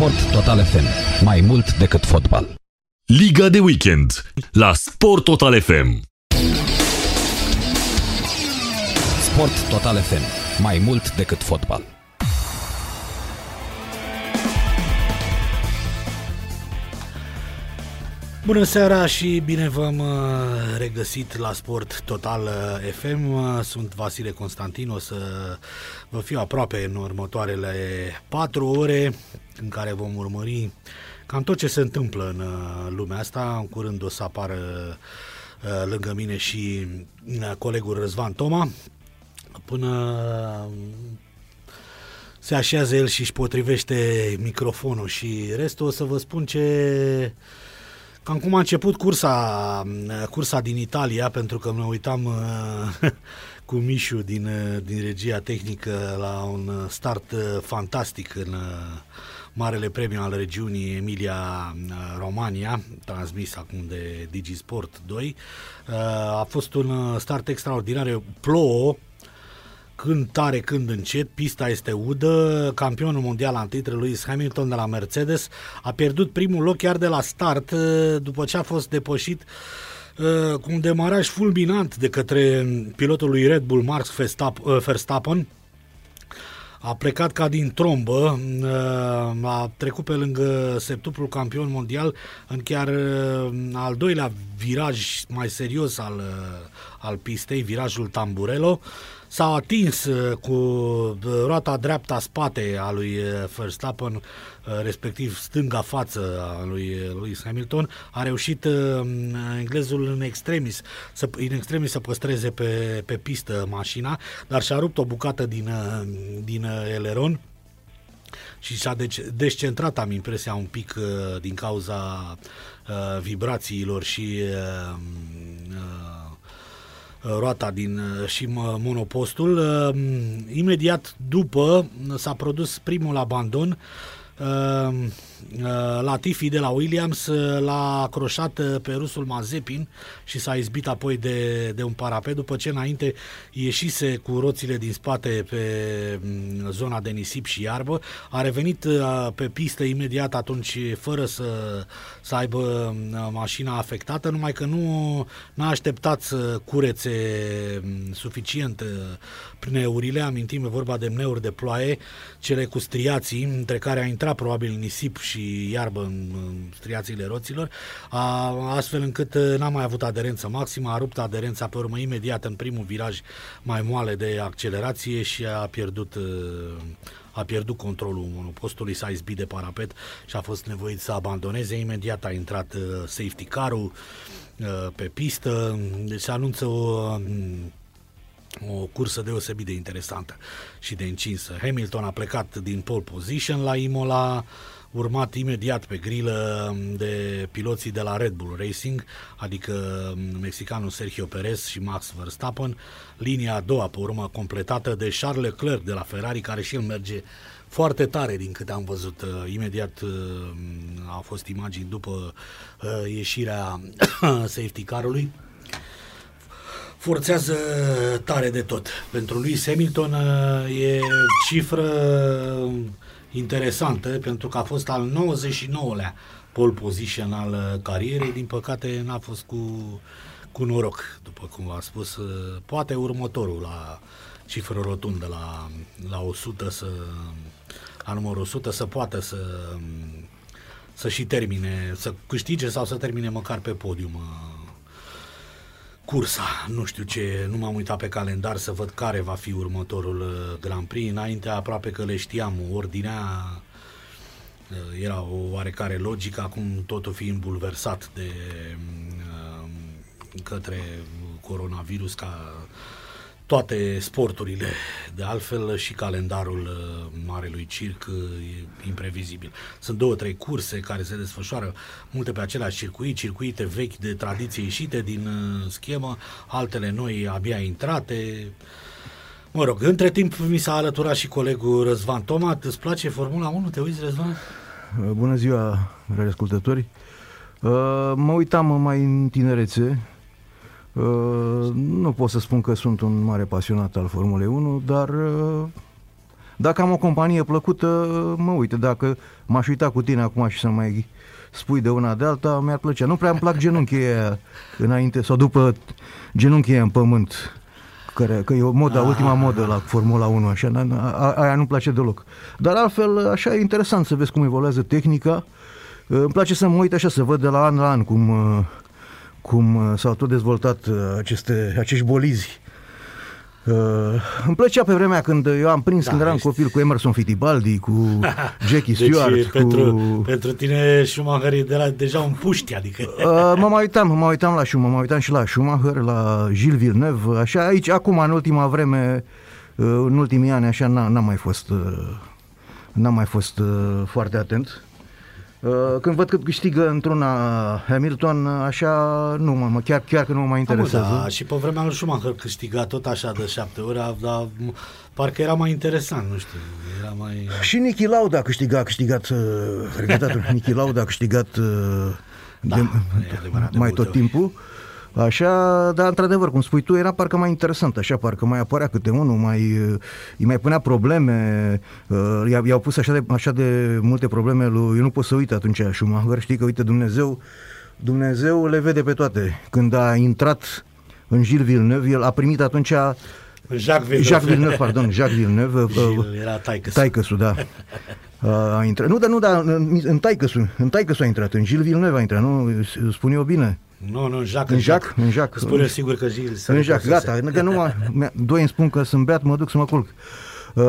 Sport Total FM. Mai mult decât fotbal. Liga de weekend la Sport Total FM. Sport Total FM. Mai mult decât fotbal. Bună seara și bine v-am uh, regăsit la Sport Total uh, FM. Uh, sunt Vasile Constantin, o să vă fiu aproape în următoarele 4 ore în care vom urmări cam tot ce se întâmplă în lumea asta. În curând o să apară lângă mine și colegul Răzvan Toma. Până se așează el și își potrivește microfonul și restul o să vă spun ce Cam cum a început cursa, cursa din Italia, pentru că mă uitam uh, cu Mișu din, uh, din regia tehnică la un start uh, fantastic în Marele Premiu al regiunii Emilia-Romania, transmis acum de Digisport 2. A fost un start extraordinar. Plouă, când tare, când încet, pista este udă, campionul mondial antitre Lewis Hamilton de la Mercedes a pierdut primul loc chiar de la start uh, după ce a fost depășit uh, cu un demaraj fulminant de către pilotul lui Red Bull Max uh, Verstappen, a plecat ca din trombă, a trecut pe lângă septuplul campion mondial în chiar al doilea viraj mai serios al, al pistei, virajul Tamburello, s-a atins uh, cu uh, roata dreapta spate a lui uh, Verstappen, respectiv stânga față a lui Lewis Hamilton, a reușit englezul în extremis, să, în extremis să păstreze pe, pe pistă mașina, dar și-a rupt o bucată din, din eleron și și-a deci, descentrat, am impresia, un pic din cauza uh, vibrațiilor și uh, uh, roata din uh, și monopostul. Uh, imediat după s-a produs primul abandon uh, Uh, Latifi de la Williams uh, l-a croșat uh, pe rusul Mazepin și s-a izbit apoi de, de un parapet după ce înainte ieșise cu roțile din spate pe mm, zona de nisip și iarbă. A revenit pe pistă imediat atunci fără să, să aibă mm, mașina afectată, numai că nu a așteptat să curețe mm, suficient pneurile, amintim, e vorba de pneuri de ploaie, cele cu striații, între care a intrat probabil nisip și iarbă în, în striațiile roților, a, astfel încât uh, n-a mai avut aderență maximă, a rupt aderența pe urmă imediat în primul viraj mai moale de accelerație și a pierdut uh, a pierdut controlul monopostului, s-a izbit de parapet și a fost nevoit să abandoneze. Imediat a intrat uh, safety car-ul pe pistă, deci se anunță o o cursă deosebit de interesantă și de încinsă. Hamilton a plecat din pole position la Imola, urmat imediat pe grilă de piloții de la Red Bull Racing, adică mexicanul Sergio Perez și Max Verstappen, linia a doua, pe urmă, completată de Charles Leclerc de la Ferrari, care și el merge foarte tare din câte am văzut. Uh, imediat uh, au fost imagini după uh, ieșirea safety car-ului forțează tare de tot. Pentru lui Hamilton e cifră interesantă pentru că a fost al 99-lea pole position al carierei, din păcate n-a fost cu, cu noroc, după cum v-am spus, poate următorul la cifră rotundă la, la 100 să la numărul 100 să poată să să și termine, să câștige sau să termine măcar pe podium cursa. Nu știu ce, nu m-am uitat pe calendar să văd care va fi următorul uh, Grand Prix. Înainte aproape că le știam, ordinea uh, era o oarecare logică, acum totul fiind bulversat de uh, către coronavirus ca toate sporturile. De altfel și calendarul uh, Marelui Circ uh, e imprevizibil. Sunt două, trei curse care se desfășoară multe pe același circuit, circuite vechi de tradiție ieșite din uh, schemă, altele noi abia intrate. Mă rog, între timp mi s-a alăturat și colegul Răzvan Toma. Îți place Formula 1? Te uiți, Răzvan? Bună ziua, ascultători! Mă uitam mai în tinerețe, Uh, nu pot să spun că sunt un mare pasionat al Formulei 1, dar uh, Dacă am o companie plăcută, mă uite, dacă m-aș uita cu tine acum și să mai spui de una de alta, mi-ar plăcea. Nu prea îmi plac genunchii aia înainte sau după genunchii aia în pământ care, că e o modă, ultima modă la Formula 1, așa, a- aia nu-mi place deloc. Dar altfel, așa e interesant să vezi cum evoluează tehnica. Îmi place să mă uit așa, să văd de la an la an cum, uh, cum uh, s-au tot dezvoltat uh, aceste, acești bolizi. Uh, îmi plăcea pe vremea când eu am prins Da, când eram ești- copil cu Emerson Fittipaldi, cu Jackie Deci Stewart, pentru, cu... pentru tine Schumacher e de la, deja un puști, adică... Uh, mă mai uitam, mă mai uitam la Schumacher, mă uitam și la Schumacher, la Gilles Villeneuve, așa, aici, acum, în ultima vreme, uh, în ultimii ani, așa, n- n-am mai fost, uh, n-am mai fost uh, foarte atent. Uh, Când văd că câștigă într-una Hamilton, așa, nu mă, mă- chiar, chiar că nu mă mai Da, mă, interesează. da, și pe vremea lui Schumacher câștiga tot așa de șapte ori, dar m- parcă era mai interesant, nu știu, era mai... Și Niki Lauda a câștigat, a câștigat, uh, regretatul Niki Lauda a câștigat uh, Da, de, e adevărat, de mai multe tot ori. Timpul. Așa, dar într-adevăr, cum spui tu, era parcă mai interesant, așa, parcă mai apărea câte unul, mai, uh, îi mai punea probleme, uh, i-au, i-au pus așa de, așa de multe probleme lui, eu nu pot să uit atunci Schumacher, știi că, uite, Dumnezeu, Dumnezeu le vede pe toate. Când a intrat în Gilles Villeneuve, el a primit atunci Jacques Villeneuve. Jacques Villeneuve, pardon, Jacques Villeneuve, uh, Gilles era taică Taicăsul, da. A, a intrat. Nu, dar nu, dar în, în Taicăsul, în Taicăsul a intrat, în Gilles Villeneuve a intrat, nu? Spun eu bine. Nu, nu, în Jacques. În Jacques, în Jacques. Spune sigur că Gilles să În nu Jacques, poate să gata, că nu mă, mi-a- doi îmi spun că sunt beat, mă duc să mă culc. Uh,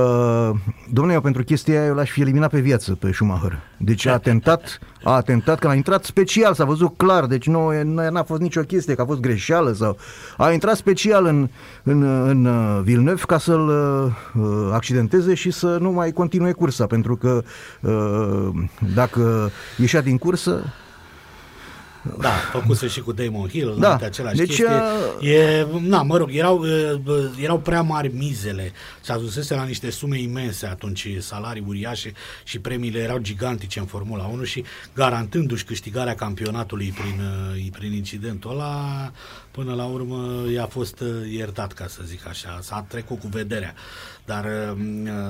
domnule, eu pentru chestia aia eu l-aș fi eliminat pe viață pe Schumacher. Deci a atentat, a atentat că a intrat special, s-a văzut clar, deci nu, e- nu n-a fost nicio chestie, că a fost greșeală sau... A intrat special în, în, în uh, Villeneuve ca să-l uh, uh, accidenteze și să nu mai continue cursa, pentru că uh, dacă ieșea din cursă, Da, făcuse și cu Damon Hill, Da, da, același deci, chestie. uh, E, na, mă rog, erau, uh, bă, erau prea mari mizele. Se ajusese la niște sume imense atunci, salarii uriașe și premiile erau gigantice în Formula 1 și garantându-și câștigarea campionatului prin, uh, prin incidentul ăla, până la urmă i-a fost uh, iertat, ca să zic așa. S-a trecut cu vederea. Dar uh,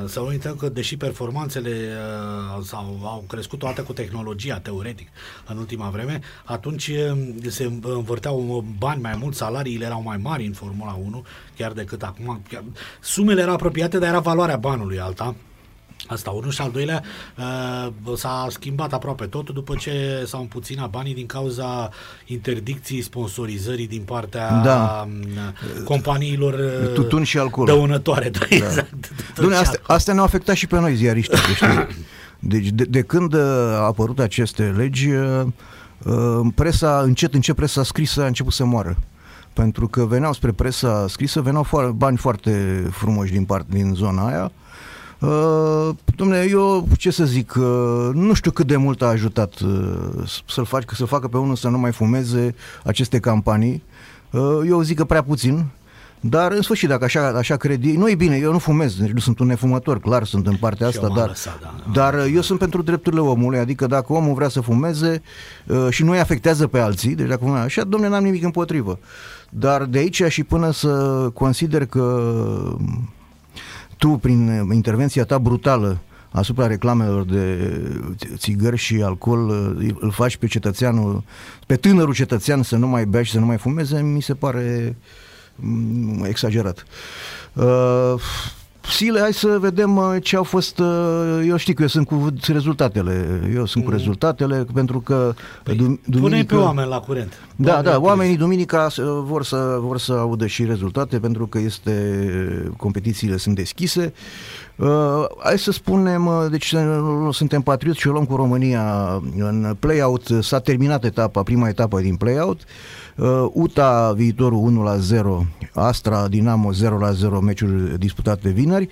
să nu uităm că, deși performanțele uh, s-au, au crescut toate cu tehnologia, teoretic, în ultima vreme, atunci uh, se învârteau bani mai mult, salariile erau mai mari în Formula 1, chiar decât acum. Chiar, sumele erau apropiate, dar era valoarea banului alta. Asta unul și al doilea uh, s-a schimbat aproape totul după ce s-au împuținat banii din cauza interdicției sponsorizării din partea Da. uh, companiilor uh, Tutun și alcool. dăunătoare. Da, exact. Tutun Dom'le, și astea, alcool. astea ne-au afectat și pe noi ziariștii, că știi. Deci de, de când uh, a apărut aceste legi, uh, uh, presa, încet, încet presa scrisă a început să moară. Pentru că veneau spre presa scrisă, veneau foar, bani foarte frumoși din, part, din zona aia. Uh, dom'le, eu ce să zic, uh, nu știu cât de mult a ajutat uh, să-l faci, să facă pe unul să nu mai fumeze aceste campanii. Uh, eu zic că prea puțin, dar în sfârșit, dacă așa, așa cred ei, nu e bine, eu nu fumez, deci nu sunt un nefumător, clar sunt în partea Și eu asta, m-am dar, lăsat, da, da. dar uh, eu sunt pentru drepturile omului, adică dacă omul vrea să fumeze uh, și nu îi afectează pe alții, deci dacă fumează așa, domne, n-am nimic împotrivă. Dar de aici și până să consider că tu, prin intervenția ta brutală asupra reclamelor de țigări și alcool, uh, îl faci pe cetățeanul, pe tânărul cetățean să nu mai bea și să nu mai fumeze, mi se pare mm, exagerat. Uh, Sile, hai să vedem uh, ce au fost. uh, Eu știu că eu sunt cu rezultatele. Eu sunt cu rezultatele pentru că Păi, dum- Pune pe oameni la curent. da, Oameni da, activiști. oamenii duminica uh, vor să, vor să audă și rezultate pentru că este competițiile sunt deschise. Uh, hai să spunem, uh, deci uh, suntem patrioți și o luăm cu România în play-out. S-a terminat etapa, prima etapă din play-out. Uh, UTA viitorul 1 la 0, Astra Dinamo 0 la 0 meciuri disputate vineri.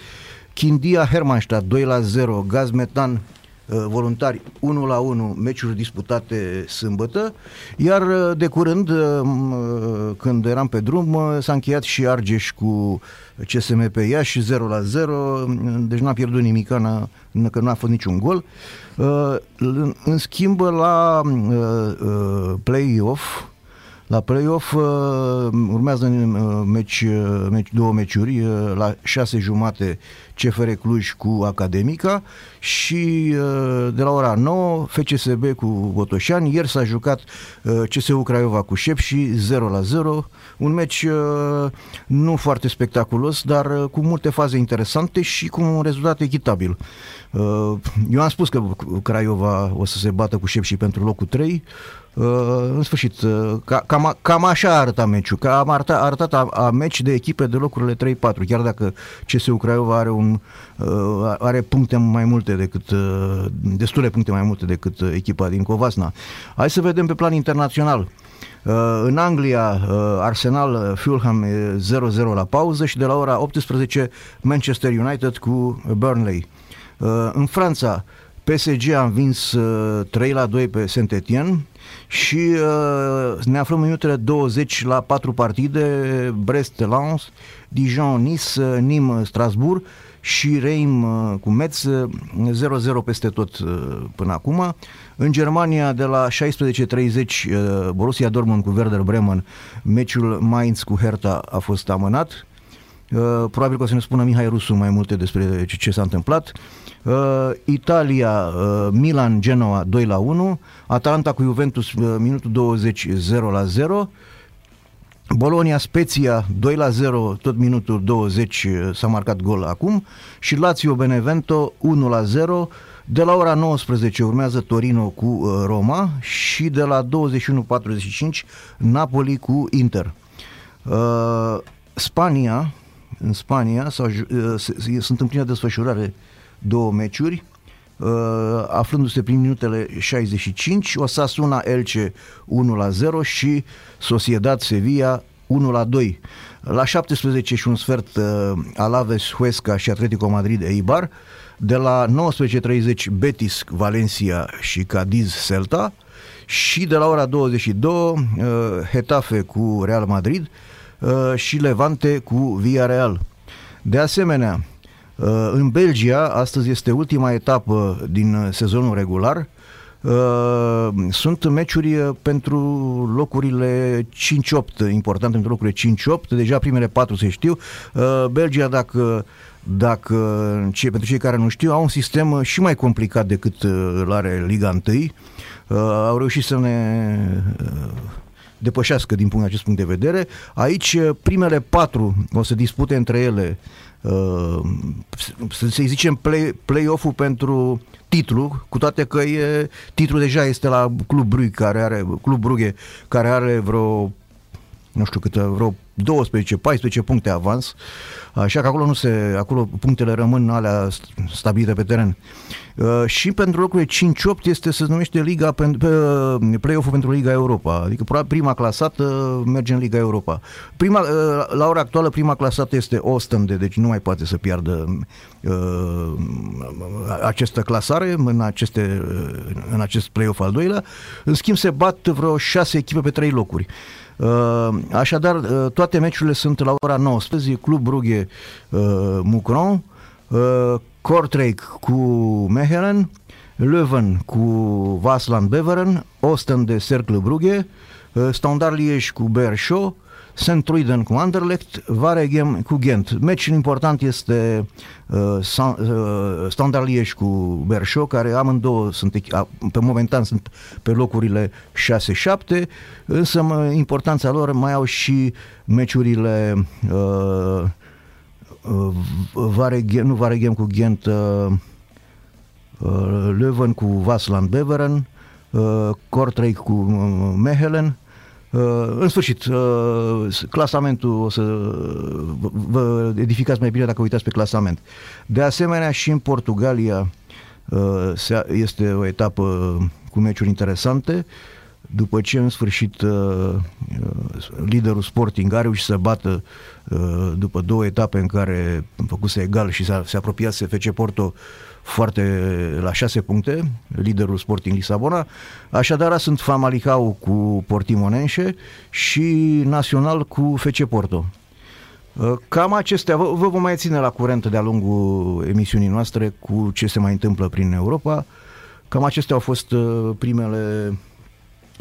Chindia Hermannstadt 2 la 0, Gaz Metan uh, voluntari 1 la 1 meciuri disputate sâmbătă, iar uh, de curând, uh, m, uh, când eram pe drum, uh, s-a încheiat și Argeș cu CSM pe Iași 0 la 0, deci n-a pierdut nimic, că nu a fost niciun gol. Uh, În, în schimb, la uh, uh, play-off, la play-off uh, urmează uh, meci, uh, meci, două meciuri, uh, la șase jumate CFR Cluj cu Academica și uh, de la ora 9 FCSB cu Botoșani. Ieri s-a jucat uh, CSU Craiova cu Șep și 0 la 0. Un meci uh, nu foarte spectaculos, dar cu multe faze interesante și cu un rezultat echitabil. Eu am spus că Craiova o să se bată cu Șep și pentru locul 3. Uh, în sfârșit, uh, cam, cam așa arăta meciul, cam arăta, arătat a, a meci de echipe de locurile 3-4, chiar dacă CSU Craiova are, un, uh, are puncte mai multe decât, destule puncte mai multe decât echipa din Covasna. Hai să vedem pe plan internațional. În Anglia, Arsenal Fulham 0-0 la pauză și de la ora 18 Manchester United cu Burnley. În Franța, PSG a învins 3 la 2 pe Saint-Etienne și uh, ne aflăm în minutele 20 la patru partide, Brest-Lens, Dijon-Nice, Nîmes-Strasbourg și Reim uh, cu Metz 0-0 peste tot uh, până acum. În Germania de la 16.30 uh, Borussia Dortmund cu Werder Bremen, meciul Mainz cu Hertha a fost amânat. Uh, probabil că o să ne spună Mihai Rusu mai multe despre ce, ce s-a întâmplat. Uh, Italia, uh, Milan, Genoa 2 la 1, Atalanta cu Juventus uh, minutul 20 0 la 0, Bolonia Spezia 2 la 0, tot minutul 20 uh, s-a marcat gol acum și Lazio Benevento 1 la 0. De la ora 19 urmează Torino cu uh, Roma și de la 21.45 Napoli cu Inter. Uh, Spania, în Spania sau, uh, sunt în plină desfășurare două meciuri, uh, aflându-se prin minutele 65, Osasuna Elche 1 la 0 și Sociedad Sevilla 1 la 2. La 17 și un sfert uh, Alaves Huesca și Atletico Madrid Eibar, de la 19.30 Betis Valencia și Cadiz Celta și de la ora 22 uh, Hetafe cu Real Madrid și Levante cu Villarreal. De asemenea, Uh, în Belgia, astăzi este ultima etapă din uh, sezonul regular. Uh, sunt meciuri pentru locurile 5-8, important pentru locurile 5-8, deja primele 4 se știu. Belgia, dacă dacă ce, pentru cei care nu știu, au un sistem și mai complicat decât îl are Liga 1. Au reușit să ne depășească din punct, acest punct de vedere. Aici primele patru o să dispute între ele Uh, să-i zicem play, play-off-ul pentru titlu, cu toate că e, titlul deja este la Club Brugge, care are, Club Brugge, care are vreo nu știu câte, vreo 12-14 puncte avans, așa că acolo nu se, acolo punctele rămân alea stabilite pe teren. Uh, și pentru locurile 5-8 este, se numește Liga, pe, pe, play-off-ul pentru Liga Europa, adică prima clasată merge în Liga Europa. Prima, uh, la ora actuală prima clasată este Ostende, deci nu mai poate să piardă uh, această clasare în, aceste, în acest play-off al doilea. În schimb se bat vreo șase echipe pe trei locuri. Uh, așadar, uh, toate meciurile sunt la ora 19, Club Brugge uh, Mucron, Kortrijk cu Mechelen, Leuven cu Vasland Beveren, Osten de Cercle Brugge, Standard Liège cu Bershaw, St. Truiden cu Anderlecht, Varegem cu Ghent. Meciul important este uh, uh, Standard Liège cu Bershaw, care amândouă sunt, pe momentan sunt pe locurile 6-7, însă mă, importanța lor mai au și meciurile uh, uh, Varegem, nu Varegem cu Ghent, uh, uh, Leuven cu Vasland Beveren, uh, Kortrijk cu uh, Mechelen, Uh, în sfârșit, uh, clasamentul o să vă edificați mai bine dacă uitați pe clasament. De asemenea, și în Portugalia uh, este o etapă cu meciuri interesante. După ce în sfârșit liderul Sporting a reușit să bată după două etape în care făcuse egal și se apropiase FC Porto foarte la șase puncte, liderul Sporting Lisabona. Așadar sunt Famalicao cu Portimonense și Național cu FC Porto. Uh, cam acestea, vă, vă vom mai ține la curent de-a lungul emisiunii noastre cu ce se mai întâmplă prin Europa. Cam acestea au fost uh, primele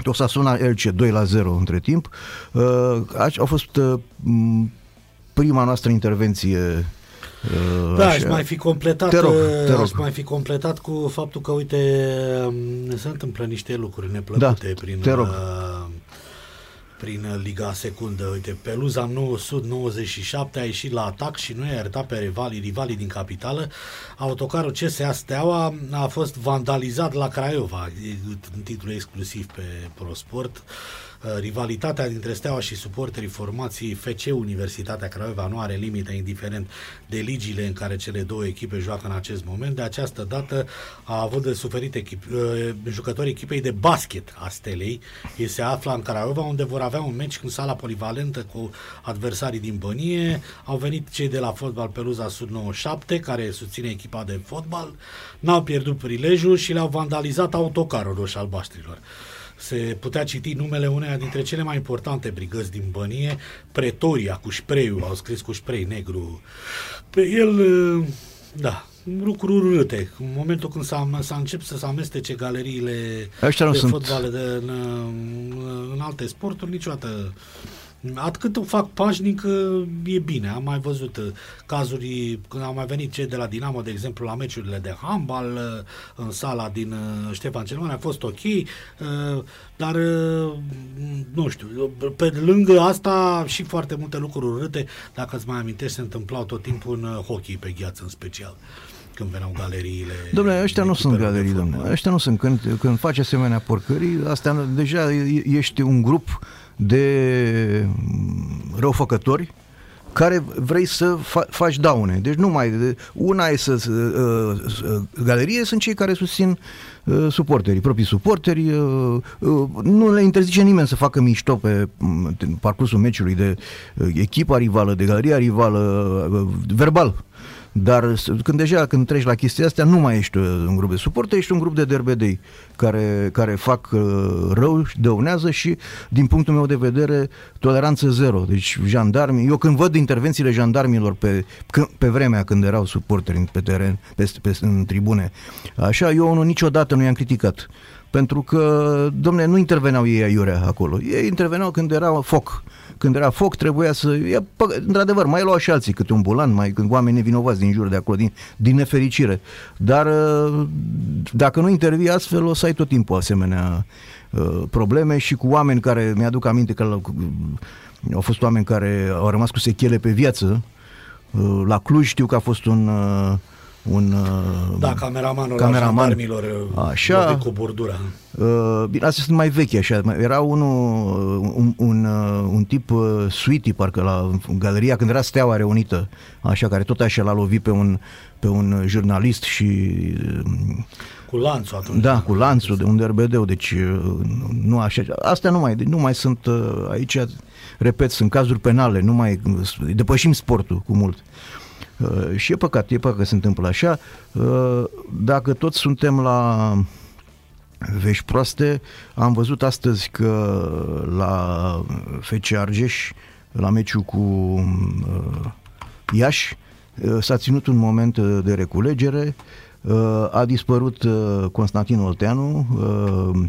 Osasuna Elche 2 la 0 între timp. Uh, a fost prima noastră intervenție Uh, Da, așa. aș mai fi completat, Te rog, uh, te rog. aș mai fi completat cu faptul că, uite, um, se întâmplă niște lucruri neplăcute Da, prin, te rog. uh, prin Liga Secundă. Uite, Peluza 997 a ieșit la atac și nu i-a iertat pe rivalii, rivalii din capitală. Autocarul CSA Steaua a fost vandalizat la Craiova, e un titlu exclusiv pe ProSport. Uh, Rivalitatea dintre Steaua și suporterii formației FC Universitatea Craiova nu are limite indiferent de ligile în care cele două echipe joacă în acest moment. De această dată a avut de suferit echip, uh, jucătorii echipei de basket a Stelei. Ei se află în Craiova unde vor avea un meci în sala polivalentă cu adversarii din Bănie. Au venit cei de la fotbal Peluza Sud 97 care susține echipa de fotbal. N-au pierdut prilejul și le-au vandalizat autocarul roș-albaștrilor se putea citi numele uneia dintre cele mai importante brigăzi din Bănie, Pretoria, cu spreiul, au scris cu spray negru. Pe el, uh, da, lucruri urâte. În momentul când s-a, s-a început să se amestece galeriile Ăștia nu de sunt- fotbal de, în, în alte sporturi, niciodată Atât o fac pașnic, e bine. Am mai văzut uh, cazuri, când au mai venit cei de la Dinamo, de exemplu, la meciurile de handbal, uh, în sala din uh, Ștefan cel Mare, a fost ok, uh, dar, uh, nu știu, pe lângă asta și foarte multe lucruri urâte, dacă îți mai amintești, se întâmplau tot timpul în uh, hockey pe gheață în special când veneau galeriile. Domnule, ăștia de nu sunt echipele de galerii, fotbal. domnule. Ăștia nu sunt. Când, când faci asemenea porcării, astea nu- deja e- ești un grup de mm, răufăcători care vrei să fa- faci daune. Deci nu mai... de- Una e să... să, uh, să galerie sunt cei care susțin uh, suporterii, proprii suporteri. Uh, uh, nu le interzice nimeni să facă mișto pe mm, parcursul meciului de uh, echipa rivală, de galeria rivală, uh, verbal. Dar s- când deja când treci la chestia astea, nu mai ești uh, un grup de suporte, ești un grup de derbedei care, care fac uh, rău și dăunează și, din punctul meu de vedere, toleranță zero. Deci jandarmii, eu când văd intervențiile jandarmilor pe, când, pe vremea când erau suporteri pe teren, pe, pe, în tribune, așa, eu unul niciodată nu i-am criticat. Pentru că, domne, nu interveneau ei aiurea acolo. Ei interveneau când era foc. Când era foc, trebuia să... E, pă, într-adevăr, mai luau și alții câte un bulan, mai când oameni nevinovați din jur de acolo, din, din nefericire. Dar uh, dacă nu intervii astfel, o să ai tot timpul asemenea uh, probleme și cu oameni care, mi-aduc aminte că la- au fost oameni care au rămas cu sechele pe viață. Uh, La Cluj știu că a fost un... uh, un uh, Da, cameramanul cameraman. la jandarmilor Așa. lovit cu bordura. Uh, bine, astea sunt mai vechi așa. Era unul, uh, un, un, uh, un tip uh, Sweetie, parcă la în galeria, când era Steaua Reunită, așa, care tot așa l-a lovit pe un, pe un jurnalist și uh, Cu lanțul atunci. da, cu lanțul de un derbedeu, deci uh, nu așa. Astea nu mai, nu mai sunt uh, aici, repet, sunt cazuri penale, nu mai depășim sportul cu mult. Uh, și e păcat, e păcat că se întâmplă așa. Uh, dacă toți suntem la vești proaste, am văzut astăzi că la FC Argeș, la meciul cu uh, Iași, uh, s-a ținut un moment uh, de reculegere, uh, a dispărut uh, Constantin Olteanu, uh,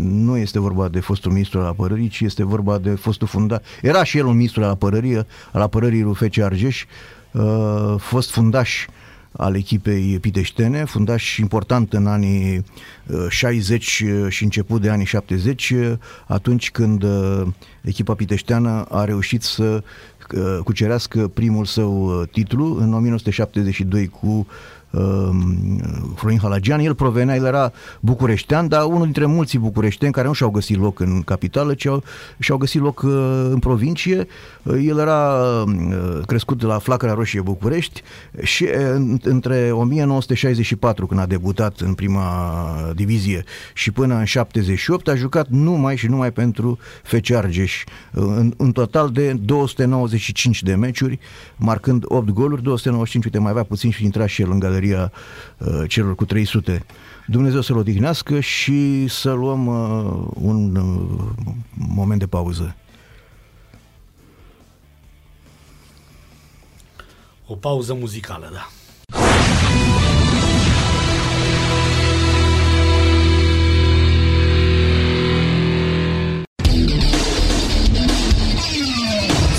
nu este vorba de fostul ministru al apărării, ci este vorba de fostul fundaș. Era și el un ministru al apărării, al apărării lui FC Argeș, uh, fost fundaș al echipei piteștene, fundaș important în anii uh, 60 și început de anii 70, uh, atunci când uh, echipa piteșteană a reușit să uh, cucerească primul său uh, titlu în 1972 cu um, Florin Halagian, el provenea, el era bucureștean, dar unul dintre mulți bucureșteni care nu și-au găsit loc în capitală, ci au, și-au găsit loc uh, în provincie. Uh, El era uh, crescut la Flacăra Roșie București și uh, în- între 1964, când a debutat în prima divizie, și până în 78, a jucat numai și numai pentru FC Argeș, uh, în, în total de 295 de meciuri, marcând 8 goluri, 295, uite, mai avea puțin și intra și el în galeria uh, celor cu 300. Dumnezeu să-l odihnească și să luăm uh, un uh, moment de pauză. O pauză muzicală, da.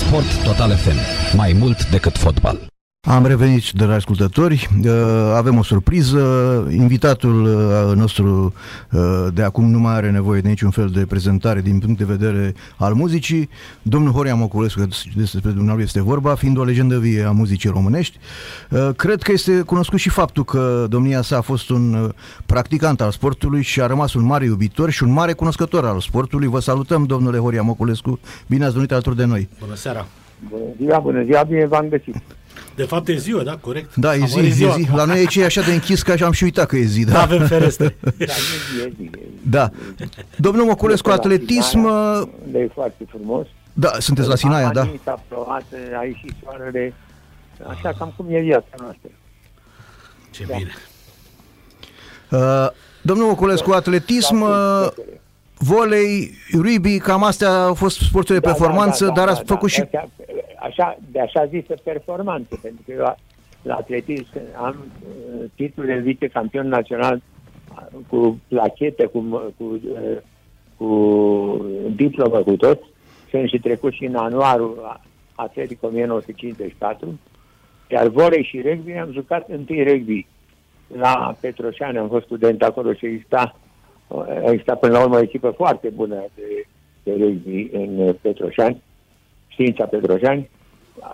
Sport Total FM. Mai mult decât fotbal. Am revenit, dragi ascultători. Uh, avem o surpriză. Invitatul uh, nostru uh, de acum nu mai are nevoie de niciun fel de prezentare din punct de vedere al muzicii. Domnul Horia Moculescu, despre dumneavoastră este vorba, fiind o legendă vie a muzicii românești. Cred că este cunoscut și faptul că domnia sa a fost un practicant al sportului și a rămas un mare iubitor și un mare cunoscător al sportului. Vă salutăm, domnule Horia Moculescu. Bine ați venit alături de noi. Bună seara! Bună ziua, bună ziua, bine v-am găsit. De fapt e ziua, da? Corect? Da, e zi, e zi. La noi aici e așa de închis că am și uitat că e zi. Da, avem ferestre. da. Domnul Moculescu, atletism... De e foarte frumos. Da, sunteți la Sinaia, da. S-a plouat, a ieșit soarele, așa cam cum e viața noastră. Ce da. bine. Uh, domnul Moculescu, atletism... Uh, volei, rugby, cam astea au fost sporturi de da, performanță, da, da, dar da, ați da, făcut da, și... Așa, de așa zisă performanță, pentru că eu la atletism am uh, titlul de vicecampion național uh, cu plachete, cu, cu, uh, cu diplomă, cu tot. Sunt și trecut și în anuarul atletic 1954. Iar volei și rugby am jucat întâi rugby la Petroșani, am fost student acolo și exista a existat până la urmă o echipă foarte bună de, de rugby în Petroșani, știința Petroșani,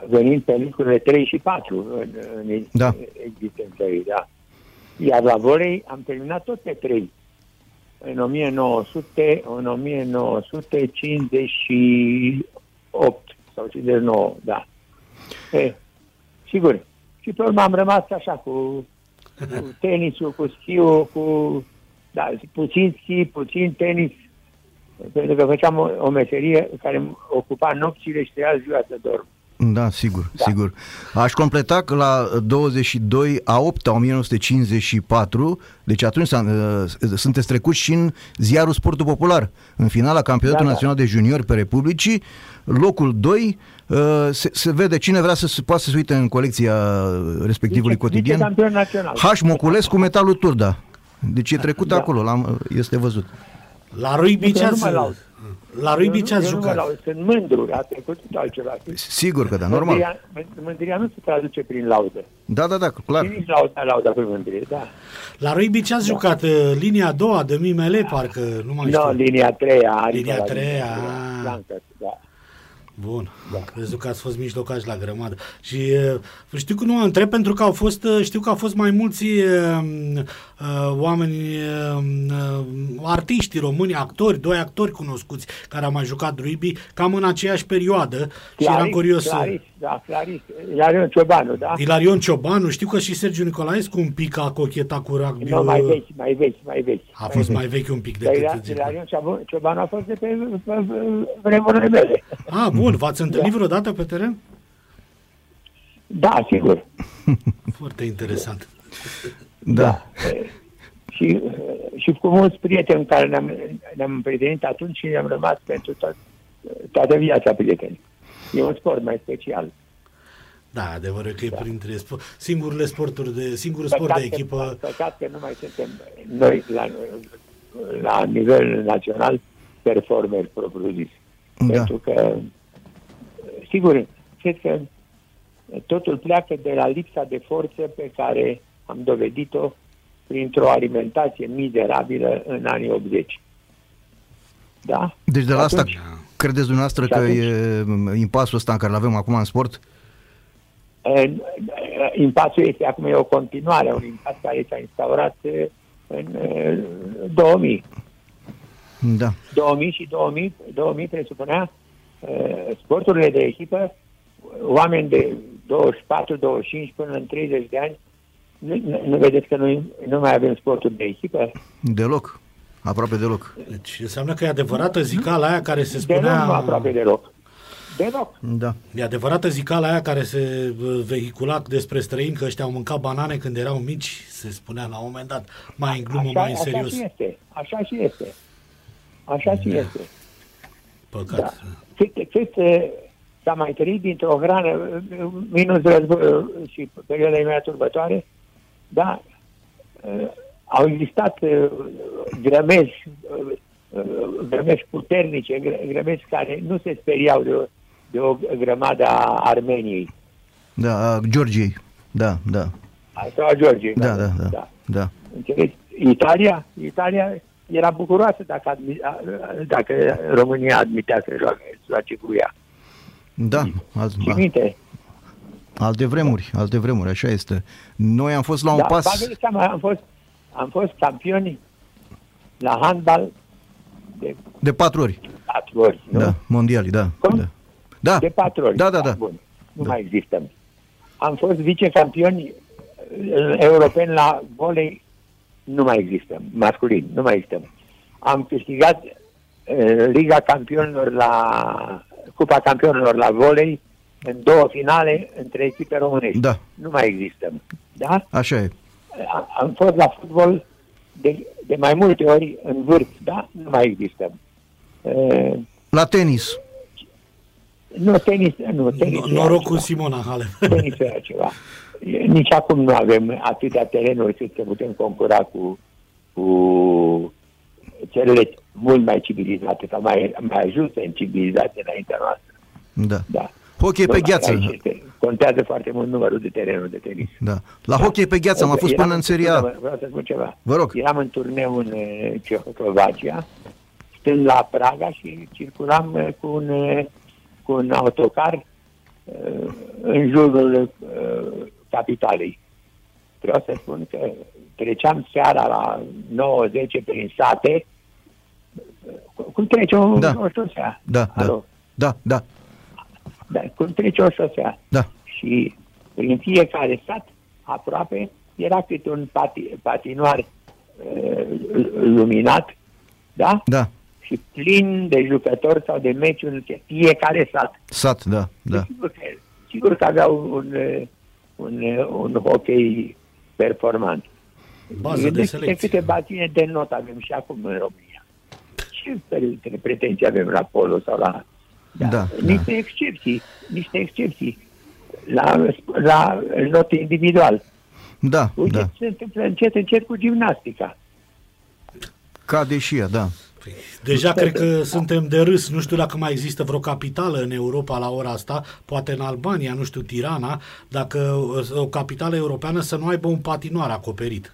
venind pe locurile 3 și 4 în, în da. existența ei, da. Iar la volei am terminat tot pe 3. În 1900, în 1958 sau 59, da. E, sigur. Și pe urmă am rămas așa cu, cu tenisul, cu schiul, cu da, puțin schi, puțin tenis, pentru că făceam o, o meserie care ocupa nopțile și treia ziua să dorm. Da, sigur, da. sigur. Aș completa că la 22 a 8 a 1954, deci atunci uh, sunteți trecuți și în ziarul Sportul Popular, în finala Campionatul da, da. Național de Juniori pe Republicii, locul 2, uh, se, se vede cine vrea să se poată să se uite în colecția respectivului Vice, cotidian. H. Moculescu, Metalul Turda. Deci e trecut da. acolo, l-am, este văzut. La Rugby ce ați, la Rugby ce ați jucat? Nu sunt mândru, a trecut altceva. Sigur că da, normal. Mândria, mândria nu se traduce prin laudă. Da, da, da, clar. nici lauda, lauda prin mândrie, da. La Rugby ce ați jucat? Uh, linia a doua de Mimele, parcă, nu mai știu. Nu, linia a treia. Linia a treia. Da. Bun, da. crezut că ați fost mijlocași la grămadă. Și uh, știu că nu mă întreb pentru că au fost, uh, știu că au fost mai mulți uh, uh, oameni, uh, uh, artiști români, actori, doi actori cunoscuți care au mai jucat rugby cam în aceeași perioadă Clarice, și eram curios. Clarice, da, Clarice. Ilarion Ciobanu, da? Ilarion Ciobanu, știu că și Sergiu Nicolaescu un pic a cochetat cu rugby. Nu, mai vechi, mai vechi, mai vechi. A fost mai vechi un pic decât Ilarion Ciobanu a fost de pe vremurile mele. Ah, bun, v-ați întâlnit da. vreodată pe teren? Da, sigur. Foarte interesant. Da. da. Și, și cu mulți prieteni care ne-am, ne-am prietenit atunci și ne-am rămas pentru tot, toată viața prieteni. E un sport mai special. Da, adevărul că da. e printre sport, singurele sporturi de, singurul păcat sport de echipă. Păcat că nu mai suntem noi la, la nivel național performeri propriu-zis. Da. Pentru că, sigur, cred că totul pleacă de la lipsa de forță pe care am dovedit-o printr-o alimentație mizerabilă în anii 80. Da? Deci de la atunci, asta credeți dumneavoastră că atunci, e impasul ăsta în care îl avem acum în sport? Impasul este acum e o continuare, un impas care s-a instaurat în 2000. Da. 2000 și 2000, 2000 presupunea sporturile de echipă, oameni de 24, 25 până în 30 de ani, nu, nu vedeți că noi nu mai avem sporturi de echipă? Deloc. Aproape deloc. Deci înseamnă că e adevărată zicala aia care se spunea... Deloc, nu aproape deloc. Deloc. Da. E adevărată zicala aia care se vehicula despre străini că ăștia au mâncat banane când erau mici, se spunea la un moment dat, mai în glumă, așa, mai în serios. Așa și este. Așa și este. Așa și da. este. Păcat. Da. Cât, cât s-a mai trăit dintr-o hrană, minus război și perioada imediat următoare, da, au existat uh, grămezi, uh, grămezi puternice, grămezi care nu se speriau de o, de o grămadă a Armeniei. Da, a Georgiei. Da, da. Sau a Georgiei. Da, da, da. da. Înțelegi? Italia, Italia era bucuroasă dacă, admi, a- dacă România admitea să joace, să joace cu ea. Da, alt, Și minte, alte vremuri, alte vremuri, așa este. Noi am fost la un da, pas... bagă-le seama, am fost, am fost campioni la handbal de De patru ori. patru ori, nu? Da, mondiali, da. Cum? Da. Da. De patru ori. Da, da, da. Bun. Nu mai existăm. Am fost vicecampioni uh, europeni la volei, nu mai existăm. Masculin, nu mai existăm. Am câștigat uh, Liga Campionilor la Cupa Campionilor la volei în două finale între echipe românești. Da. Nu mai existăm. Da? Așa e. A- Am fost la fotbal de, de mai multe ori în vârf, da? Nu mai existăm. Uh, La tenis. nu, tenis, nu, tenis. No- e Noroc altceva. cu Simona Halep. Tenis era ceva. E, Nici acum nu avem atâtea terenuri cât să putem concura cu, cu țările mult mai civilizate sau mai, mai ajuste în civilizație înaintea noastră. Da. Da. Hockey pe Normal, gheață. aici este- Contează foarte mult numărul de terenuri de tenis. Da. La hockey pe gheață am Eram- fost până în Seria A. Vreau să spun ceva. Vă rog. Eram în turneu în eh, Cehoslovacia, stând la Praga și circulam eh, cu un, eh, cu un autocar eh, în jurul eh, capitalei. Vreau să spun că treceam seara la 9-10 prin sate, cu- cum trece o, Da. o șosea. Da, da. Alo? Da, da, Da, cum trece o șosea. da. Și prin fiecare sat, aproape, era câte un pati, patinoar uh, luminat, da? Da. Și plin de jucători sau de meciuri de fiecare sat. Sat, da, da. Sigur, că, sigur că aveau un, uh, un, uh, un hockey performant. Bază de Gândește selecție. câte bazine de not avem și acum în România. Ce fel de pretenții avem la polo sau la... Da, niște excepții, niște excepții la, la not individual. Da, Uite da. ce se întâmplă încet, încet cu gimnastica. Cade și ea, da. Deja cred că suntem de râs. Nu știu dacă mai există vreo capitală în Europa la ora asta, poate în Albania, nu știu, Tirana, dacă o- o capitală europeană să nu aibă un patinoar acoperit.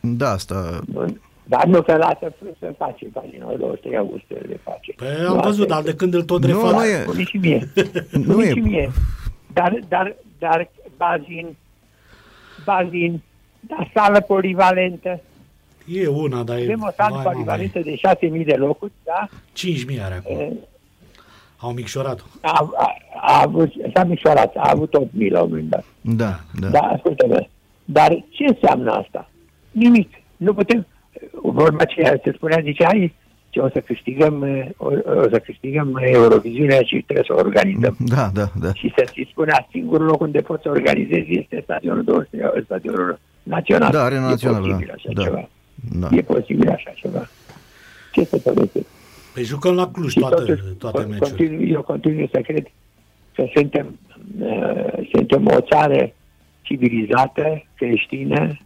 Da, asta... Bun. Dar nu că lasă să face paginul 23 august le face. Păi Nu, am asta văzut, este. dar de când îl tot Nu, refac. nu e- Spune și mie. Nu Spune e- și mie. Dar, dar, dar bazin, bazin, dar sală polivalentă. E una, dar e... Avem o sală vai, mamă, polivalentă de 6.000 de locuri, da? 5.000 are acum. E, Au micșorat-o. A, a, a avut, s-a micșorat, a avut 8.000 la un moment dat. Da, da. Da, ascultă-mă. Dar ce înseamnă asta? Nimic. Nu putem... Vorba aceea se spunea, zice, hai, ce o să câștigăm, eh, o, o să câștigăm Euroviziunea și trebuie să o organizăm. Da, da, da. Și să ți spunea, singurul loc unde poți să organizezi este stadionul 23, stadionul național. Da, Arena E Națională, posibil da. așa Da. ceva. Da. E posibil așa ceva. Ce să povestesc? Păi jucăm la Cluj Și toate, totuși, toate con- meciurile. continui, eu continui să cred că suntem, uh, suntem o țară civilizată, creștină,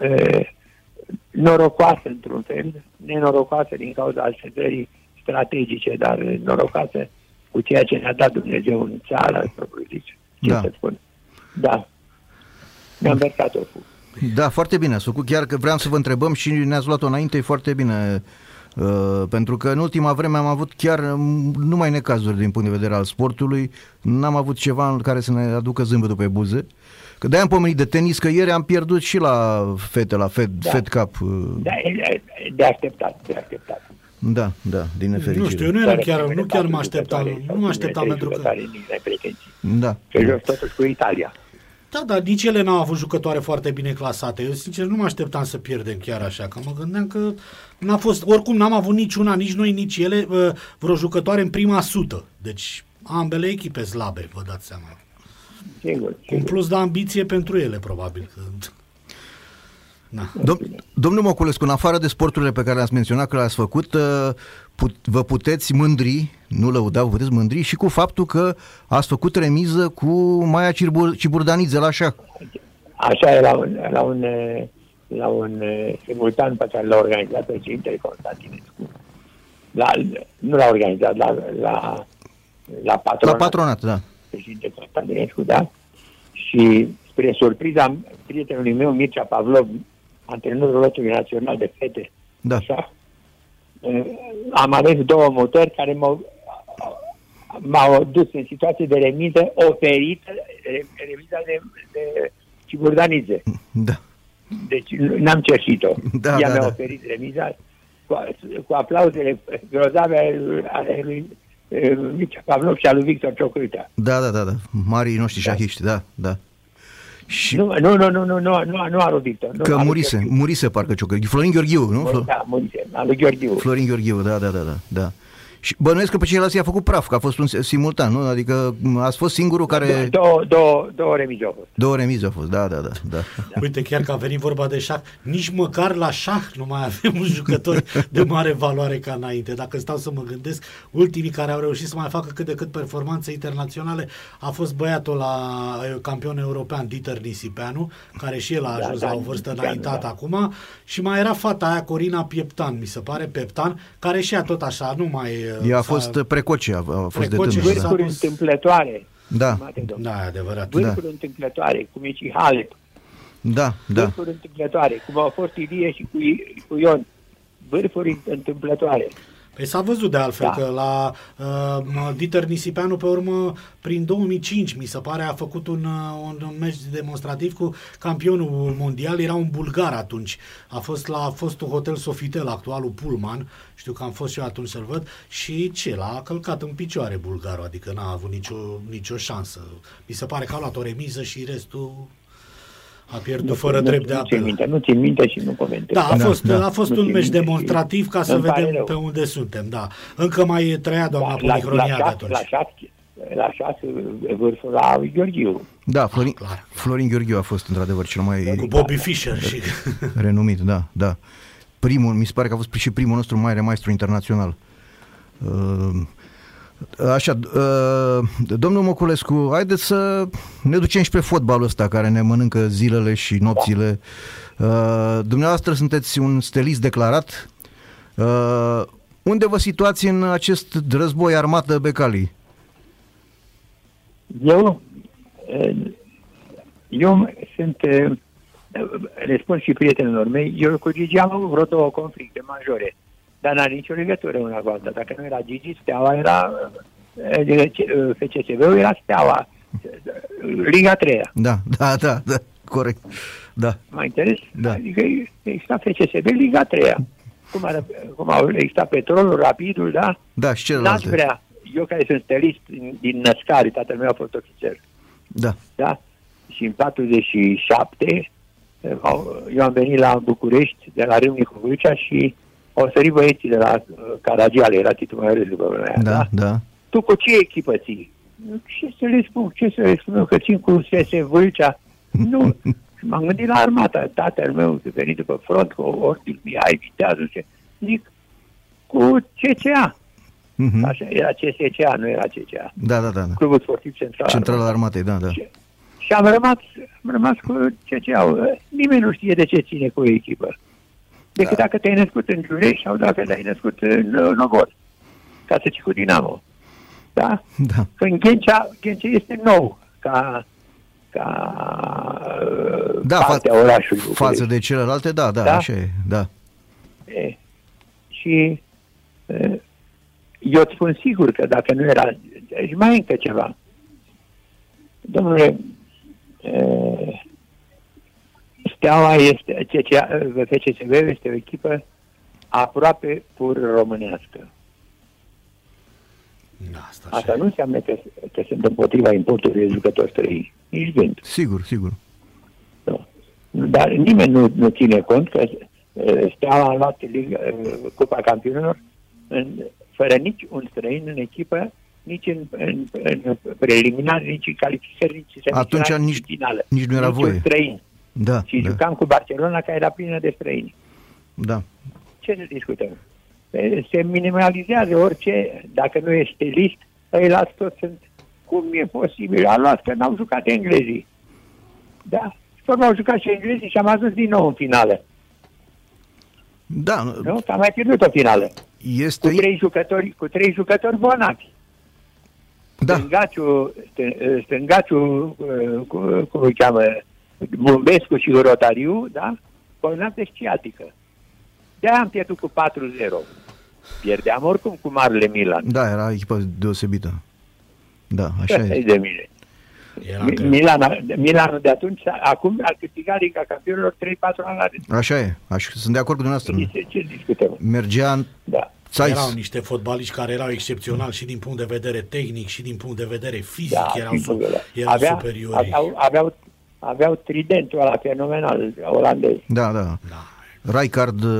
uh, norocoasă într-un fel, nenorocoasă din cauza așezării strategice, dar norocoasă cu ceea ce ne-a dat Dumnezeu în țară, propriu zis. Ce Da. să spun? Da. Ne-am versat o fu. Da, foarte bine ați făcut, chiar că vreau să vă întrebăm și ne-ați luat-o înainte, e foarte bine. Uh, pentru că în ultima vreme am avut chiar um, numai necazuri din punct de vedere al sportului, n-am avut ceva în care să ne aducă zâmbetul pe buze. Că de-aia am pomenit de tenis, că ieri am pierdut și la fete, la Fed, Da. Fed Cup. uh, Da, e- e de așteptat, de așteptat. Da, da, din nefericire. Nu știu, eu nu, eram chiar, nu chiar mă așteptam, nu mă așteptam pentru că... Nici n-ai pretenții. Da. Că joci totuși cu Italia. Da, dar nici ele n-au avut jucătoare foarte bine clasate. Eu, sincer, nu mă așteptam să pierdem chiar așa, că mă gândeam că n-a fost, oricum n-am avut niciuna, nici noi, nici ele, uh, vreo jucătoare în prima sută. Deci, ambele echipe slabe, vă dați seama. Sigur, Un sigur. plus de ambiție pentru ele, probabil. Că... Na. Dom- domnul Moculescu, în afară de sporturile pe care le-ați menționat că le-ați făcut, uh, put- vă puteți mândri, nu lăuda, vă puteți mândri și cu faptul că ați făcut remiză cu Maia Cirbur- Ciburdanidze la șah. Așa e la un, la un, eh, la un eh, simultan pe care l-a organizat președintele Constantinescu. La, nu l-a organizat, la, la, la La patronat. patronat, da. președinte Constantinescu, da? și spre surpriza prietenului meu, Mircea Pavlov, antrenorul lotului național de fete, Da. așa, uh, am ales două motori care m-au, m-au dus în situație de remiză oferită, re- remiza de, de Ciburdanițe. Da. Deci nu- n-am cerșit-o. Da, Ea da, mi-a da. oferit remiza cu, cu aplauzele grozave ale- ale lui eh, Mircea Pavlov și al lui Victor Ciocârtea. Da, da, da, da. Marii noștri șahiști, da, da. Și Nu, nu, nu, nu, nu, nu, nu, nu a lui Victor. Nu, că a lui murise, Gheorghiu. murise parcă Ciocăr. Florin Gheorghiu, nu? Flo- Da, murise, a lui Gheorghiu. Florin Gheorghiu, da, da, da, da, da. Și bănuiesc că pe ceilalți i-a făcut praf, că a fost un simultan, nu? Adică m, ați fost singurul care... Două, două, două remize au fost. Două remize au fost, da, da, da, da. Uite, chiar că a venit vorba de șah, nici măcar la șah nu mai avem un jucător de mare valoare ca înainte. Dacă stau să mă gândesc, ultimii care au reușit să mai facă cât de cât performanțe internaționale a fost băiatul la eh, campion european, Dieter Nisipeanu, care și el a Da, ajuns da, la o vârstă Nisipeanu, înaintată da. acum, și mai era fata aia, Corina Pieptan, mi se pare, Peptan, care și ea tot așa, nu mai... eh, Ea a s-a- fost precoce, a, a fost de Precoce tânără, și da. s-a Vârfuri pus- întâmplătoare. Da, stimate domn. Da, e adevărat. Vârfuri întâmplătoare, cum e și Halep. da, da. Vârfuri întâmplătoare, cum au fost Ilie și cu, I- cu Ion. Vârfuri întâmplătoare. Păi s-a văzut de altfel Da. că la uh, Dieter Nisipeanu pe urmă prin 2005 mi se pare a făcut un, uh, un, un meci demonstrativ cu campionul mondial, era un bulgar atunci. A fost la fostul hotel Sofitel, actualul Pullman, știu că am fost și eu atunci să-l văd și ce, l-a călcat în picioare bulgarul, adică n-a avut nicio, nicio șansă. Mi se pare că a luat o remiză și restul a pierdut Nu- fără nu- drept de nu țin apel. minte, nu țin minte și nu comentez. Da, a Da, fost, da. a fost Nu un țin meci minte și demonstrativ ca să îmi pare vedem rău. pe unde suntem, da. Încă mai trăia doamna la, Policronia de șase- atunci. la șase, la șase vârful la lui Gheorghiu. Da, Florin, clar. Florin Gheorghiu a fost într-adevăr cel mai Cu Bobby Fischer și... renumit, da, da. Primul, mi se pare că a fost și primul nostru mare maestru internațional. Uh, Așa, uh, domnul Moculescu, haideți să ne ducem și pe fotbalul ăsta care ne mănâncă zilele și nopțile. Uh, Dumneavoastră sunteți un stelist declarat. Uh, Unde vă situați în acest război armată Becali? Eu, eh, eu sunt, eh, le spun și prietenilor mei, eu cu Gigi am avut vreo două conflicte majore, dar n-are nicio legătură una cu alta. Dacă nu era Gigi, Steaua era, eh, FCSB-ul era Steaua, Liga 3 Da, da, da, da, corect. Da, Mă interes? Da. Adică exista FCSB Liga 3 cum, ar, cum au existat petrolul, rapidul, da? da, și N-aș celelalte. vrea, eu care sunt stelist din, din Născari, tatăl meu a fost ofițer, Da, da? Și în 47, eh, au- eu am venit la București, de la Râmnicu Vâlcea și au sărit băieții de la uh, Caragiale, era titlul mai după vremea aia, da, da. Tu cu ce echipă ții? Ce să le spun? Ce să le spun eu? Că țin cu SS Vâlcea? Nu. Și m-am gândit la armata. Tatăl meu a venit după front cu Ortic Mihai Viteazul. Ce... Zic, cu CCA. Mhm. Așa, era CSCA, nu era CCA. Da, da, da. da. Clubul Sportiv Central. Centrala Armatei, da, da. Și, și am rămas, am rămas cu CCA. Nimeni nu știe de ce ține cu o echipă. Decât Da. dacă te-ai născut în Giulești sau dacă te-ai născut în uh, Nogor. Ca să ții cu Dinamo. Da? Da, Când Ghencea, Ghencea este nou ca, ca uh, da partea fa- orașului. față București. de celelalte, da, da, Da? așa e, da. E, și e, eu îți spun sigur că dacă nu era... Și mai e încă ceva. Domnule, e, Steaua este, CCA, FCSB este o echipă aproape pur românească. Da, asta așa. Asta nu înseamnă că, că sunt împotriva importului de jucători străini. Nici gând. Sigur, sigur. Nu. Dar nimeni nu, nu ține cont că uh, Steaua a luat Liga, uh, Cupa Campionilor în, fără nici un străin în echipă, nici în, în, în preliminar, nici în calificări, nici în Atunci semifinale, nici- în finală. nici nu era Nici voie. un străin. Da, Și da, jucam cu Barcelona, care era plină de străini. da. Ce să discutăm? E, Se minimalizează orice, dacă nu ești stilist, îi las toți sunt cum e posibil. A luat că n-au jucat englezii. Da? Și pe urmă au jucat și englezii și am ajuns din nou în finală. Da, Nu? Că am mai pierdut o finală. Cu este... trei jucători, cu trei jucători bonavi. Da. stângaciul, stân- stângaciul, uh, cu- cum îi cheamă, Bumbescu și Rotariu, da? Coordonată sciatică. De-aia am pierdut cu 4-0. Pierdeam oricum cu Marele Milan. Da, era echipă deosebită. Da, așa Asta e e. de mine. Era Mi- greu. Milan, Milanul de atunci, acum a câștigat Liga Campionilor 3-4 ani la rând. Așa e. Aș, sunt de acord cu dumneavoastră. Ce, ce discutăm? Mergea Da. Țais. Erau niște fotbaliști care erau excepționali și din punct de vedere tehnic și din punct de vedere fizic da erau, su- sigur, da. erau avea, superiori. Aveau, aveau, aveau tridentul ăla fenomenal olandez. Da, da. Da. Rijkaard, uh,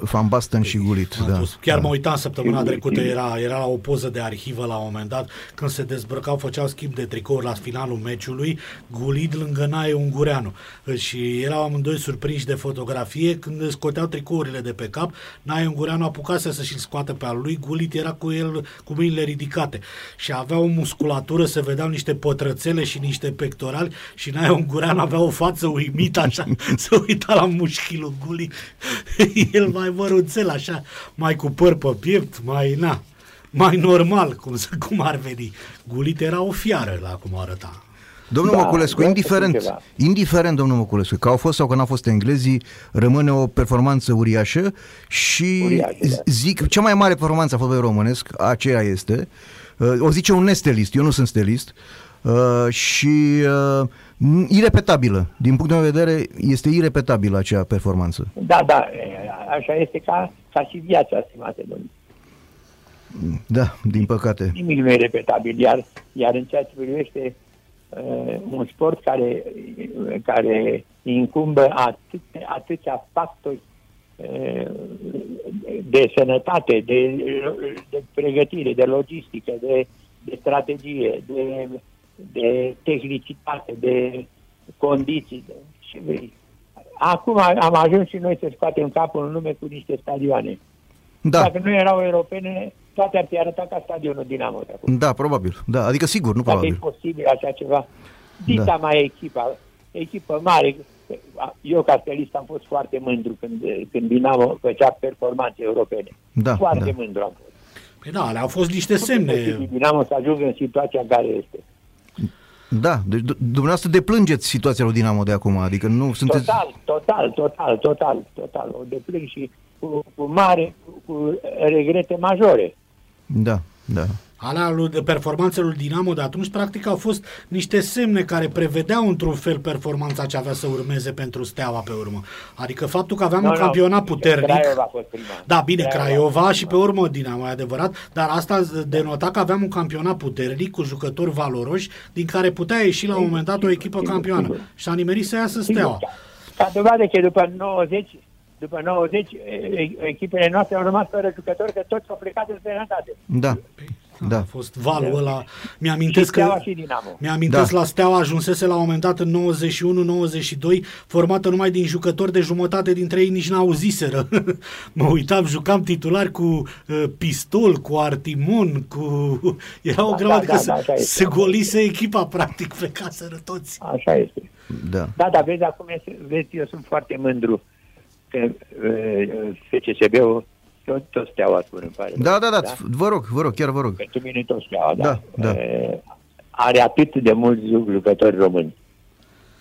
Van Basten și Gulit. Am Da. fost- Chiar mă uitam săptămâna Sigur, trecută, sigur. era, era la o poză de arhivă la un moment dat, când se dezbrăcau, făceau schimb de tricouri la finalul meciului, Gulid lângă Nae Ungureanu. Și erau amândoi surprinși de fotografie când îți scoteau tricourile de pe cap, Nae Ungureanu apucase să-și scoată pe al lui, Gulid era cu el cu mâinile ridicate și avea o musculatură, se vedeau niște pătrățele și niște pectorali și Nae Ungureanu avea o față uimită așa, se uita la mușchii lui Gulid, el mai mărunțel așa, mai cu păr pe piept, mai na, mai normal, cum, să- cum ar veni. Gulit era o fiară la cum arăta. Domnul Da, Măculescu, vreau să indiferent, spun ceva. indiferent, domnul Măculescu, că au fost sau că n-au fost englezii, rămâne o performanță uriașă și Uriașă, da. zic, cea mai mare performanță a fotbalului românesc, aceea este, uh, o zice un nestelist, eu nu sunt stelist, uh, și uh, irepetabilă, din punctul meu de vedere, este irepetabilă acea performanță. Da, da, așa este ca, ca și viața, stimate domnule. Da, din păcate. Nimic nu e repetabil, iar, iar în ceea ce privește uh, un sport care, care incumbă atât, atâția factori uh, de sănătate, de, de pregătire, de logistică, de, de strategie, de, de tehnicitate, de condiții. De, și vrei. Acum am ajuns și noi să scoatem capul în lume cu niște stadioane. Da, Dacă nu erau europene, toate ar fi arătat ca stadionul Dinamo de acum. da, probabil. Da, adică sigur, nu Dacă e probabil. posibil așa ceva. Dita Da. mai e echipa, echipă mare. Eu ca stelist am fost foarte mândru când, când Dinamo făcea performanțe europene. Da, foarte da. mândru am fost. Păi da, alea au fost niște Nu e semne. posibil Dinamo să ajungă în situația în care este. Da, deci d- dumneavoastră deplângeți situația lui Dinamo de acum, adică nu sunteți... Total, total, total, total, total. O deplâng și cu, cu mare, cu, cu regrete majore. Da, da. Alea lui, de performanțele lui Dinamo de atunci, practic, au fost niște semne care prevedeau într-un fel performanța ce avea să urmeze pentru Steaua pe urmă. Adică faptul că aveam Nu, un nu, campionat puternic... Craiova a fost prima. Da, bine, Craiova Craiova a și fost pe urmă Dinamo, e adevărat, dar asta denota că aveam un campionat puternic cu jucători valoroși, din care putea ieși la un moment dat o echipă sigur, campioană. sigur. Și a nimerit să iasă Sigur, Steaua. Ca dovadă că după 90, după 90, e- e- echipele noastre au rămas fără jucători, că toți au plecat în străinătate. Da, Da. A da. fost valul ăla. Și Mi-amintesc Steaua că... și Dinamo. Mi-amintesc Da. la Steaua ajunsese la un moment dat în 91-92 formată numai din jucători de jumătate dintre ei nici n-auziseră. mă uitam, jucam titulari cu uh, pistol, cu artimon, cu... Era o Da, grămadă da, că da, se, da, așa este. se golise echipa, practic, plecaseră toți. Așa este. da. Da, dar vezi, acum este- vezi, eu sunt foarte mândru că uh, FCSB-ul tot, tot steaua spun, îmi pare. Da, da, da, vă rog, vă rog, chiar vă rog. Pentru mine tot steaua, da. Da, da. Uh, are atât de mulți jucători români.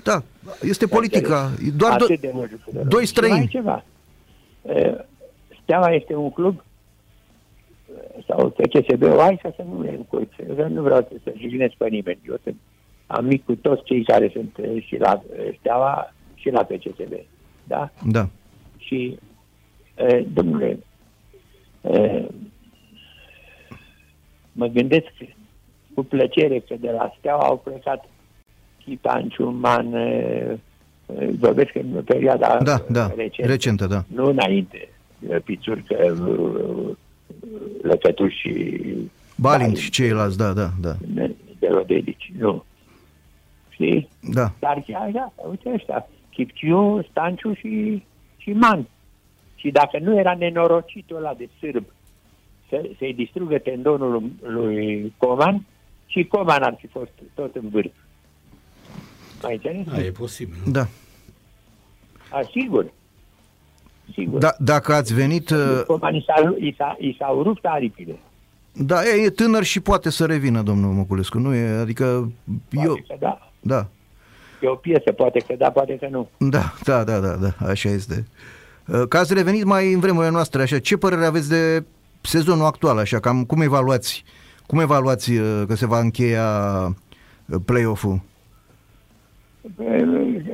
Da, este politica. Doar atât do- de mulți jucători doi români. Și mai e străini. ceva. Uh, Steaua este un club uh, sau FCSB-ul, hai să nu le încurc, că nu vreau să, să jignesc pe nimeni. Eu sunt amic cu toți cei care sunt uh, și la uh, Steaua și la FCSB. Da? Da, Și, uh, domnule, uh, mă gândesc cu plăcere că de la Steaua au plecat Chitan, Ciuman, uh, uh, vorbesc în perioada da, da, recentă. recentă, da. Nu înainte. uh, Pițurcă, uh, Lăcătuș și Balint și ceilalți, da, da, da. de Rodedici. Nu. Știi? Da, Dar chiar așa, uite ăștia, Chipciu, Stanciu și, și Man. Și dacă nu era nenorocitul ăla de sârb să, să-i distrugă tendonul lui, lui Coman, și Coman ar fi fost tot în vârf. Mai înțeles? Da, e posibil. da. A, sigur. Sigur. da. Dacă ați venit... uh, Coman i, s-a, i, s-a, i s-au rupt aripile. Da, e, e tânăr și poate să revină, domnul Măculescu. Nu e, adică Poate eu... că da. Da, E o piesă, poate că da, poate că nu. da, da, da, da, da așa este. Uh, Ca ați revenit mai în vremurile noastre, așa, ce părere aveți de sezonul actual, așa, cam cum evaluați, cum evaluați uh, că se va încheia uh, play-off-ul?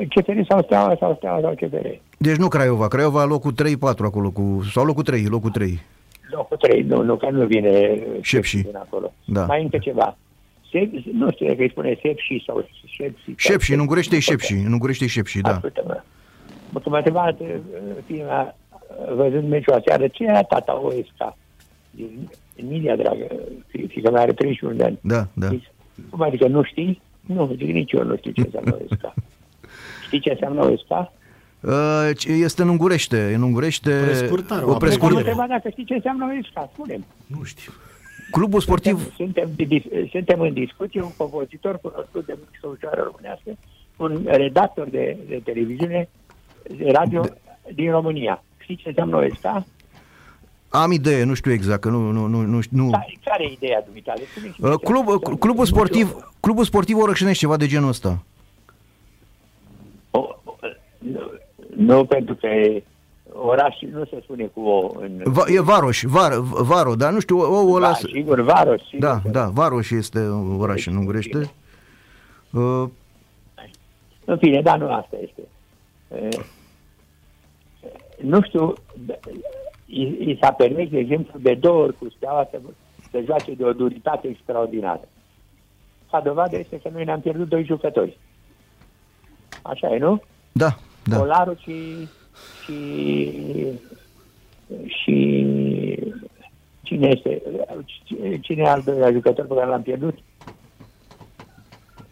CFR sau Steaua sau Steaua sau CFR. Deci nu Craiova, Craiova locul 3-4 acolo, cu, sau locul 3, locul 3. Locul 3, nu, nu, că nu vine Șepși. din acolo. Da. Mai încă ceva. Sep, nu știu dacă îi spune Sepși sau Șepși. Șepși, în ungurește e Șepși, în ungurește e Șepși, da. Ascultă-mă. Mă, că m-a întrebat uh, fiica, uh, văzând meciul aseară, ce era tata OSK? Din Emilia, dragă, fi- fiica mea are 31 de ani. Da, da. Zic, Cum adică nu știi? Nu, zic, nici eu nu știu ce înseamnă OSK. Știi ce înseamnă OSK? Uh, ce- Este în ungurește, în ungurește Prescurtare, o o Mă prescurtare. prescurtare. întreba dacă știi ce înseamnă OSK. Spune-mi. Nu știu. Clubul sportiv, Suntem, suntem, suntem în discuție, un compozitor cunoscut de muzică ușoară românească, un redactor de, de televiziune, de radio din România. Știi ce înseamnă OSK? am idee, nu știu exact, că nu, nu, nu, nu, nu. Care, care e ideea dumitale? Spune-mi și Uh, mie Club, ce uh, înseamnă. clubul sportiv, clubul sportiv Orășenești, ceva de genul ăsta. O, o, nu, nu, pentru că oraș nu se spune cu o în... Va, e Varoș, Var, Varo, dar nu știu, o, ăla, da, sigur, Varos. Sigur, da, că- da, Varoș este un oraș în ungurește. Uh, În fine, dar nu asta este. E, Nu știu, d- i, i s-a permis, de exemplu, de două ori cu Steaua să, să joace de o duritate extraordinară. Ca dovadă este că noi ne-am pierdut doi jucători. Așa e, nu? da, da. Colaru și, și, și cine este? Cine e al doilea jucător pe care l-am pierdut?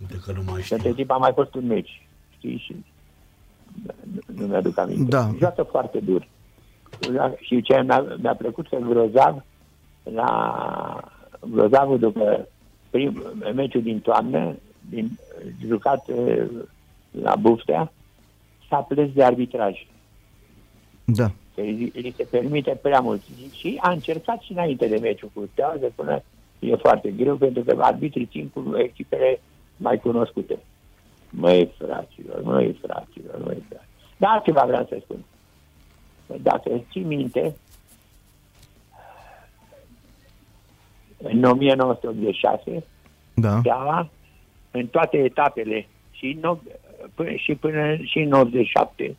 De că nu mai Și între știu. timp a mai fost un meci. Știi? Și nu, nu mi-aduc aminte. Da. Joacă foarte dur. Și ce mi-a, mi-a plăcut că Grozav, la Grozavul după prim, meciul din toamnă, din, jucat eh, la Buftea, s-a plâns de arbitraj. Da. Că îi, îi se permite prea mult. Și a încercat și înainte de meciul cu Steaua să spună e foarte greu pentru că arbitrii țin cu echipele mai cunoscute. Măi, fraților, măi, fraților, măi, fraților. Dar altceva vreau să spun. Dacă ții minte, în 1986, Da. Steaua, în toate etapele, și, în, op- până, și până și în 87,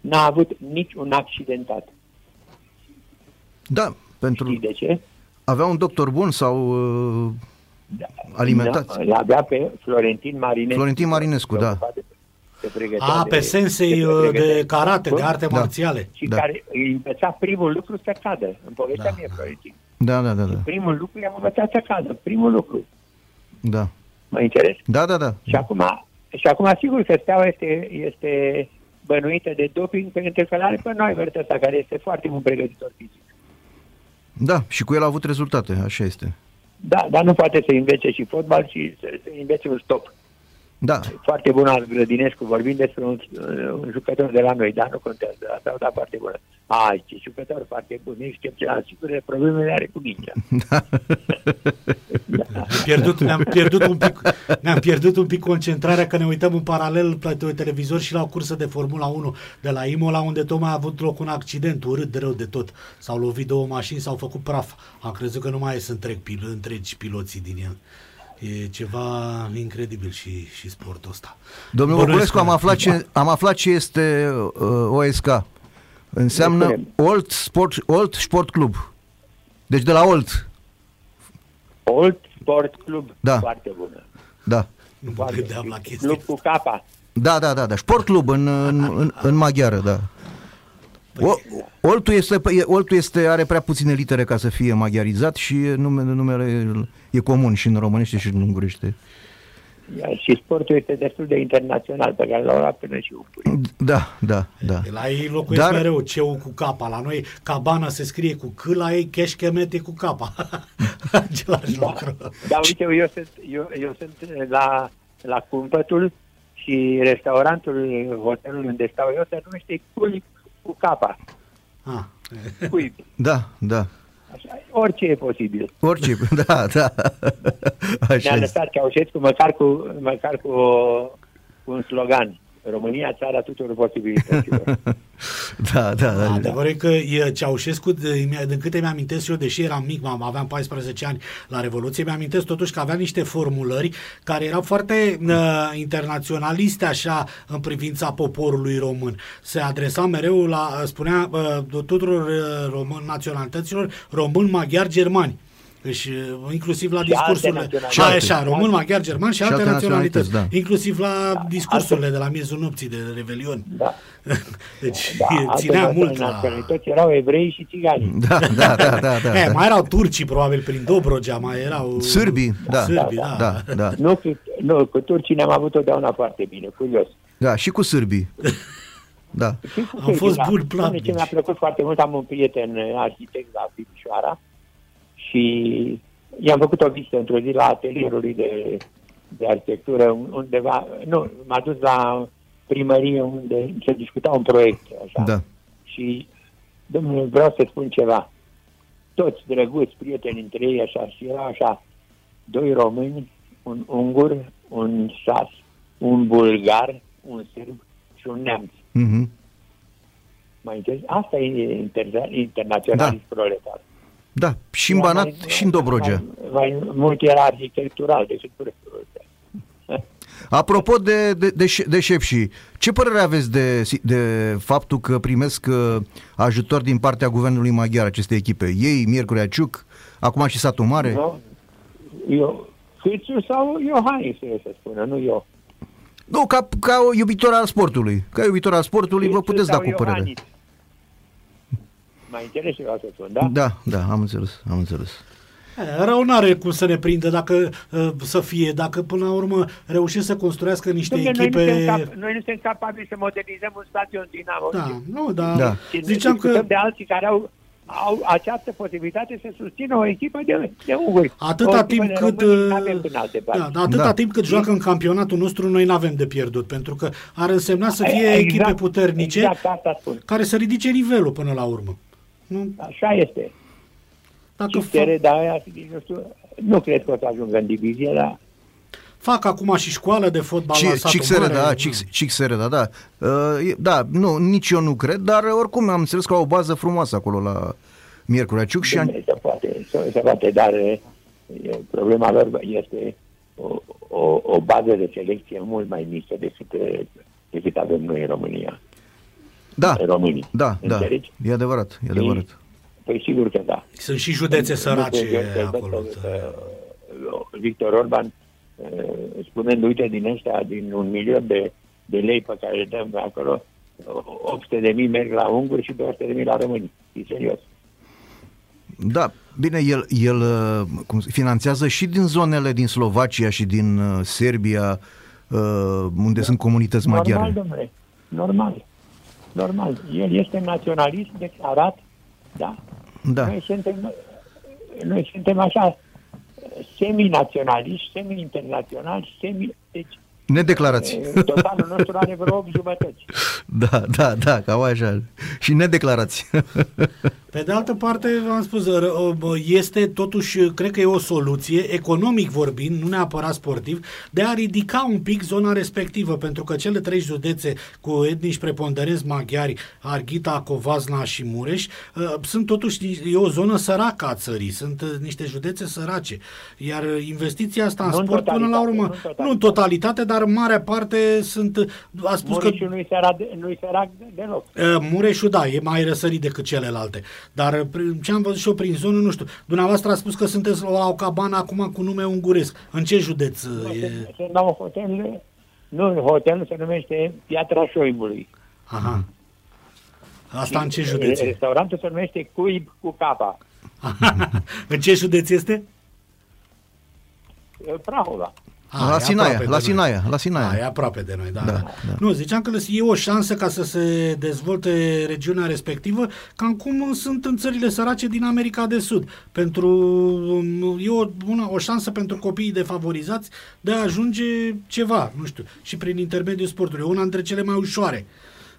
n-a avut nici un accidentat. Da, pentru Știi de ce? avea un doctor bun sau uh, Da. alimentați. Da, L-avea pe Florentin Marinescu. Florentin Marinescu, da. Se pregătea A, de- pe sensei se uh, de pregătea- karate, de Bun? arte Da. marțiale. Și Da. care îi învăța primul lucru să cadă. Îmi povestea Da. mie Florentin. Da, da, da, da. Primul lucru i-am învățat să cadă. Primul lucru. Da. Mă interes? Da, da, da. Și acum, și acum sigur că Steaua este, este bănuită de doping pentru că are pe noi ăsta care este foarte bun pregătitor fizic. Da, și cu el a avut rezultate, așa este. Da, dar nu poate să învețe și fotbal și să, să învețe un stop. Da, Foarte bun al Grădinescu, vorbim despre un, un jucător de la noi, dar nu contează, asta o da foarte bună. A, ce jucător foarte bun, excepțional, sigur, problemele are cu mingea. Ne-am pierdut, ne-am pierdut un pic, ne-am pierdut un pic concentrarea că ne uităm în paralel pe televizor și la o cursă de Formula 1 de la Imola unde tocmai a avut loc un accident urât de rău de tot. S-au lovit două mașini, s-au făcut praf. Am crezut că nu mai sunt întreg, pil- întregi piloții din el. E ceva incredibil și, și sportul ăsta. Domnul Bănuiesc Voculescu, am că- aflat ce, am aflat ce este uh, OSK. Înseamnă Spune-mi. Old Sport, Old Sport Club. Deci de la Old. Old Sport Club, Da. foarte bună. Da. Nu mă Foarte. gândeam la chestia Club cu capa. Da, da, da, da. Sport Club în, în, în, în maghiară, da. O, Oltul, este, e- Oltul este, are prea puține litere ca să fie maghiarizat și numele, numele e comun și în românește și în ungurește. Iar și sportul este destul de internațional, pe care l-au luat până și upuri. Da, da, da. La ei locuiesc Dar- Dar... mereu ceu cu capa. La noi cabana se scrie cu C, la ei keșchemet e cu capa. Același lucru. Dar uite, eu sunt, eu, eu sunt la, la cumpătul și restaurantul, hotelul unde stau eu, se numește Cuib cu capa. Ah. Cuib. Da, da. Așa, orice e posibil. Orice, da, da. Așa Ne-a este. lăsat Ceaușescu măcar cu, măcar cu, cu un slogan. România, țara tuturor posibilităților. Da, da, da. Adevărul e că e Ceaușescu, de, de câte mi-amintesc eu, deși eram mic, m- aveam 14 ani la Revoluție, mi-amintesc totuși că avea niște formulări care erau foarte uh, internaționaliste așa în privința poporului român. Se adresa mereu la, spunea uh, tuturor uh, român, naționalităților român, maghiari, germani. Deci, uh, inclusiv la Și discursurile. alte A, naționalități. așa, român, maghiar, german și, Și alte alte naționalități. naționalități, da. Inclusiv la discursurile de la miezul nopții de Revelion. Da. Deci Da, ținea alte mult la... naționalități erau evrei și țigani. Da, da, da, da, da. Eh, mai erau turcii, probabil, prin Dobrogea, mai erau... Sârbii, da. Sârbii, da. Da, da. Nu, cu- nu, cu turcii ne-am avut totdeauna foarte bine, curios. Da, și cu sârbii. Da. Și cu Am sârbii, fost da. buni Doamne, platnici. Ce mi-a plăcut foarte mult, am un prieten eh, arhitect la Timișoara și i-am făcut o vizită într-o zi la atelierul lui de, de arhitectură undeva, nu, m-a dus la primărie unde se discuta un proiect, așa. Da. Și, domnule, vreau să spun ceva. Toți drăguți, prieteni între ei, așa, și erau așa, doi români, un ungur, un sas, un bulgar, un sârb și un neamț. Mhm. Mai înțeles? Asta e inter- internaționalism Da. proletar. Da, și în Banat Mai- și în Dobrogea. Mai, mai mult era arhitectural decât proletar. Apropo de, de, de, șe- de șef și ce părere aveți de, de faptul că primesc uh, ajutor din partea guvernului maghiar aceste echipe? Ei, Miercurea Ciuc, acum și Satul Mare? Nu? Eu, Câțu sau Iohannis, trebuie să spună, nu eu. Nu, ca, ca o iubitor al sportului. Ca iubitor al sportului vă Câțu puteți da sau cu părere. Iohannis. Mai înțeles ce vreau să spun, da? Da, da, am înțeles, am înțeles. Eh, Rău n-are cum să ne prindă dacă uh, să fie, dacă până la urmă reușesc să construiască niște Dom'le, noi, nu echipe... suntem cap, noi nu suntem capabili să modernizăm un stadion Dinamo. Da, nu, da. Da. Și Ziceam discutăm că de alții care au, au această posibilitate să susțină o echipă de, de unguri. atâta o timp echipă de cât... români uh, n-avem până alte da, părți. da, atâta Da. timp cât joacă în campionatul nostru, noi n-avem de pierdut, pentru că ar însemna să fie Exact, echipe puternice Exact asta spun. care să ridice nivelul până la urmă. Nu? Așa este. Dacă Și fac, tere, dar aia, nu știu, nu cred că o să ajungă în divizie, dar fac acum și școală de fotbal la satul Cixere, mare, da, nu. Cix- Cixere, da, da. Uh, e- Da, nu, nici eu nu cred, dar oricum am înțeles că au o bază frumoasă acolo la Miercurea Ciuc și... Bine, se poate, se, se poate, dar e, problema lor este o, o, o bază de selecție mult mai mică decât, decât avem noi în România. Da, Românii. da, da, Înțelegi? e adevărat, e adevărat. Păi sigur că da. Sunt și județe Nu sărace cred că- că- acolo. că- că Victor Orban, uh, spunând, uite, din ăștia, din un milion de, de lei pe care le dăm acolo, 800 de mii merg la unguri și 200 de mii la români. E serios. Da, bine, el, el uh, cum, se- finanțează și din zonele din Slovacia și din uh, Serbia, uh, unde sunt comunități maghiare. Normal, domnule. Normal. Normal. El este naționalist declarat, da? Da, Noi suntem, noi suntem așa semi-naționaliști, semi-internaționali, semi... Deci, nedeclarați. e, totalul nostru are vreo 8 jumătăți. Da, da, da, cam așa. Și nedeclarați. Pe de altă parte, v-am spus, ră- este totuși, cred că e o soluție, economic vorbind, nu neapărat sportiv, de a ridica un pic zona respectivă, pentru că cele trei județe cu etnici preponderenți maghiari, Arghita, Covazna și Mureș, uh, sunt totuși, e o zonă săracă a țării, sunt uh, niște județe sărace. Iar investiția asta în Nu în sport, până la totalitate, urmă, nu în totalitate. nu în totalitate, dar în mare parte sunt, a spus că Mureșul nu-i sărac, nu-i sărac deloc. Uh, Mureșul, da, e mai răsărit decât celelalte. Dar uh, prin- ce am văzut și eu prin zonă, nu știu. Dumneavoastră a spus că sunteți la o cabană acum cu nume unguresc. În ce județ uh, e? Se, se la un hotel, nu, hotelul se numește Piatra Șoimului. Aha. Asta în ce Și județ e? Restaurantul se numește Cuib cu capa. în ce județ este? Prahova. Ah, la e Sinaia, aproape la de noi. Sinaia, la Sinaia. Ah, e aproape de noi, da. Da, da, da. Nu, ziceam că e o șansă ca să se dezvolte regiunea respectivă, cam cum sunt în țările sărace din America de Sud. Pentru, um, e o, una, o șansă pentru copiii defavorizați de a ajunge ceva, nu știu, și prin intermediul sportului. E una dintre cele mai ușoare,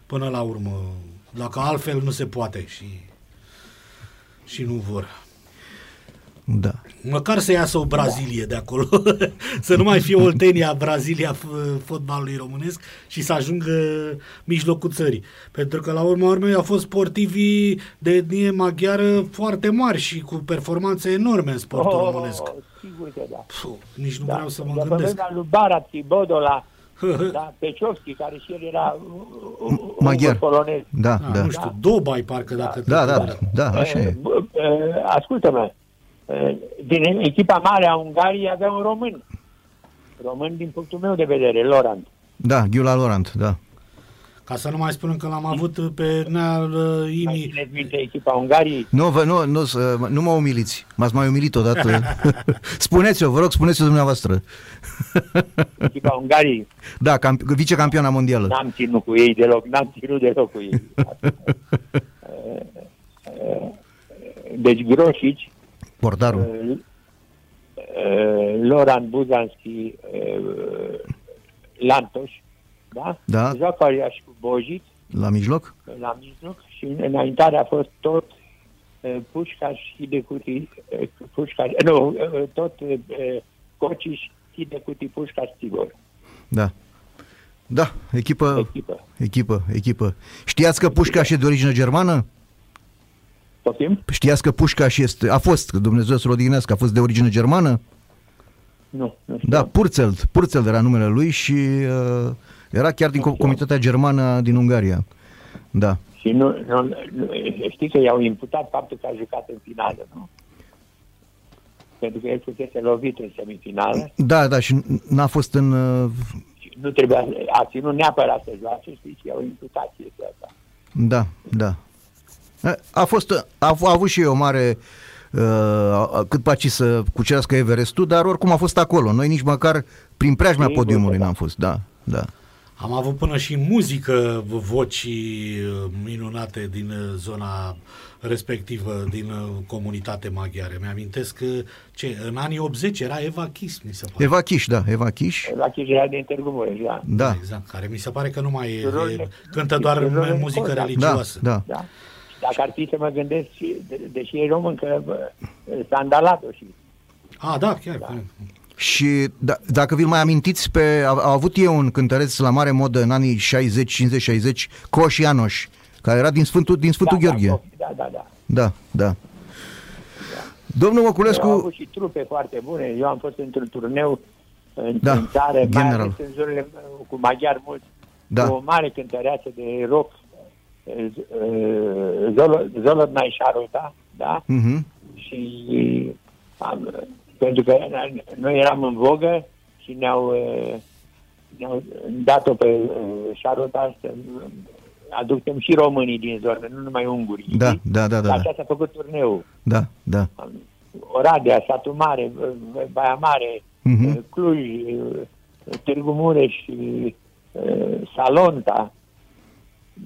până la urmă, dacă altfel nu se poate și, și nu vor. Da. Măcar să iasă o Brazilie de acolo, să nu mai fie Oltenia, Brazilia f- fotbalului românesc și să ajungă mijlocul țării. Pentru că la urma urmei au fost sportivii de etnie maghiară foarte mari și cu performanțe enorme în sportul Oh, românesc. sigur că da. Puh, nici nu da. vreau să mă de pe gândesc. vremea lui Barat, Tibodola, da, Peciovski, care și el era uh, uh, Maghiar. polonez. Da, Ah, da. Nu știu, Dobai parcă dacă... Da, da, te- da, așa Eh, e. b- eh, Ascultă-mă, eh, din echipa mare a Ungariei avea un român. Român din punctul meu de vedere, Lorand. Da, Ghiula Lorant, da. Ca să nu mai spunem că l-am avut pe Nea uh, Mai Imi. țineți minte echipa Ungariei? Nu, vă, nu, nu, să- nu mă umiliți. M-ați mai umilit odată. spuneți-o, vă rog, spuneți-o dumneavoastră. Echipa Ungariei. Da, camp- vicecampioana mondială. N-am ținut cu ei deloc, n-am ținut deloc cu ei. Deci Groșici, Portarul. Loran Buzanski, eh, Lantoș, da? Da. Zacariaș cu Bojic, La mijloc? la mijloc și înaintarea a fost tot uh, Pușcaș și de cutii, uh, Pușcaș, nu, uh, tot uh, Cociș și de cutii Pușcaș Tigor, Da. Da, echipă, echipă. echipă, echipă. Știați că Pușcaș e de origine germană? Poftim? Știați că Pușcaș este, a fost, că Dumnezeu să-l odihnească, a fost de origine germană? Nu, nu știu. Da, Purceld, Purceld era numele lui și uh, era chiar din co- comunitatea germană din Ungaria. Da. Și nu, nu, nu, știți că i-au imputat faptul că a jucat în finală, nu? Pentru că el fusese lovit în semifinală Da, da, și n- n-a fost în... Uh, și nu trebuia, a ținut neapărat să joace, știți, și i-au imputat chestia asta. da, da. A fost, a, a avut și eu o mare uh, cât paci să cucerească Everestul, dar oricum a fost acolo. Noi nici măcar prin preajma Sigur că podiumului da. n-am fost. Da, da. Am avut până și muzică, voci uh, minunate din uh, zona respectivă, din uh, comunitate maghiară. Mi-amintesc că ce, în anii 80 era Eva Kiss, mi se pare. Eva Chiș, da, Eva Chiș. La Chișinău din Târgu Mureș, da. Da, Exact, care mi se pare că nu mai e, Surorile- e cântă doar surorile muzică Coza. da, religioasă. da. Da. Și dacă ar fi să mă gândesc, și, de, deși e român, că bă, sandalat-o și Ah, da, chiar. Da. Și da, dacă vi-l mai amintiți, pe, a, a avut eu un cântăreț la mare modă în anii 60, 50, 60, Coș Ianoș, care era din Sfântul, din Sfântul da, Gheorghe. Da, da, da. Da, da. Domnul Eu Măculescu, am avut și trupe foarte bune. Eu am fost într-un turneu în, Da, în țară, mai general. ales în zonele uh, cu maghiari mulți, Da. cu o mare cântăreață de rock, uh, Zolo- Zolotnai Șaruta, da? Mhm. și am, pentru că noi eram în vogă și ne-au, uh, ne-au dat-o pe uh, șarota să aducem și românii din zonă, nu numai ungurii. Da, știi? da, da, da, Așa da. s-a făcut turneul. da, da. Oradea, Satul Mare, uh, Baia Mare, Mhm. uh, Cluj, uh, Târgu Mureș, uh, Salonta.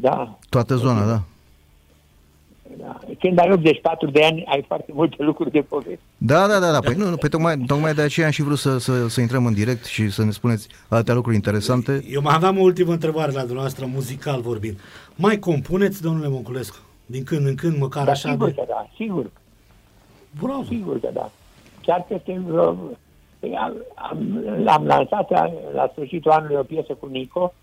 Da, Toată zona, da. da. Când ai 84 de ani, ai foarte multe lucruri de poveste. Da, da, da, da. Păi nu, nu, pe tocmai, tocmai de aceea am și vrut să, să, să intrăm în direct și să ne spuneți alte lucruri interesante. Eu mai aveam o ultimă întrebare la dumneavoastră, muzical vorbind. Mai compuneți, domnule Monculescu? Din când în când, măcar Dar așa sigur de... că da, sigur, Bravo! sigur că da. Chiar peste vreo... Am, am, am lansat la, la sfârșitul anului o piesă cu Nico,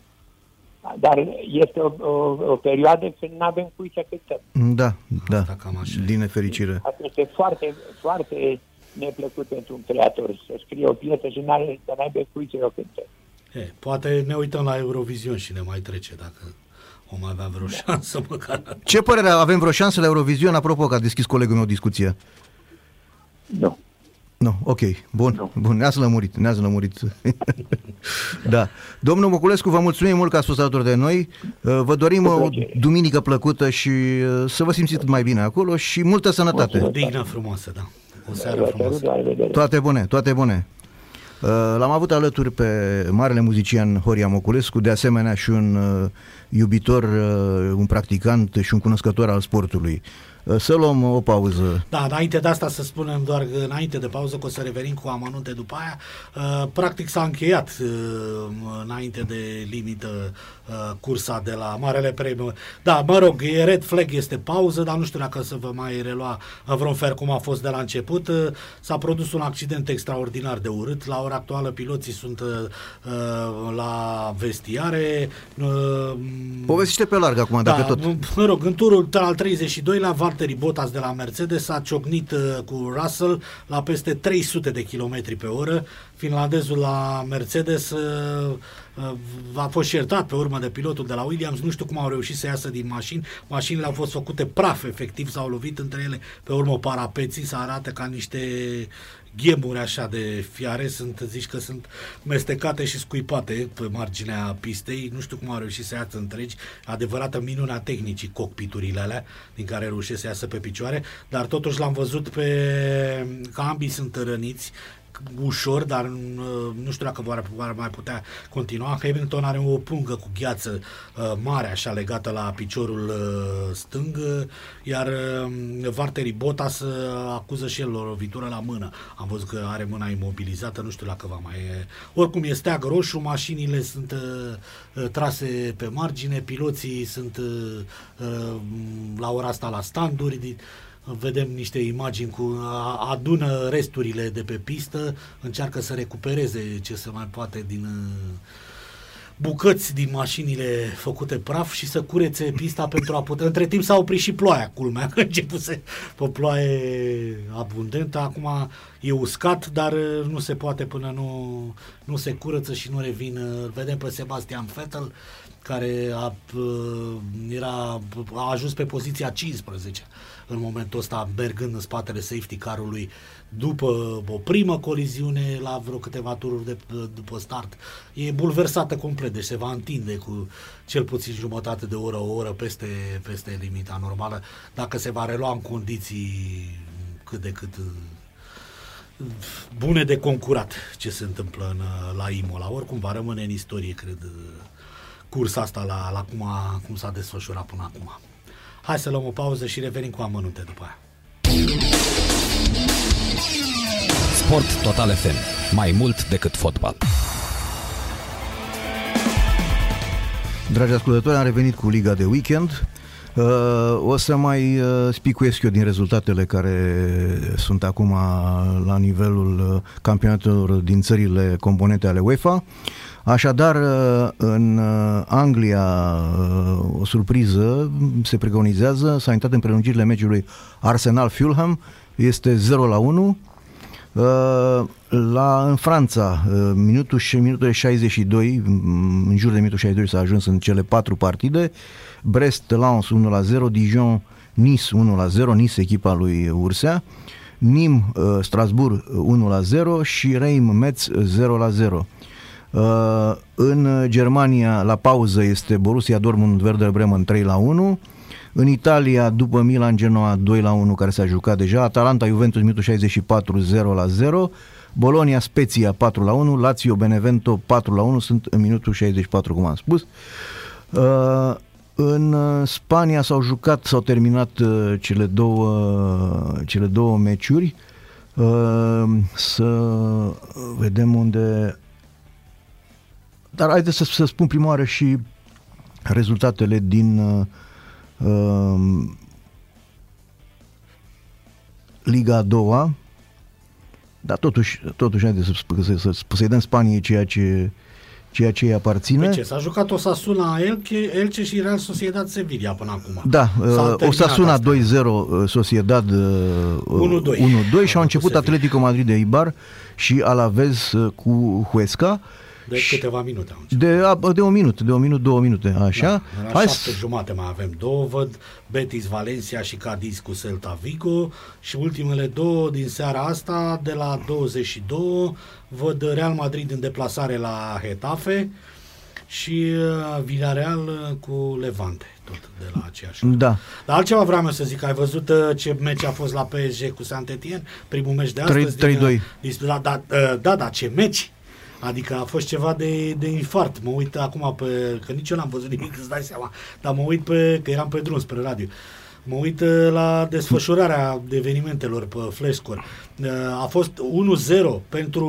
dar este o, o, o perioadă când nu avem cui să cântăm. Da, da, Asta cam așa e. din nefericire. Asta este foarte, foarte neplăcut pentru un creator să scrie o piesă și n-are, să n-aibă cui să o cânte. E, poate ne uităm la Eurovision și ne mai trece dacă o mai avea vreo șansă măcar. Ce părere avem vreo șansă la Eurovision? Apropo că a deschis colegul meu discuția. Nu. Nu, ok, bun, Nu. bun, ne-ați lămurit, ne-ați lămurit. da. Domnul Buculescu, vă mulțumim mult că ați fost alături de noi. Uh, Vă dorim Cu o plăcere. duminică plăcută și uh, să vă simțiți cât mai bine acolo și multă sănătate. Mulțumesc. Dignă frumoasă, da. O seară Vă frumoasă. salut, la revedere. Toate bune, toate bune. Uh, L-am avut alături pe marele muzician Horia Moculescu, de asemenea și un uh, iubitor, uh, un practicant și un cunoscător al sportului. Uh, Să luăm o pauză. Da, înainte de asta să spunem doar că înainte de pauză, că o să revenim cu amănunte după aia, uh, practic s-a încheiat uh, înainte de limită uh, cursa de la Marele Premiu. Da, mă rog, e red flag, este pauză, dar nu știu dacă să vă mai relua în vreun fel cum a fost de la început. Uh, S-a produs un accident extraordinar de urât. La ora actuală piloții sunt uh, uh, la vestiare. Uh, Povestește pe larg acum, dacă da, tot. mă rog, în turul al 32-lea, Valtteri Bottas de la Mercedes a ciocnit uh, cu Russell la peste 300 de km pe oră. Finlandezul la Mercedes uh, uh, a fost iertat pe urmă de pilotul de la Williams. Nu știu cum au reușit să iasă din mașini. Mașinile au fost făcute praf, efectiv, s-au lovit între ele. Pe urmă, parapeții să arată ca niște ghemuri așa de fiare, sunt, zici că sunt mestecate și scuipate pe marginea pistei, nu știu cum au reușit să iasă întregi, adevărată minunea tehnicii cockpiturile alea, din care reușesc să iasă pe picioare, dar totuși l-am văzut pe că ambii sunt răniți, ușor, dar uh, nu știu dacă vor, vor mai putea continua. Hamilton are o pungă cu gheață uh, mare, așa legată la piciorul uh, stâng, uh, iar uh, Valtteri Bottas uh, acuză și el o lovitură la mână. Am văzut că are mâna imobilizată, nu știu dacă va mai... Oricum e steag roșu, mașinile sunt uh, uh, trase pe margine, piloții sunt uh, uh, la ora asta la standuri, di- vedem niște imagini cu a- adună resturile de pe pistă, încearcă să recupereze ce se mai poate din uh, bucăți din mașinile făcute praf și să curețe pista pentru a putea... Între timp s-a oprit și ploaia, culmea, că începuse o ploaie abundentă, acum e uscat, dar uh, nu se poate până nu, nu se curăță și nu revin. uh, Îl vedem pe Sebastian Vettel, care a, uh, era, a ajuns pe poziția 15 în momentul ăsta, mergând în spatele safety car-ului după o primă coliziune la vreo câteva tururi de, după start. E bulversată complet, deci se va întinde cu cel puțin jumătate de oră, o oră peste, peste limita normală, dacă se va relua în condiții cât de cât uh, bune de concurat ce se întâmplă în, uh, la Imola. Oricum va rămâne în istorie, cred, uh, cursa asta la, la cum, a, cum s-a desfășurat până acum. Hai să luăm o pauză și revenim cu amănunte după aia. Sport Total FM. Mai mult decât fotbal. Dragi ascultători, am revenit cu Liga de Weekend. Uh, o să mai uh, spicuiesc eu din rezultatele care sunt acum la nivelul uh, campionatelor din țările componente ale UEFA. Așadar, uh, în uh, Anglia, uh, o surpriză se preconizează, s-a intrat în prelungirile meciului Arsenal-Fulham, este 0 la 1. Uh, La, în Franța, uh, minutul, și- minutul 62, mm, în jur de minutul 62 s-a ajuns în cele patru partide. Brest, Lens 1 la 0, Dijon, Nice 1 la 0, Nice echipa lui Ursea, Nim, uh, Strasbourg 1 la 0 și Reim, Metz 0 la 0. Uh, În Germania, la pauză, este Borussia Dortmund, Werder Bremen 3 la 1. În Italia, după Milan Genoa 2 la 1, care s-a jucat deja, Atalanta Juventus minutul 64 0 la 0, Bolonia Spezia 4 la 1, Lazio Benevento 4 la 1, sunt în minutul 64, cum am spus. Uh, în uh, Spania s-au jucat, s-au terminat uh, cele două, cele două meciuri. Uh, Să vedem unde... Dar haideți să, să spun prima oară și rezultatele din uh, uh, Liga a doua, dar totuși, totuși haideți să, sp- să, să, să-i dăm Spaniei ceea ce, ceea ce îi aparține. Pe ce? S-a jucat Osasuna, Elche, Elche și Real Sociedad Sevilla până acum. Da, S-au uh, terminat Osasuna astea. 2-0, uh, Sociedad uh, 1-2. 1-2 și au început Sevilla. Atletico Madrid de Ibar și Alavez uh, cu Huesca. De câteva minute au început. De, a- de un minut, de un minut, două minute, așa. Da, la Hai șapte să, jumate mai avem două, văd Betis, Valencia și Cadiz cu Celta Vigo și ultimele două din seara asta, de la 22, văd Real Madrid în deplasare la Getafe și uh, Villarreal uh, cu Levante, tot de la aceeași. oră. Da. Dar altceva vreau eu să zic, ai văzut uh, ce meci a fost la PSG cu Saint-Etienne, primul meci de Trei- astăzi? din, 3-2. uh, din- Da, da, uh, da, da, ce meci! Adică a fost ceva de, de infart. Mă uit acum pe... Că nici eu n-am văzut nimic, îți dai seama. Dar mă uit pe... Că eram pe drum spre radio. Mă uit uh, la desfășurarea evenimentelor pe Flashscore. Uh, A fost 1-0 pentru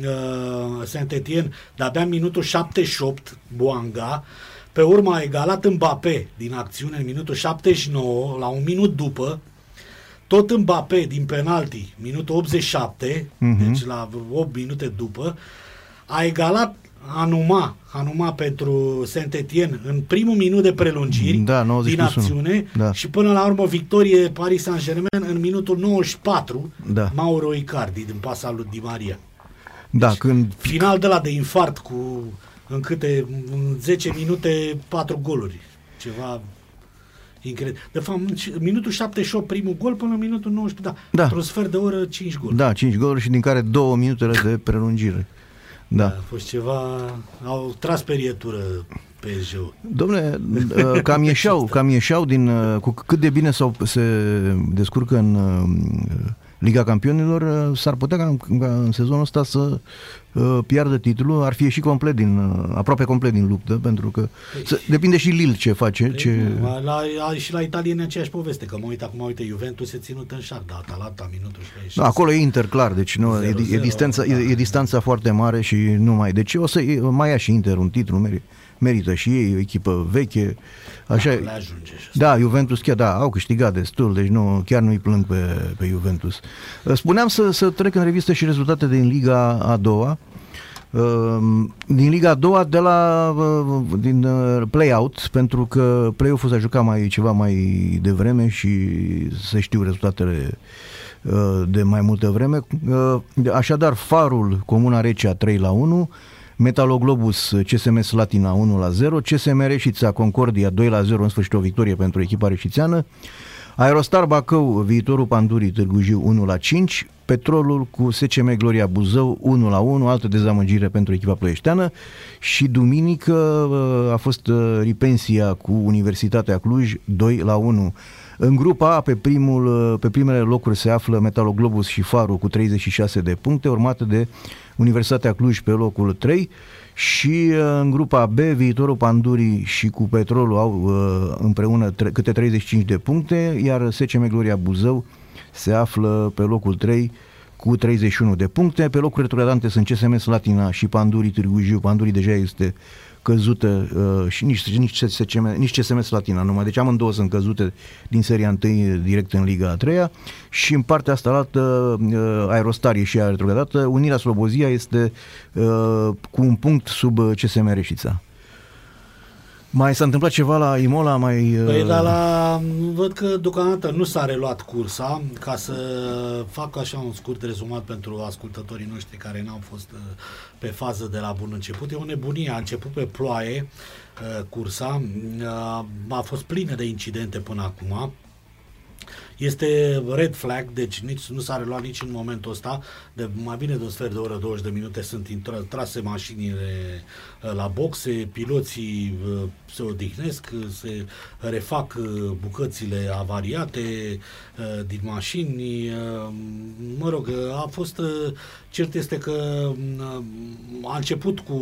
uh, Saint-Etienne, de-abia în minutul 78, Boanga. Pe urmă a egalat Mbappé din acțiune în minutul 79, la un minut după, tot Mbappé din penalti, minutul 87, Mhm. deci la 8 minute după, a egalat Anuma, Anuma pentru Saint-Etienne în primul minut de prelungiri Da, 90 din plus unu. acțiune Da. și până la urmă victorie Paris Saint-Germain în minutul 94 Da. Mauro Icardi din pasa lui Di Maria. Da, când Final de la de infart cu în câte în 10 minute 4 goluri. Ceva incredibil. De fapt, în minutul 78 primul gol până în minutul 19, da. Da. Într-un sfert de oră 5 goluri. Da, 5 goluri și din care 2 minutele de prelungire. Da. A fost ceva... Au tras perietură PSG-ul. Domne, uh, cam ieșeau, cam ieșeau din, uh, cu cât de bine sau se descurcă în uh, Liga Campionilor, uh, s-ar putea ca, în- ca în sezonul ăsta să uh, piardă titlul, ar fi ieșit complet din, uh, aproape complet din luptă, pentru că să, depinde și Lille ce face, ce... Păi Nu, La, la, și la italieni e aceeași poveste, că mă uit acum, uite, Juventus se ținut în șac, da, Atalanta, minutul 66. Da, acolo e Inter, clar, deci nu, e, e, 0-0, distanța, da. e, e distanța foarte mare și nu mai... Deci o să e- mai ia și Inter un titlu, meri, merită și ei, o echipă veche, așa... Le ajunge și Da, Juventus chiar, da, au câștigat destul, deci nu, chiar nu-i plâng pe, pe Juventus. Spuneam să, să trec în revistă și rezultate din Liga a doua. Ehm, Din Liga a doua, de la uh, din uh, play-out, pentru că play-off-ul s-a jucat mai ceva mai devreme și se știu rezultatele uh, de mai multă vreme. Uh, Așadar, Farul, Comuna Recea 3 la 1, Metaloglobus CSM Slatina 1 la 0, CSM Reșița Concordia 2 la 0, în sfârșit o victorie pentru echipa reșițeană, Aerostar Bacău, viitorul Pandurii Târgu Jiu 1 la 5, Petrolul cu SCM Gloria Buzău 1 la 1, altă dezamăgire pentru echipa ploieșteană. Și duminică uh, a fost uh, Ripensia cu Universitatea Cluj 2 la 1. În grupa A, pe, primul, uh, pe primele locuri se află Metaloglobus și Faru cu 36 de puncte, urmate de Universitatea Cluj pe locul 3 și uh, în grupa B, viitorul Pandurii și cu Petrolul au uh, împreună tre- câte 35 de puncte, iar SCM Gloria Buzău se află pe locul 3 cu 31 de puncte. Pe locuri retrogradante sunt CSM Slatina și Pandurii Târgu Jiu. Pandurii deja este căzută uh, și nici, nici, CSM, nici CSM Slatina numai. Deci amândouă sunt căzute din seria 1 direct în Liga a 3 și în partea asta altă uh, Aerostar e și ea retrogradată. Unirea Slobozia este uh, cu un punct sub uh, CSM Reșița. Mai s-a întâmplat ceva la Imola? Mai, uh, Păi, dar la, văd că deocamdată nu s-a reluat cursa, ca să fac așa un scurt rezumat pentru ascultătorii noștri care n-au fost uh, pe fază de la bun început. E o nebunie, a început pe ploaie uh, cursa, uh, a fost plină de incidente până acum. Este red flag, deci nici, nu s-a reluat nici în momentul ăsta. De mai bine de un sfert de oră, 20 de minute sunt intra, trase mașinile uh, la boxe, piloții uh, se odihnesc, uh, se refac uh, bucățile avariate uh, din mașini. uh, Mă rog, uh, a fost, uh, cert este că uh, a început cu,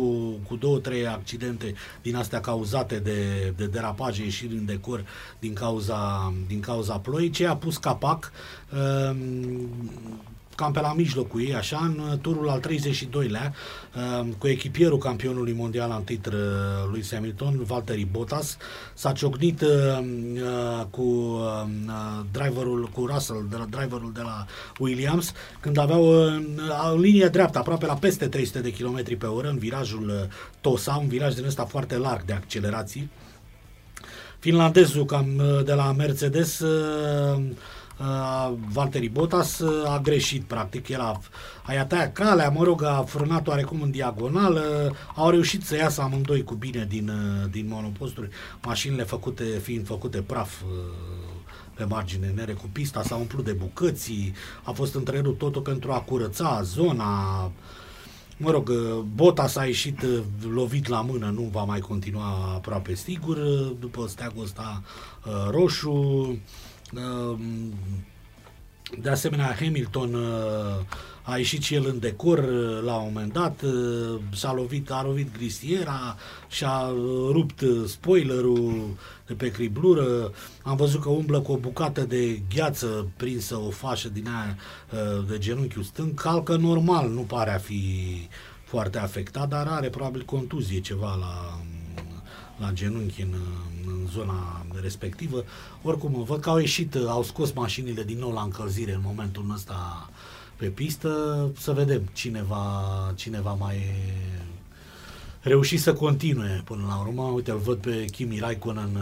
cu două, trei accidente din astea cauzate de, de derapaje ieșiri în decor din cauza, din cauza ploii, ce a pus capac uh, cam pe la mijlocul ei, așa, în turul al 32-lea, uh, cu echipierul campionului mondial în titr uh, lui Hamilton, Valtteri Bottas, s-a ciocnit uh, uh, cu uh, driverul, cu Russell, de la, driverul de la Williams, când aveau uh, în linie dreaptă, aproape la peste 300 de km pe oră, în virajul uh, Tosa, un viraj din ăsta foarte larg de accelerații. Finlandezul cam uh, de la Mercedes uh, uh, Valtteri Bottas uh, a greșit practic, el a, a i-a tăiat calea, mă rog, a frânat oarecum în diagonală, au reușit să iasă amândoi cu bine din, uh, din monoposturi, mașinile făcute, fiind făcute praf uh, pe margine nere cu pista, s-a umplut de bucății, a fost întrerupt totul pentru a curăța zona, Mă rog, Bota s-a ieșit lovit la mână, nu va mai continua aproape sigur, după steagul ăsta roșu. De asemenea, Hamilton a ieșit și el în decor la un moment dat, s-a lovit, a lovit grisiera, și-a rupt spoilerul de pe criblură, am văzut că umblă cu o bucată de gheață prinsă, o fașă din aia de genunchiul stâng, calcă normal, nu pare a fi foarte afectat, dar are probabil contuzie ceva la, la genunchi în, în zona respectivă. Oricum, văd că au ieșit, au scos mașinile din nou la încălzire în momentul ăsta pe pistă, să vedem cine va, cine va mai reuși să continue până la urmă. Uite, îl văd pe Kimi Raikkonen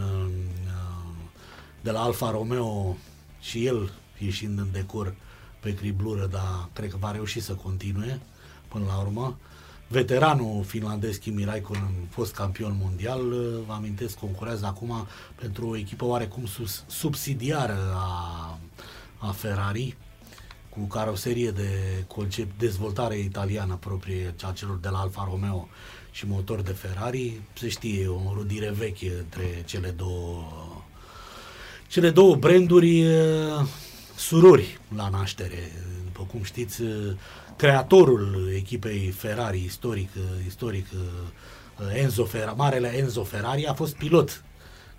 de la Alfa Romeo și el ieșind în decor pe criblură, dar cred că va reuși să continue până la urmă. Veteranul finlandez Kimi Raikkonen, fost campion mondial, vă amintesc, concurează acum pentru o echipă oarecum sus, subsidiară a, a Ferrari, cu caroserie de concept, dezvoltare italiană proprie a celor de la Alfa Romeo și motor de Ferrari. Se știe o rudire veche între cele două cele două branduri surori la naștere. După cum știți, creatorul echipei Ferrari istoric, istoric Enzo Ferrari, marele Enzo Ferrari a fost pilot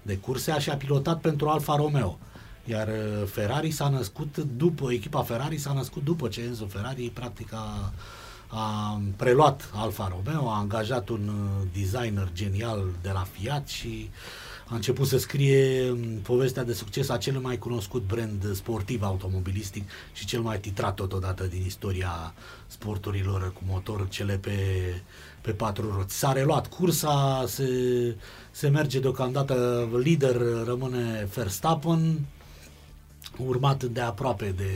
de curse și a pilotat pentru Alfa Romeo. Iar Ferrari s-a născut după, echipa Ferrari s-a născut după ce Enzo Ferrari practic a, a preluat Alfa Romeo, a angajat un designer genial de la Fiat și a început să scrie povestea de succes a cel mai cunoscut brand sportiv automobilistic și cel mai titrat totodată din istoria sporturilor cu motor, cele pe, pe patru roți. S-a reluat cursa, se, se merge deocamdată, lider rămâne Verstappen, urmat de aproape de...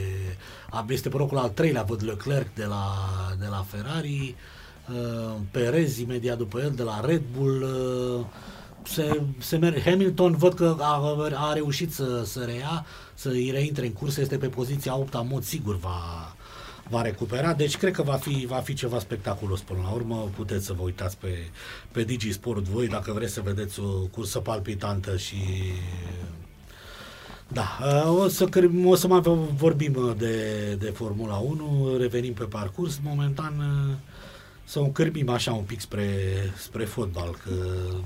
Este pe locul al treilea, văd Leclerc de la, de la Ferrari, uh, Perez imediat după el de la Red Bull, uh, se, se merge. Hamilton văd că a, a reușit să, să reia, să îi reintre în cursă, este pe poziția 8 în mod sigur va, va recupera, deci cred că va fi, va fi ceva spectaculos până la urmă, puteți să vă uitați pe, pe Digisport voi dacă vreți să vedeți o cursă palpitantă și da, o să, o să mai vorbim de, de Formula 1, revenim pe parcurs, momentan să o încărbim așa un pic spre, spre fotbal, că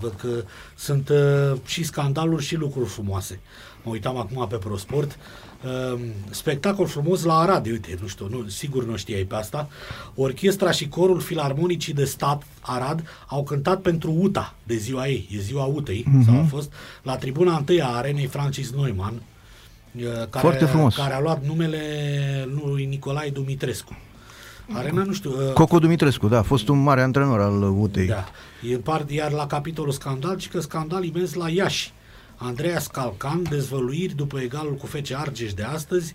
văd că sunt uh, și scandaluri și lucruri frumoase. Mă uitam acum pe ProSport, uh, spectacol frumos la Arad, uite, nu știu, nu, sigur nu știai pe asta, orchestra și corul filarmonicii de stat Arad au cântat pentru UTA de ziua ei, e ziua UTEI, mm-hmm. sau a fost la tribuna întâi a arenei Francis Neumann, uh, care, Foarte frumos. care a luat numele lui Nicolae Dumitrescu. Arena, nu știu... Uh, Coco Dumitrescu, da, a fost un mare antrenor al UTEI. Da. E part, iar la capitolul scandal, ci că scandal imens la Iași. Andreea Scalcan, dezvăluiri după egalul cu Fece Argeș de astăzi,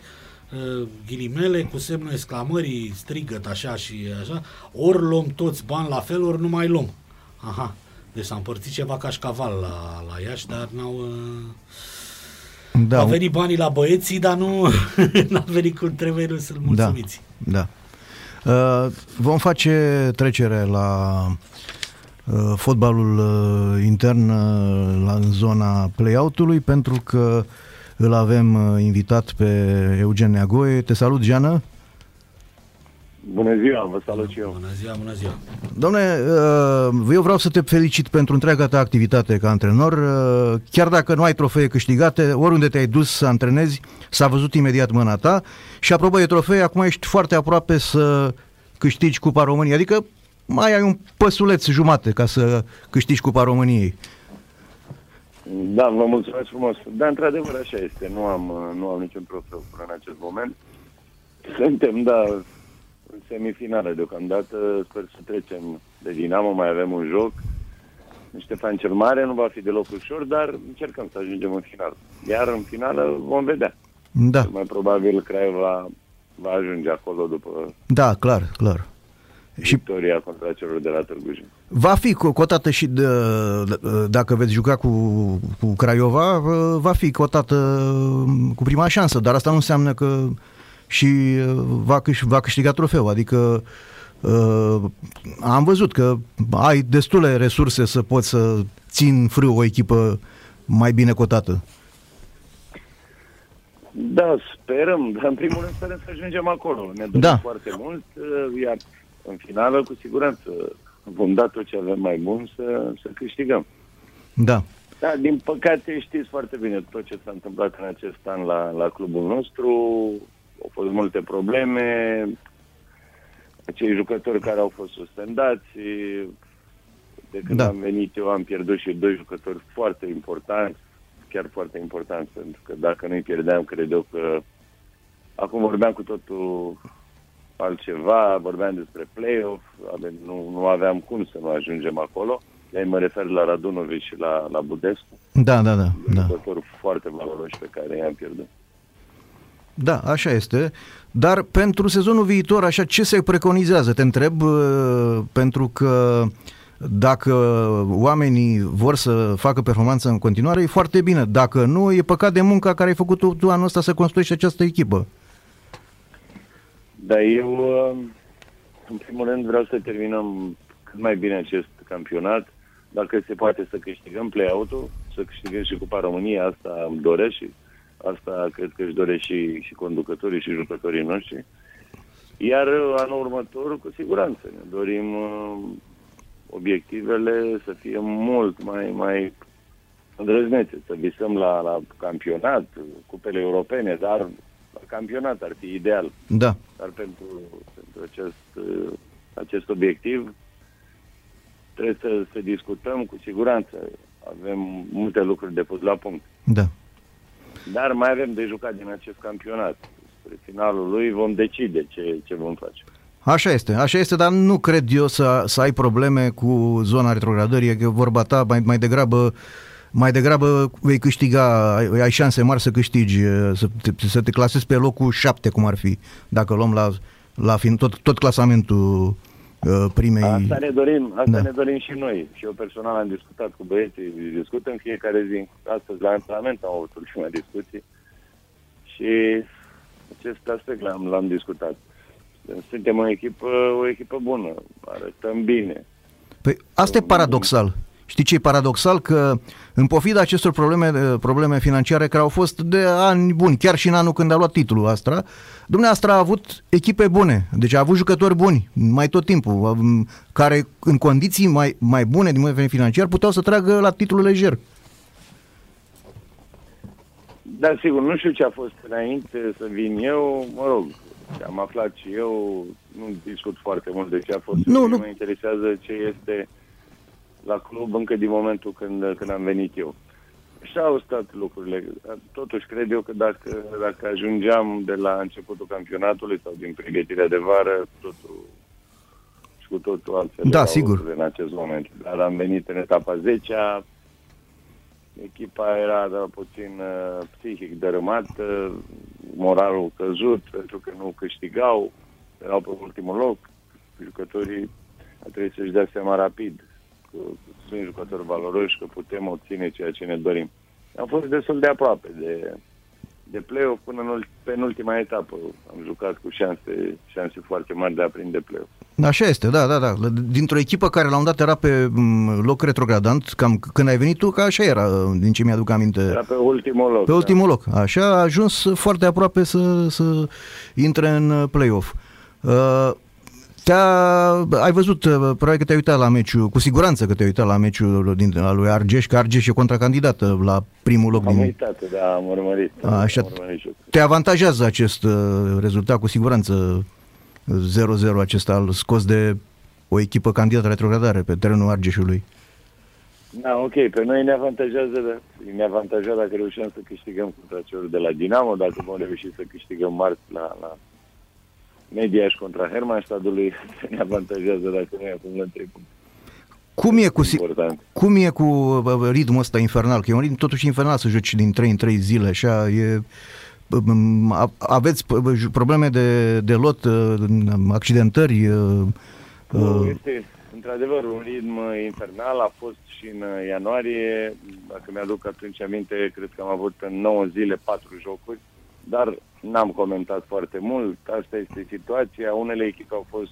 uh, ghilimele cu semnul exclamării, strigăt așa și așa, ori luăm toți bani la fel, ori nu mai luăm. Aha, deci s-a împărțit ceva cașcaval la, la Iași, dar n-au... Uh, da, au venit banii la băieții, dar nu n-a venit cum trebuie să-l da, mulțumiți. Da, da. Uh, vom face trecere la uh, fotbalul uh, intern la, în zona play-out-ului pentru că îl avem invitat pe Eugen Neagoe. Te salut, Giană! Bună ziua, vă salut și eu. Bună ziua, bună ziua. Domne, eu vreau să te felicit pentru întreaga ta activitate ca antrenor. Chiar dacă nu ai trofee câștigate, oriunde te-ai dus să antrenezi, s-a văzut imediat mâna ta. Și apropo de trofee, acum ești foarte aproape să câștigi Cupa României. Adică mai ai un păsuleț jumate ca să câștigi Cupa României. Da, vă mulțumesc frumos. Da, într-adevăr așa este. Nu am, nu am niciun trofeu până în acest moment. Suntem, da, în semifinală deocamdată. Sper să trecem de Dinamo, mai avem un joc. Ștefan cel Mare nu va fi deloc ușor, dar încercăm să ajungem în final. Iar în finală vom vedea. Da. Mai probabil Craiova va ajunge acolo după da, clar, clar. victoria și contra celor de la Târgu Jiu. Va fi cotată și de, dacă veți juca cu, cu Craiova, va fi cotată cu prima șansă, dar asta nu înseamnă că și va, câș, va câștiga trofeul, adică Uh, am văzut că ai destule resurse să poți să țin frâu o echipă mai bine cotată. Da, sperăm, dar în primul rând sperăm să ajungem acolo. Ne dorim Da. foarte mult, uh, iar în finală, cu siguranță, vom da tot ce avem mai bun să, să câștigăm. Da. Da, din păcate știți foarte bine tot ce s-a întâmplat în acest an la, la clubul nostru. Au fost multe probleme, acei jucători care au fost suspendați. De când Da. da. am venit eu am pierdut și doi jucători foarte importanți, chiar foarte importanți, pentru că dacă nu-i pierdeam, cred eu că acum vorbeam cu totul altceva, vorbeam despre play-off, avem, nu, nu aveam cum să nu ajungem acolo. De mă refer la Radunovic și la, la Budescu, Da, da, da, da. jucători foarte valoroși pe care i-am pierdut. Da, așa este. Dar pentru sezonul viitor, așa, ce se preconizează? Te întreb, uh, pentru că dacă oamenii vor să facă performanță în continuare, e foarte bine. Dacă nu, e păcat de munca care ai făcut-o tu anul ăsta să construiești această echipă. Dar eu, uh, în primul rând, vreau să terminăm cât mai bine acest campionat. Dacă se poate să câștigăm play-out-ul, să câștigăm și Cupa României, asta îmi doresc și asta cred că își doresc și, și conducătorii și jucătorii noștri. Iar uh, anul următor, cu siguranță, ne dorim uh, obiectivele să fie mult mai, mai îndrăznețe, să visăm la, la campionat, cupele europene, dar la campionat ar fi ideal. Da. Dar pentru, pentru acest, uh, acest obiectiv trebuie să, să discutăm cu siguranță. Avem multe lucruri de pus la punct. Da. Dar mai avem de jucat din acest campionat. Spre finalul lui vom decide ce, ce vom face. Așa este, așa este, dar nu cred eu să, să ai probleme cu zona retrogradării, e că vorba ta mai, mai degrabă mai degrabă vei câștiga, ai, ai șanse mari să câștigi, să te, să te clasezi pe locul șapte, cum ar fi, dacă luăm la, la fin, tot, tot clasamentul uh, primei... Asta ne dorim, asta Da. ne dorim și noi. Și eu personal am discutat cu băieții, discut în fiecare zi. Astăzi la antrenament am avut ultima discuție și acest aspect l-am, l-am discutat. Suntem o echipă, o echipă bună, arătăm bine. Păi asta e paradoxal. Știi ce e paradoxal? Că în pofida acestor probleme, probleme financiare care au fost de ani buni, chiar și în anul când a luat titlul Astra, dumneavoastră a avut echipe bune, deci a avut jucători buni mai tot timpul, care în condiții mai, mai bune din punct de vedere financiar puteau să tragă la titlul lejer. Da, sigur, nu știu ce a fost înainte să vin eu, mă rog, ce am aflat și eu, nu discut foarte mult de ce a fost. Nu, nu, nu. Mă interesează ce este la club încă din momentul când, când am venit eu. Și au stat lucrurile. Totuși, cred eu că dacă, dacă ajungeam de la începutul campionatului sau din pregătirea de vară, totul și cu totul altfel. Da, erau sigur. lucrurile În acest moment. Dar am venit în etapa 10 -a. Echipa era da, puțin uh, psihic dărâmată, moralul căzut, pentru că nu câștigau, erau pe ultimul loc. Jucătorii a trebuit să-și dea seama rapid că sunt jucători valoroși, că putem obține ceea ce ne dorim. Am fost destul de aproape de, de play-off până în ult- penultima etapă. Am jucat cu șanse, șanse foarte mari de a prinde play-off. Așa este, da, da, da. Dintr-o echipă care la un dat era pe m, loc retrogradant, cam când ai venit tu, că așa era, din ce mi-aduc aminte. Era pe ultimul loc. Pe ultimul loc. Așa a ajuns foarte aproape să, să intre în uh, play-off. Uh, te-a, ai văzut, uh, probabil că te-ai uitat la meciul, cu siguranță că te-ai uitat la meciul din, al lui Argeș, că Argeș e contracandidată la primul loc Da. Am din... uitat, da, am urmărit. A, așa. Am urmărit și eu. Te avantajează acest uh, rezultat, cu siguranță 0-0 acesta al scos de o echipă candidată la retrogradare pe terenul Argeșului. Da, ok, pe noi ne avantajează, da. ne avantajează dacă reușim să câștigăm contra celor de la Dinamo, dacă vom reuși să câștigăm marți la, la Mediaș contra Hermannstadtului, ne avantajează dacă noi acumulăm 3 puncte. Cum e cu, si- Important. cum e cu uh, ritmul ăsta infernal? Că e un ritm totuși infernal să joci din 3 în 3 zile, așa, e... um, a- Aveți p- ju- probleme de, de lot, uh, accidentări? uh, Nu, uh, Este într-adevăr un ritm infernal, a fost și în uh, ianuarie, dacă mi-aduc atunci aminte, cred că am avut în 9 zile 4 jocuri, dar n-am comentat foarte mult, asta este situația, unele echipe au fost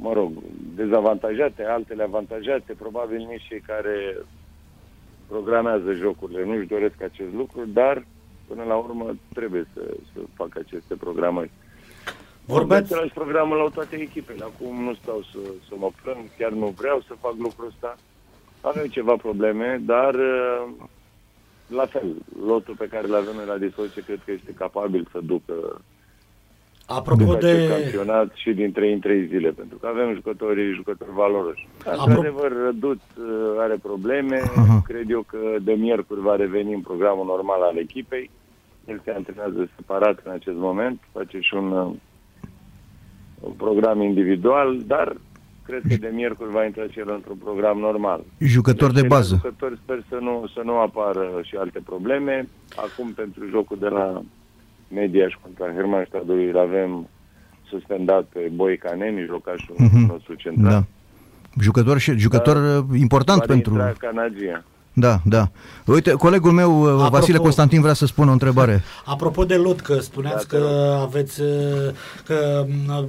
mă rog, dezavantajate, altele avantajate, probabil nici cei care programează jocurile nu-și doresc acest lucru, dar până la urmă trebuie să, să facă aceste programări. Vorbeați... Vorbeați programul la toate echipele. Acum nu stau să, să mă plâng, chiar nu vreau să fac lucrul ăsta. Avem ceva probleme, dar uh, la fel, lotul pe care îl avem noi la dispoziție cred că este capabil să ducă Apropo de acest de... campionat și din 3 în 3 zile, pentru că avem jucători, jucători valoroși. Apro- Într-adevăr, Răduț uh, are probleme, Aha. cred eu că de miercuri va reveni în programul normal al echipei. El se antrenează separat în acest moment, face și un, uh, un program individual, dar cred că de miercuri va intra și el într-un program normal. Jucător de Deci, bază. Jucători sper să nu, să nu apară și alte probleme. Acum, pentru jocul de la Media și contra Hermannstadtului, îl avem suspendat pe Boica Nemi, jocașul Mhm. nostru central. Da. Jucător, și, jucător uh, important Care pentru... intra Canagia. Da, da. Uite, colegul meu, uh, Apropo- Vasile Constantin, vrea să spună o întrebare. Apropo de lot, că spuneați Da, te că aveți, uh, că m,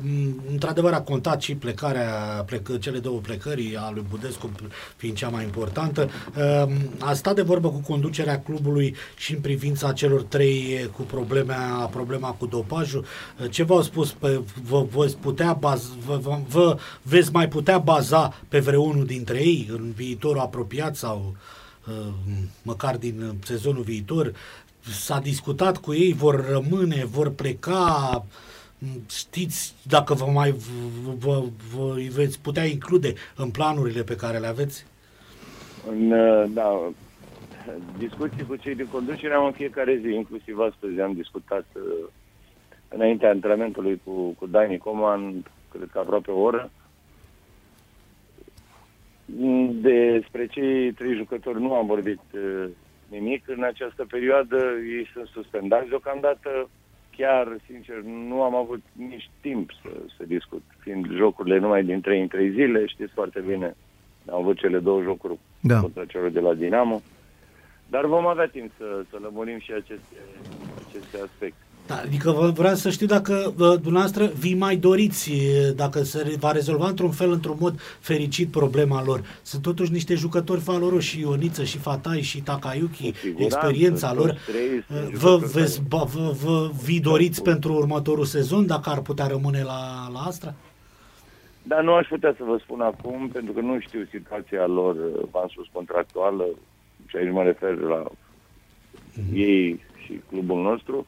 într-adevăr a contat și plecarea, plec, cele două plecări a lui Budescu fiind cea mai importantă. Uh, A stat de vorbă cu conducerea clubului și în privința celor trei cu problema, problema cu dopajul. Uh, Ce v-au spus? Pe, vă, vă, putea baz, vă, vă, vă veți mai putea baza pe vreunul dintre ei în viitorul apropiat sau uh, măcar din uh, sezonul viitor? S-a discutat cu ei, vor rămâne, vor pleca, m, știți dacă vă mai vă, vă, vă îi veți putea include în planurile pe care le aveți? În, uh, da, discuții cu cei din conducere am în fiecare zi, inclusiv astăzi am discutat uh, înaintea antrenamentului cu, cu Dani Coman, cred că aproape o oră. Mm, Despre cei trei jucători nu am vorbit uh, nimic în această perioadă, ei sunt suspendați deocamdată. Chiar, sincer, nu am avut nici timp să, să discut, fiind jocurile numai din 3 în 3 zile, știți foarte bine, am avut cele două jocuri Da. contra celor de la Dinamo. Dar vom avea timp să, să lămurim și aceste, aceste aspecte. Da, adică vă- vreau să știu dacă vă, dumneavoastră vi mai doriți, e, dacă se re- va rezolva într-un fel, într-un mod fericit problema lor. Sunt totuși niște jucători valoroși, și Ioniță, și Fatai, și Takayuki, Cu siguranță, experiența toți lor. trei sunt Vă, jucători veți, care- ba, vă, vă vi doriți pentru următorul sezon, dacă ar putea rămâne la, la Astra? Dar nu aș putea să vă spun acum, pentru că nu știu situația lor, uh, v-am spus, contractuală, și aici mă refer la ei și clubul nostru,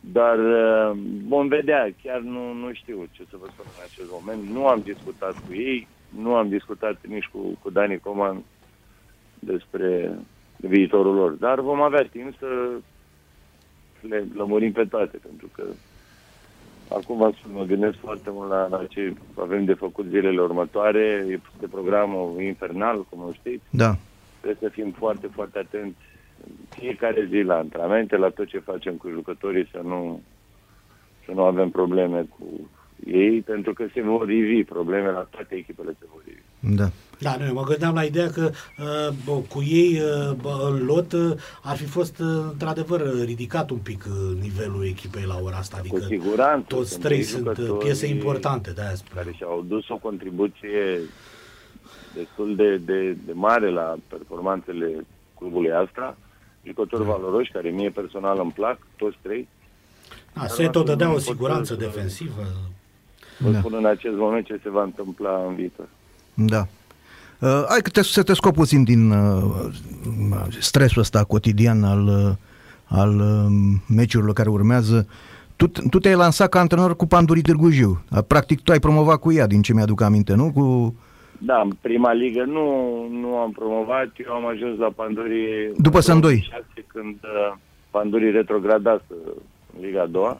dar uh, vom vedea, chiar nu, nu știu ce să vă spun în acest moment. Nu am discutat cu ei, nu am discutat nici cu, cu Dani Coman despre viitorul lor, dar vom avea timp să le lămurim pe toate, pentru că Acum v-am spus, mă gândesc foarte mult la, la ce avem de făcut zilele următoare. Este programul infernal, cum o știți. Da. Trebuie să fim foarte, foarte atenți în fiecare zi la antrenamente, la tot ce facem cu jucătorii, să nu, să nu avem probleme cu ei, pentru că se vor ivi probleme la toate echipele se vor ivi. Da. Da, nu, eu mă gândeam la ideea că uh, bă, cu ei uh, bă, în lot uh, ar fi fost uh, într-adevăr ridicat un pic uh, nivelul echipei la ora asta. Adică Cu siguranță. toți sunt trei trei sunt uh, jucători piese importante, de aia spun. care și-au dus o contribuție destul de, de, de mare la performanțele clubului Astra. Jucători valoroși, care mie personal îmi plac, toți trei. Da, Seto dădea nu o pot siguranță să- defensivă. Vă Da. spun în acest moment ce se va întâmpla în viitor. Da. Uh, hai că te, să te scop puțin din uh, stresul ăsta cotidian al, uh, al uh, meciurilor care urmează. Tu, tu te-ai lansat ca antrenor cu Pandurii Târgu Jiu. Uh, Practic tu ai promovat cu ea, din ce mi-aduc aminte, nu? Cu... Da, în prima ligă nu, nu am promovat, eu am ajuns la Pandurii După în Sandoi. 2006, când uh, Pandurii retrogradase în Liga 2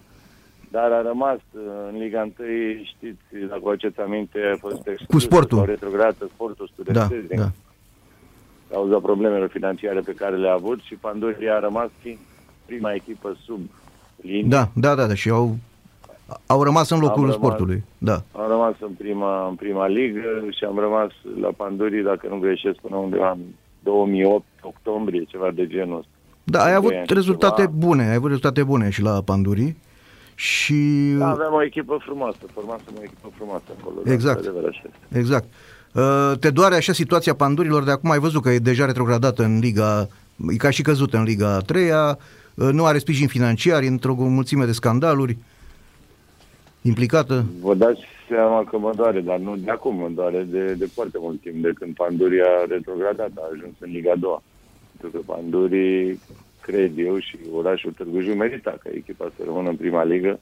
dar a rămas uh, în Liga 1, știți, dacă vă aceți aminte, a fost exclus, Sportul. sau retrogradat sportul Da, studențesc din da. cauza problemelor financiare pe care le-a avut și Pandurii a rămas fiind prima echipă sub linie. Da, da, da, da, și au, au rămas în locul Am rămas. sportului. Da. Am rămas în prima, în prima ligă și am rămas la Pandurii, dacă nu greșesc, până undeva în 2008, octombrie, ceva de genul ăsta. Da, ai avut Doi ani, rezultate ceva. bune, ai avut rezultate bune și la Pandurii Și Da, aveam o echipă frumoasă, formasem o echipă frumoasă acolo. da, Exact. într-adevăr, așa este. Exact. Uh, Te doare așa situația pandurilor de acum? Ai văzut că e deja retrogradată în Liga, e ca și căzută în Liga a treia, uh, nu are sprijin financiar, e într-o mulțime de scandaluri, implicată. Vă dați seama că mă doare, dar nu de acum, mă doare de, de foarte mult timp, de când Panduria a retrogradat, a ajuns în Liga a doua. Pentru că Pandurii, cred eu, și orașul Târgu Jiu merita ca echipa să rămână în prima ligă.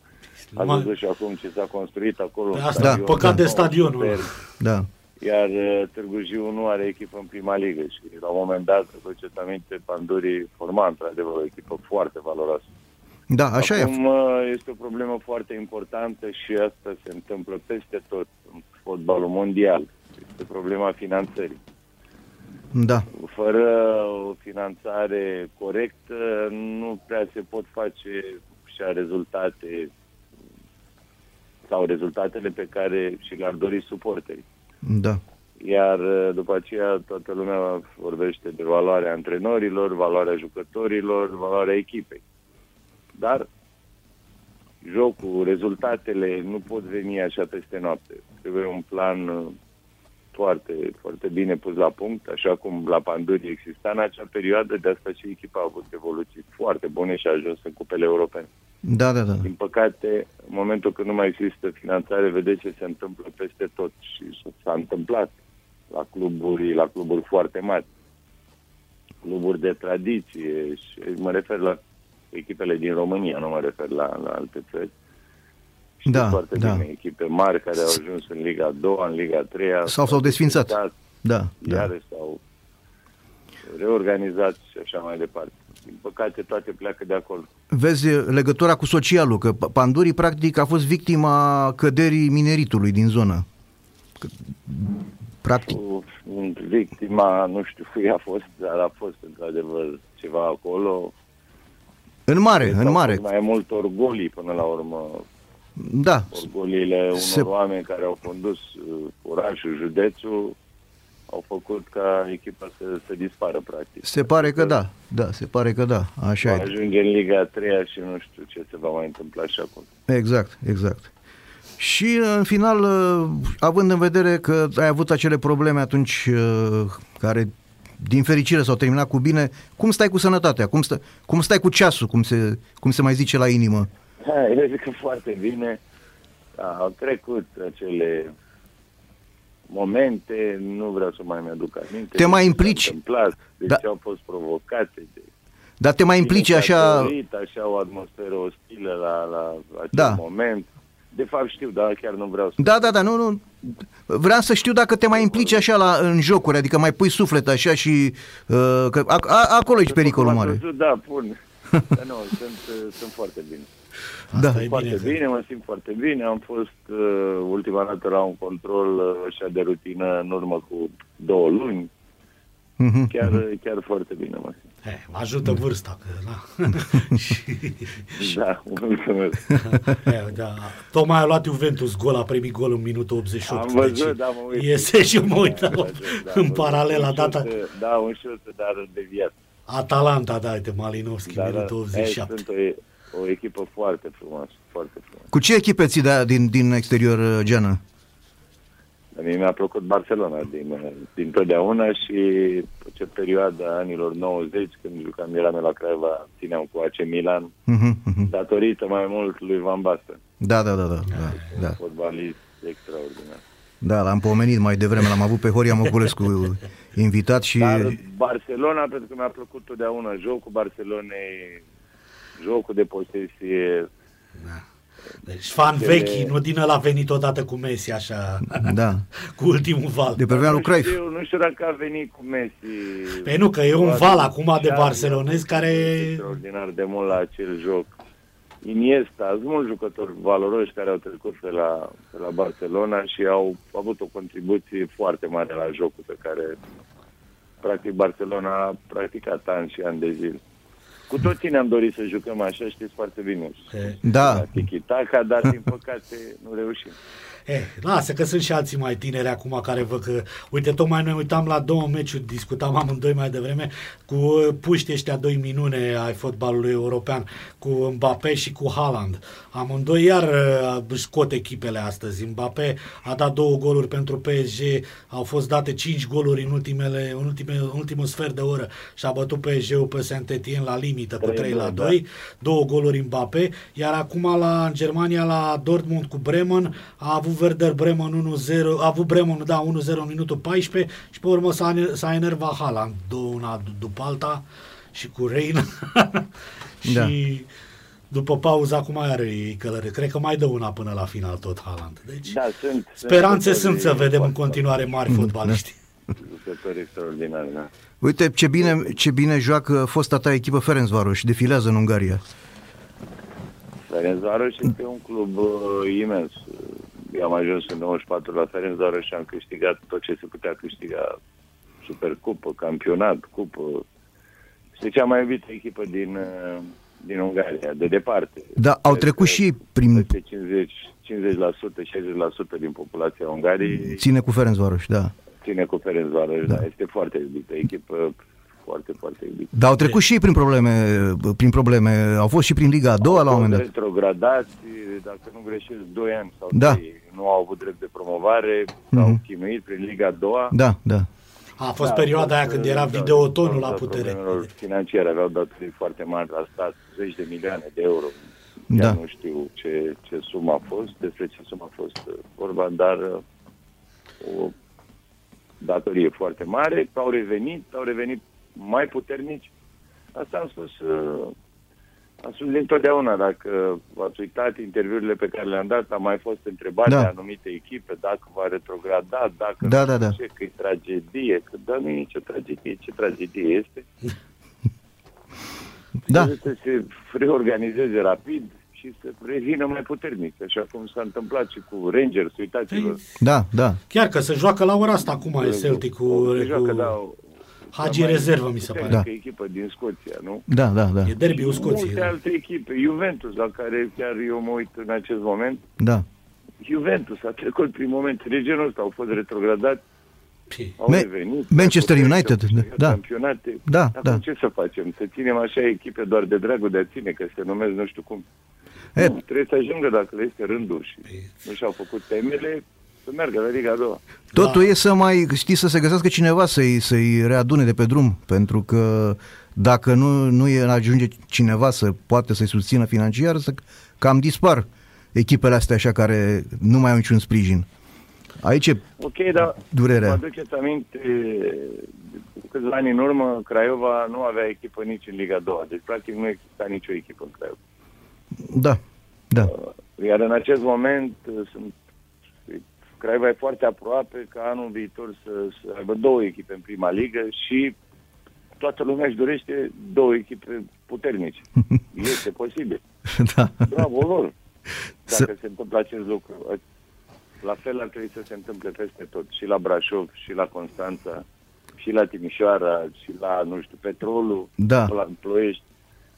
A Mai- văzut și acum ce s-a construit acolo. Pe un asta, stadion păcat de nou, stadionul ăla. superb. Da. Iar uh, Târgu Jiu nu are echipă în prima ligă și la un moment dat, vă ce aminte, Pandurii forma într-adevăr o echipă foarte valoroasă. Da, așa Acum e. uh, este o problemă foarte importantă și asta se întâmplă peste tot în fotbalul mondial. Este problema finanțării. Da. Fără o finanțare corectă nu prea se pot face și a rezultate sau rezultatele pe care și le-ar dori suporterii. Da. Iar uh, după aceea toată lumea vorbește de valoarea antrenorilor, valoarea jucătorilor, valoarea echipei. Dar jocul, rezultatele nu pot veni așa peste noapte. Trebuie un plan uh, foarte, foarte bine pus la punct, așa cum la Panduri exista în acea perioadă, de asta și echipa a avut evoluții foarte bune și a ajuns în cupele europene. Da, da, da. Din păcate, în momentul când nu mai există finanțare, vedeți ce se întâmplă peste tot și s-a întâmplat la cluburi, la cluburi foarte mari, cluburi de tradiție și mă refer la echipele din România, nu mă refer la, la alte țări. Știți Da, foarte da. bine, echipe mari care au ajuns în Liga a doua, în Liga a treia. Sau s-au desfințat. desfințat, Da, da. Iarăși s-au reorganizat și așa mai departe. Din păcate, toate pleacă de acolo. Vezi legătura cu socialul, că Pandurii practic a fost victima căderii mineritului din zonă. Că, practic, Cu victima, nu știu cui a fost, dar a fost într-adevăr ceva acolo. În mare, Cred că în au mare. fost Mai mult orgolii până la urmă, Da, orgoliile unor Se- oameni care au condus uh, orașul, județul, au făcut ca echipa să, să dispară, practic. se pare că da, da, se pare că da, așa Va e. ajunge în Liga a treia și nu știu ce se va mai întâmpla și acolo. Exact, exact. Și în final, uh, având în vedere că ai avut acele probleme atunci uh, care din fericire s-au terminat cu bine, cum stai cu sănătatea? Cum, stă, cum stai cu ceasul, cum se, cum se mai zice la inimă? Ha, eu zic că foarte bine. Da, au trecut acele momente, nu vreau să mai mi-aduc aminte. Te mai de ce implici? s-a întâmplat, de Da. ce au fost provocate, de Dar te mai implici cine și-a așa... dorit așa o atmosferă ostilă la, la acel Da. moment. De fapt știu, dar chiar nu vreau să... Da, da, da, nu, nu. Vreau să știu dacă te mai implici așa la, în jocuri, adică mai pui suflet așa și... Uh, că a, a, acolo e pericolul După cum mare. ați văzut, Da, pun. Dar nu, sunt, uh, sunt foarte bine. Da. Asta e foarte bine. bine, mă simt foarte bine. Am fost uh, ultima dată la un control uh, așa de rutină în urmă cu două luni. Mhm. Chiar, chiar foarte bine mă simt. He, ajută vârsta. Că, na. și, Da, mulțumesc. he, da. Tocmai a luat Juventus gol, a primit gol în minutul 88. Am văzut, deci da, mă uit. Iese și mă uitam Da, da, în am paralela văzut. data. Un șut, Da, un șut, dar deviat. Atalanta, da, uite, Malinovski, Da, da. minutul Ei, 87. Sunt o, o echipă foarte frumoasă, foarte frumoasă. Cu ce echipe ți da din, din exterior, uh, Geană? Dar mie mi-a plăcut Barcelona din, din totdeauna și ce perioada anilor 90, când jucam, eram la Craiova, țineam cu AC Milan, Mhm, mhm. datorită mai mult lui Van Basten, Da, da, da, da, da, da. fotbalist extraordinar. Da, l-am pomenit mai devreme, l-am avut pe Horia Măculescu invitat și... Dar Barcelona, pentru că mi-a plăcut totdeauna jocul Barcelonei, jocul de posesie, Deci fan Cele- vechi, nu din ăla a venit odată cu Messi, așa, Da, cu ultimul val. de pe vremea lui nu Cruyff. știu, nu știu dacă a venit cu Messi. Păi nu, că e un Poate val acum de Xavi barcelonezi a care... fost Extraordinar de mult la acel joc. Iniesta, sunt mulți jucători valoroși care au trecut pe la, pe la Barcelona și au avut o contribuție foarte mare la jocul pe care practic Barcelona a practicat ani și ani de zile. Cu toții ne-am dorit să jucăm așa, știți foarte bine. E, Da, Tiki-taka, dar din păcate nu reușim. Eh, lasă că sunt și alții mai tineri acum care văd că... Uite, tocmai noi uitam la două meciuri, discutam amândoi mai devreme, cu uh, puștii ăștia doi minune ai fotbalului european, cu Mbappé și cu Haaland. Amândoi iar uh, își scot echipele astăzi. Mbappé a dat două goluri pentru PSG, au fost date cinci goluri în, ultimele, în, ultime, în ultimul sfert de oră și a bătut PSG-ul pe Saint-Etienne la limită cu 3 la 2, două goluri Mbappé, iar acum la în Germania la Dortmund cu Bremen a avut Werder Bremen 1-0, a avut Bremen, da, 1-0 în minutul 14 și pe urmă s-a, ener- s-a enervat Haaland, două una d- după alta și cu Reina și Da. după pauză acum are ei călăre. Cred că mai dă una până la final tot Haaland. Deci Da, sunt. speranțe sunt sunt să vedem în foarte- continuare mari fotbaliști. Jucători extraordinari, da. uite ce bine, ce bine joacă fosta ta echipă Ferencvaros, defilează în Ungaria. Ferencvaros este un club uh, imens. Eu am ajuns în 94 la Ferencvaros și am câștigat tot ce se putea câștiga. Supercupă, campionat, cupă. Este cea mai iubită echipă din, uh, din Ungaria, de departe. Da, au Cred trecut că și ei prin... peste 50, 50%, 60% din populația Ungariei Ține cu Ferencvaros, da. ține cu Ferencvaros, da. Este foarte iubită, echipă foarte, foarte iubită. Dar au trecut și ei prin probleme, prin probleme, au fost și prin Liga a doua la un moment dat. Retrogradați, dacă nu greșesc, 2 ani sau Da. 3, nu au avut drept de promovare, s-au chinuit prin Liga a doua. Da, da. A fost Da, perioada a aia fost, când era da, videotonul din la cauza putere. problemelor financiare, aveau datorii foarte mari la stat, zeci de milioane de euro. Chiar Da. nu știu ce, ce sumă a fost, despre ce sumă a fost uh, vorba, dar uh, o datorie foarte mare, au revenit, au revenit mai puternici. Asta am spus, uh, am spus dintotdeauna, dacă v-ați uitat interviurile pe care le-am dat, am mai fost întrebate Da. de anumite echipe dacă va retrograda, dacă Da, nu da, știu da. ce, că e tragedie, că da, nu e nicio tragedie, ce tragedie este. Da, Trebuie să se reorganizeze rapid și să revină mai puternic, așa cum s-a întâmplat și cu Rangers, uitați-vă. Păi, da, da. Chiar că se joacă la ora asta acum e Celtic cu, Se joacă, da, cu o- Hagi cea mai rezervă, mi se pare. puternică echipă din Scoția, nu? Da, da, da. E derbiul Multe Scoției. da. alte echipe, Juventus, la care chiar eu mă uit în acest moment, Da. Juventus a trecut prin momente de genul ăsta, au fost retrogradați, Păi, au Me- revenit. Manchester au United, câștigat da. Campionate. Da, Acum da. ce să facem? Să ținem așa echipe doar de dragul de a ține, că se numesc nu știu cum. E- Nu, trebuie să ajungă dacă le este rândul și nu și-au făcut temele, să meargă la Liga a doua. Totul e să mai, știi, să se găsească cineva să-i, să-i readune de pe drum, pentru că dacă nu, nu e, ajunge cineva să poate să-i susțină financiar, să cam dispar echipele astea așa care nu mai au niciun sprijin. Aici e Ok, dar Durerea. vă aduceți aminte, cu câțiva ani în urmă, Craiova nu avea echipă nici în Liga a doua, deci practic nu exista nicio echipă în Craiova. Da, da, Iar în acest moment uh, sunt Craiova e foarte aproape ca anul viitor să, să aibă două echipe în prima ligă și toată lumea își dorește două echipe puternice. Este posibil. da. Bravo lor! Să- Dacă se întâmplă acest lucru. La fel ar trebui să se întâmple peste tot. Și la Brașov, și la Constanța, și la Timișoara, și la, nu știu, Petrolul, Da. la Ploiești,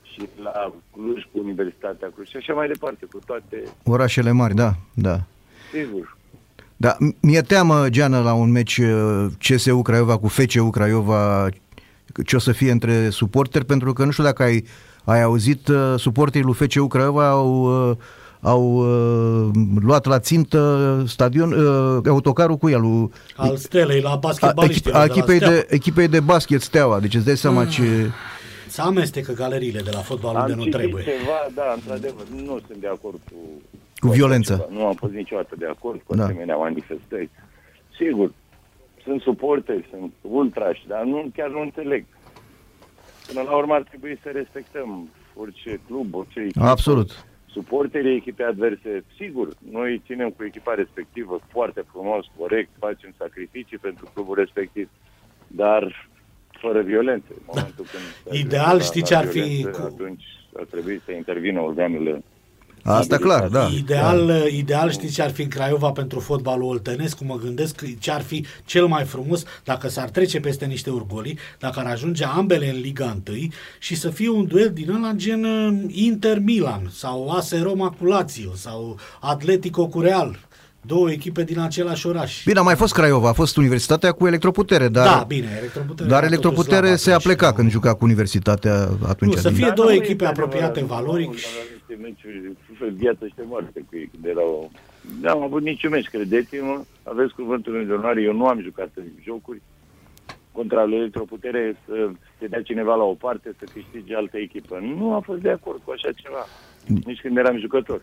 și la Cluj cu Universitatea Cluj și așa mai departe, cu toate, Orașele mari, da, da. sigur. Da, m- mi-e teamă, Geană, la un meci uh, CSU Craiova cu FCU Craiova ce o să fie între suporteri, pentru că nu știu dacă ai, ai auzit, uh, suporterii lui FCU Craiova au, uh, au uh, luat la țintă stadion, uh, autocarul cu el, lui, Al Stelei la a, basketbaliștii. echip- a echipei, de, echipei de basket Steaua, deci îți dai seama ce... Se amestecă galeriile de la fotbal unde Am nu citit trebuie. ceva, da, într-adevăr, nu sunt de acord cu... Cu așa violența. ceva. Nu am fost niciodată de acord cu Da. asemenea manifestări. Sigur, sunt suporteri, sunt ultrași, dar nu, chiar nu înțeleg. Până la urmă ar trebui să respectăm orice club, orice echipă. Absolut. Suporterii echipei adverse, sigur, noi ținem cu echipa respectivă foarte frumos, corect, facem sacrificii pentru clubul respectiv, dar fără violență. În momentul când se Ideal, ajunge știi la- ce la ar fi violență, cu- Atunci ar trebui să intervină organele Absolut. Asta clar, da. Ideal, ideal știți ce ar fi în Craiova pentru fotbalul oltenesc, cum mă gândesc că ce ar fi cel mai frumos dacă s-ar trece peste niște urgoli, dacă ar ajunge ambele în Liga 1 și să fie un duel din ăla gen uh, Inter-Milan sau AS Roma cu Lazio sau Atletico cu Real. Două echipe din același oraș. Bine, a mai fost Craiova, a fost Universitatea cu Electroputere, dar, da, bine, Electroputere dar era Electroputere totuși se slab apleca atunci, când da. juca cu Universitatea atunci. Nu, să din- fie Dar două nu echipe este apropiate adevărat. valoric Am și- avut niște meciuri, viață și moarte cu ei, când erau... N-am avut niciun meci, credeți-mă, aveți cuvântul meu de onoare, eu nu am jucat în jocuri contra lui Electroputere să se dea cineva la o parte să câștige altă echipă. Nu am fost de acord cu așa ceva, nici când eram jucător.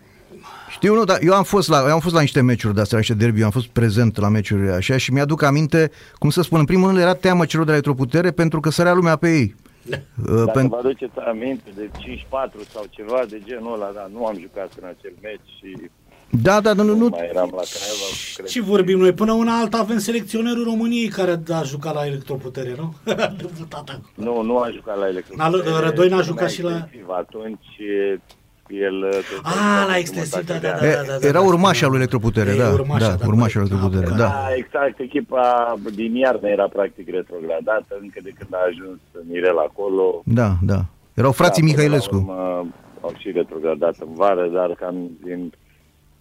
Știu, nu, dar eu am fost la, eu am fost la niște meciuri de astea, la niște derby, eu am fost prezent la meciuri așa și mi-aduc aminte, cum să spun, în primul rând era teamă celor de la Electroputere pentru că sărea lumea pe ei. Uh, Dacă pen- vă aduceți aminte de 5-4 sau ceva de genul ăla, da, nu am jucat în acel meci și Da, da, nu, nu, nu, mai eram la Craiova. cred. Ce vorbim noi? Până una alta avem selecționerul României care a jucat la electroputere, nu? A debutat acolo. Nu, nu a jucat la Electroputere. N-a- Rădoi n-a Lumea jucat și la- extensiv. Atunci e, el... tot Ah, timpul la a extensiv, jumătate da, de da, an. da, E, da, da, era da, urmașa da. lui Electroputere, E, da, urmașa, da, da, urmașa lui corect. Electroputere, Ah, da. Da, exact, echipa din iarnă era practic retrogradată încă de când a ajuns Mirel acolo. Da, da. Erau frații Da, până la Mihailescu. urmă Au și retrogradat în vară, dar cam din,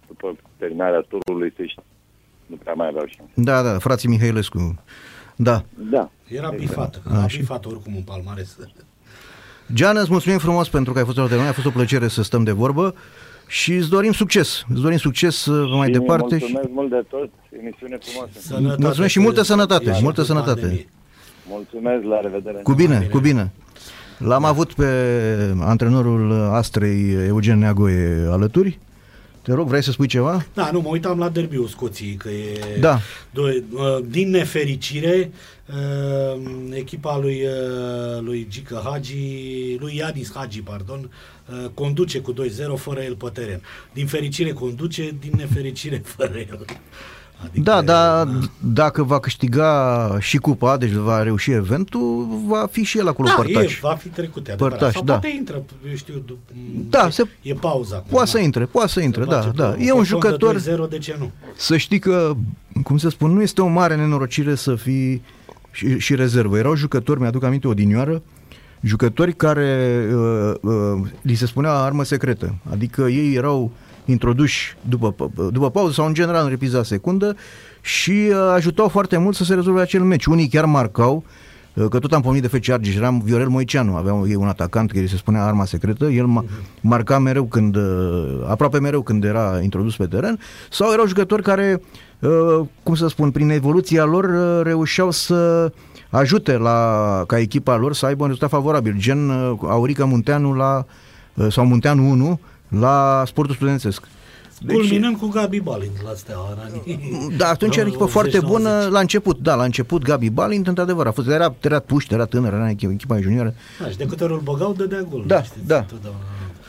după terminarea turului, se știe, nu prea mai aveau șanse. Da, da, frații Mihailescu. Da. Da. Era bifată, a bifată oricum în palmares. Geana, îți mulțumim frumos pentru că ai fost alături de noi, a fost o plăcere să stăm de vorbă și îți dorim succes. Îți dorim succes uh, mai Și departe. Și... Mulțumesc mult de tot, emisiune frumoasă. Sănătate, Mulțumesc și multă că- sănătate, și multă cu sănătate. pandemie. Mulțumesc, la revedere. Cu bine, bine. cu bine. L-am avut pe antrenorul Astrei, Eugen Neagoe, alături. Te rog, vrei să spui ceva? Da, nu, mă uitam la derbiul Scoției, că e... Da. Doi, uh, din nefericire, uh, echipa lui, uh, lui Gica Hagi, lui Ianis Hagi, pardon, uh, conduce cu 2-0 fără el pe teren. Din fericire conduce, din nefericire fără el. Adică, Da, dar dacă va câștiga și cupa, deci va reuși eventul, va fi și el acolo da, părtaș. E, va fi trecut, e adevărat. Părtaș, Sau da. poate intră, eu știu, dup- Da, se- e pauza. acum, Poate da. să intre, poate să intre, Se da, face da. pe E un fond de jucător, 2-0, de ce nu? să știi că, cum să spun, nu este o mare nenorocire să fii și, și rezervă. Erau jucători, mi-aduc aminte, odinioară, jucători care uh, uh, li se spunea armă secretă. Adică ei erau introduși după, după pauză sau în general în repriza secundă și uh, ajutau foarte mult să se rezolve acel meci. Unii chiar marcau, uh, că tot am pomenit de FC Argeș, eram Viorel Moiceanu, avea ei un atacant care se spunea arma secretă, el ma- marca mereu când, uh, aproape mereu când era introdus pe teren, sau erau jucători care, uh, cum să spun, prin evoluția lor uh, reușeau să ajute la, ca echipa lor să aibă un rezultat favorabil, gen uh, Aurica Munteanu la, uh, sau Munteanu 1 la sportul studențesc. Deci, Culminând cu Gabi Balint la Steaua. în anii- Da, atunci era o echipă foarte 80-90. bună la început. Da, la început Gabi Balint, într-adevăr, a fost, era, era puști, era tânăr, era echipa, echipa junioră. Da, și de câte ori îl băgau, dădea gol. Da, știți, da. întotdeauna.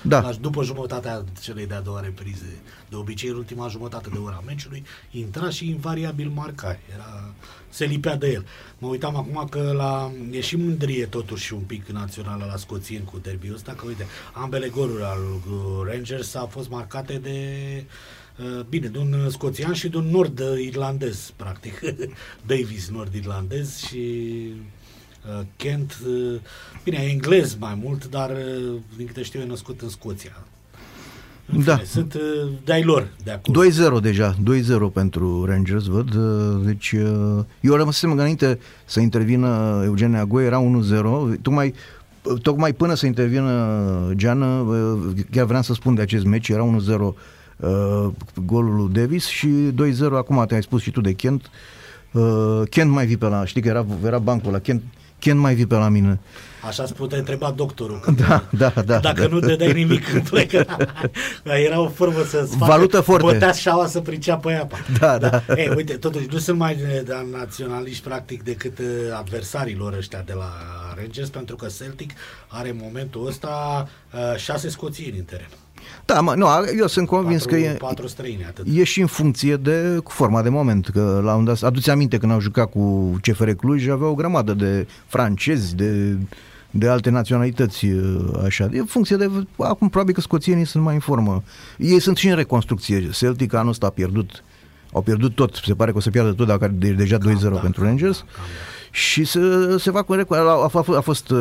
Da. La- După jumătatea celei de-a doua reprize, de obicei în ultima jumătate de ora a meciului, intra și invariabil marca. Era, se lipea de el. Mă uitam acum că la, e și mândrie totuși un pic națională la scoțieni cu derbiul ăsta, că uite, ambele goluri al uh, Rangers au fost marcate de uh, Bine, de un scoțian și de un nord-irlandez, practic. Davis nord-irlandez și Uh, Kent, uh, bine, e englez mai mult, dar uh, din câte știu e născut în Scoția. În Da. fine, sunt uh, de-ai lor de acolo. 2-0 deja, 2-0 pentru Rangers, văd. uh, Deci, uh, eu rămăsesem înainte să intervină Eugen Agoi, era 1-0. Tocmai, tocmai până să intervină Geană, uh, chiar vreau să spun de acest meci, era 1-0 uh, golul lui Davis și 2-0, acum te-ai spus și tu de Kent. Uh, Kent mai vii pe la, știi că era, era bancul la Kent, Kent mai vii pe la mine. Așa îți putea întreba doctorul. Când, Da, da, da. dacă da. nu dădeai nimic când plecă. Era o formă să-ți facă Valută forte. bătea șaua să priceapă apa. Da, da. Ei, uite, totuși nu sunt mai de, de naționaliști practic decât uh, adversarii lor ăștia de la Rangers, pentru că Celtic are în momentul ăsta uh, șase scoțieni în teren. Da, mă, nu, eu sunt convins Patru, că e, patru străini, atât. E și în funcție de cu forma de moment, că la un dat, aduți aminte când au jucat cu CFR Cluj, aveau o grămadă de francezi, de de alte naționalități, uh, așa. E în funcție de... Acum probabil că scoțienii sunt mai în formă. Ei sunt și în reconstrucție. Celtic anul ăsta a pierdut au pierdut tot, se pare că o să piardă tot dacă de, deja 2-0 da, pentru Rangers. Cam, cam, da. Și se, se va corect. A, a, a fost uh,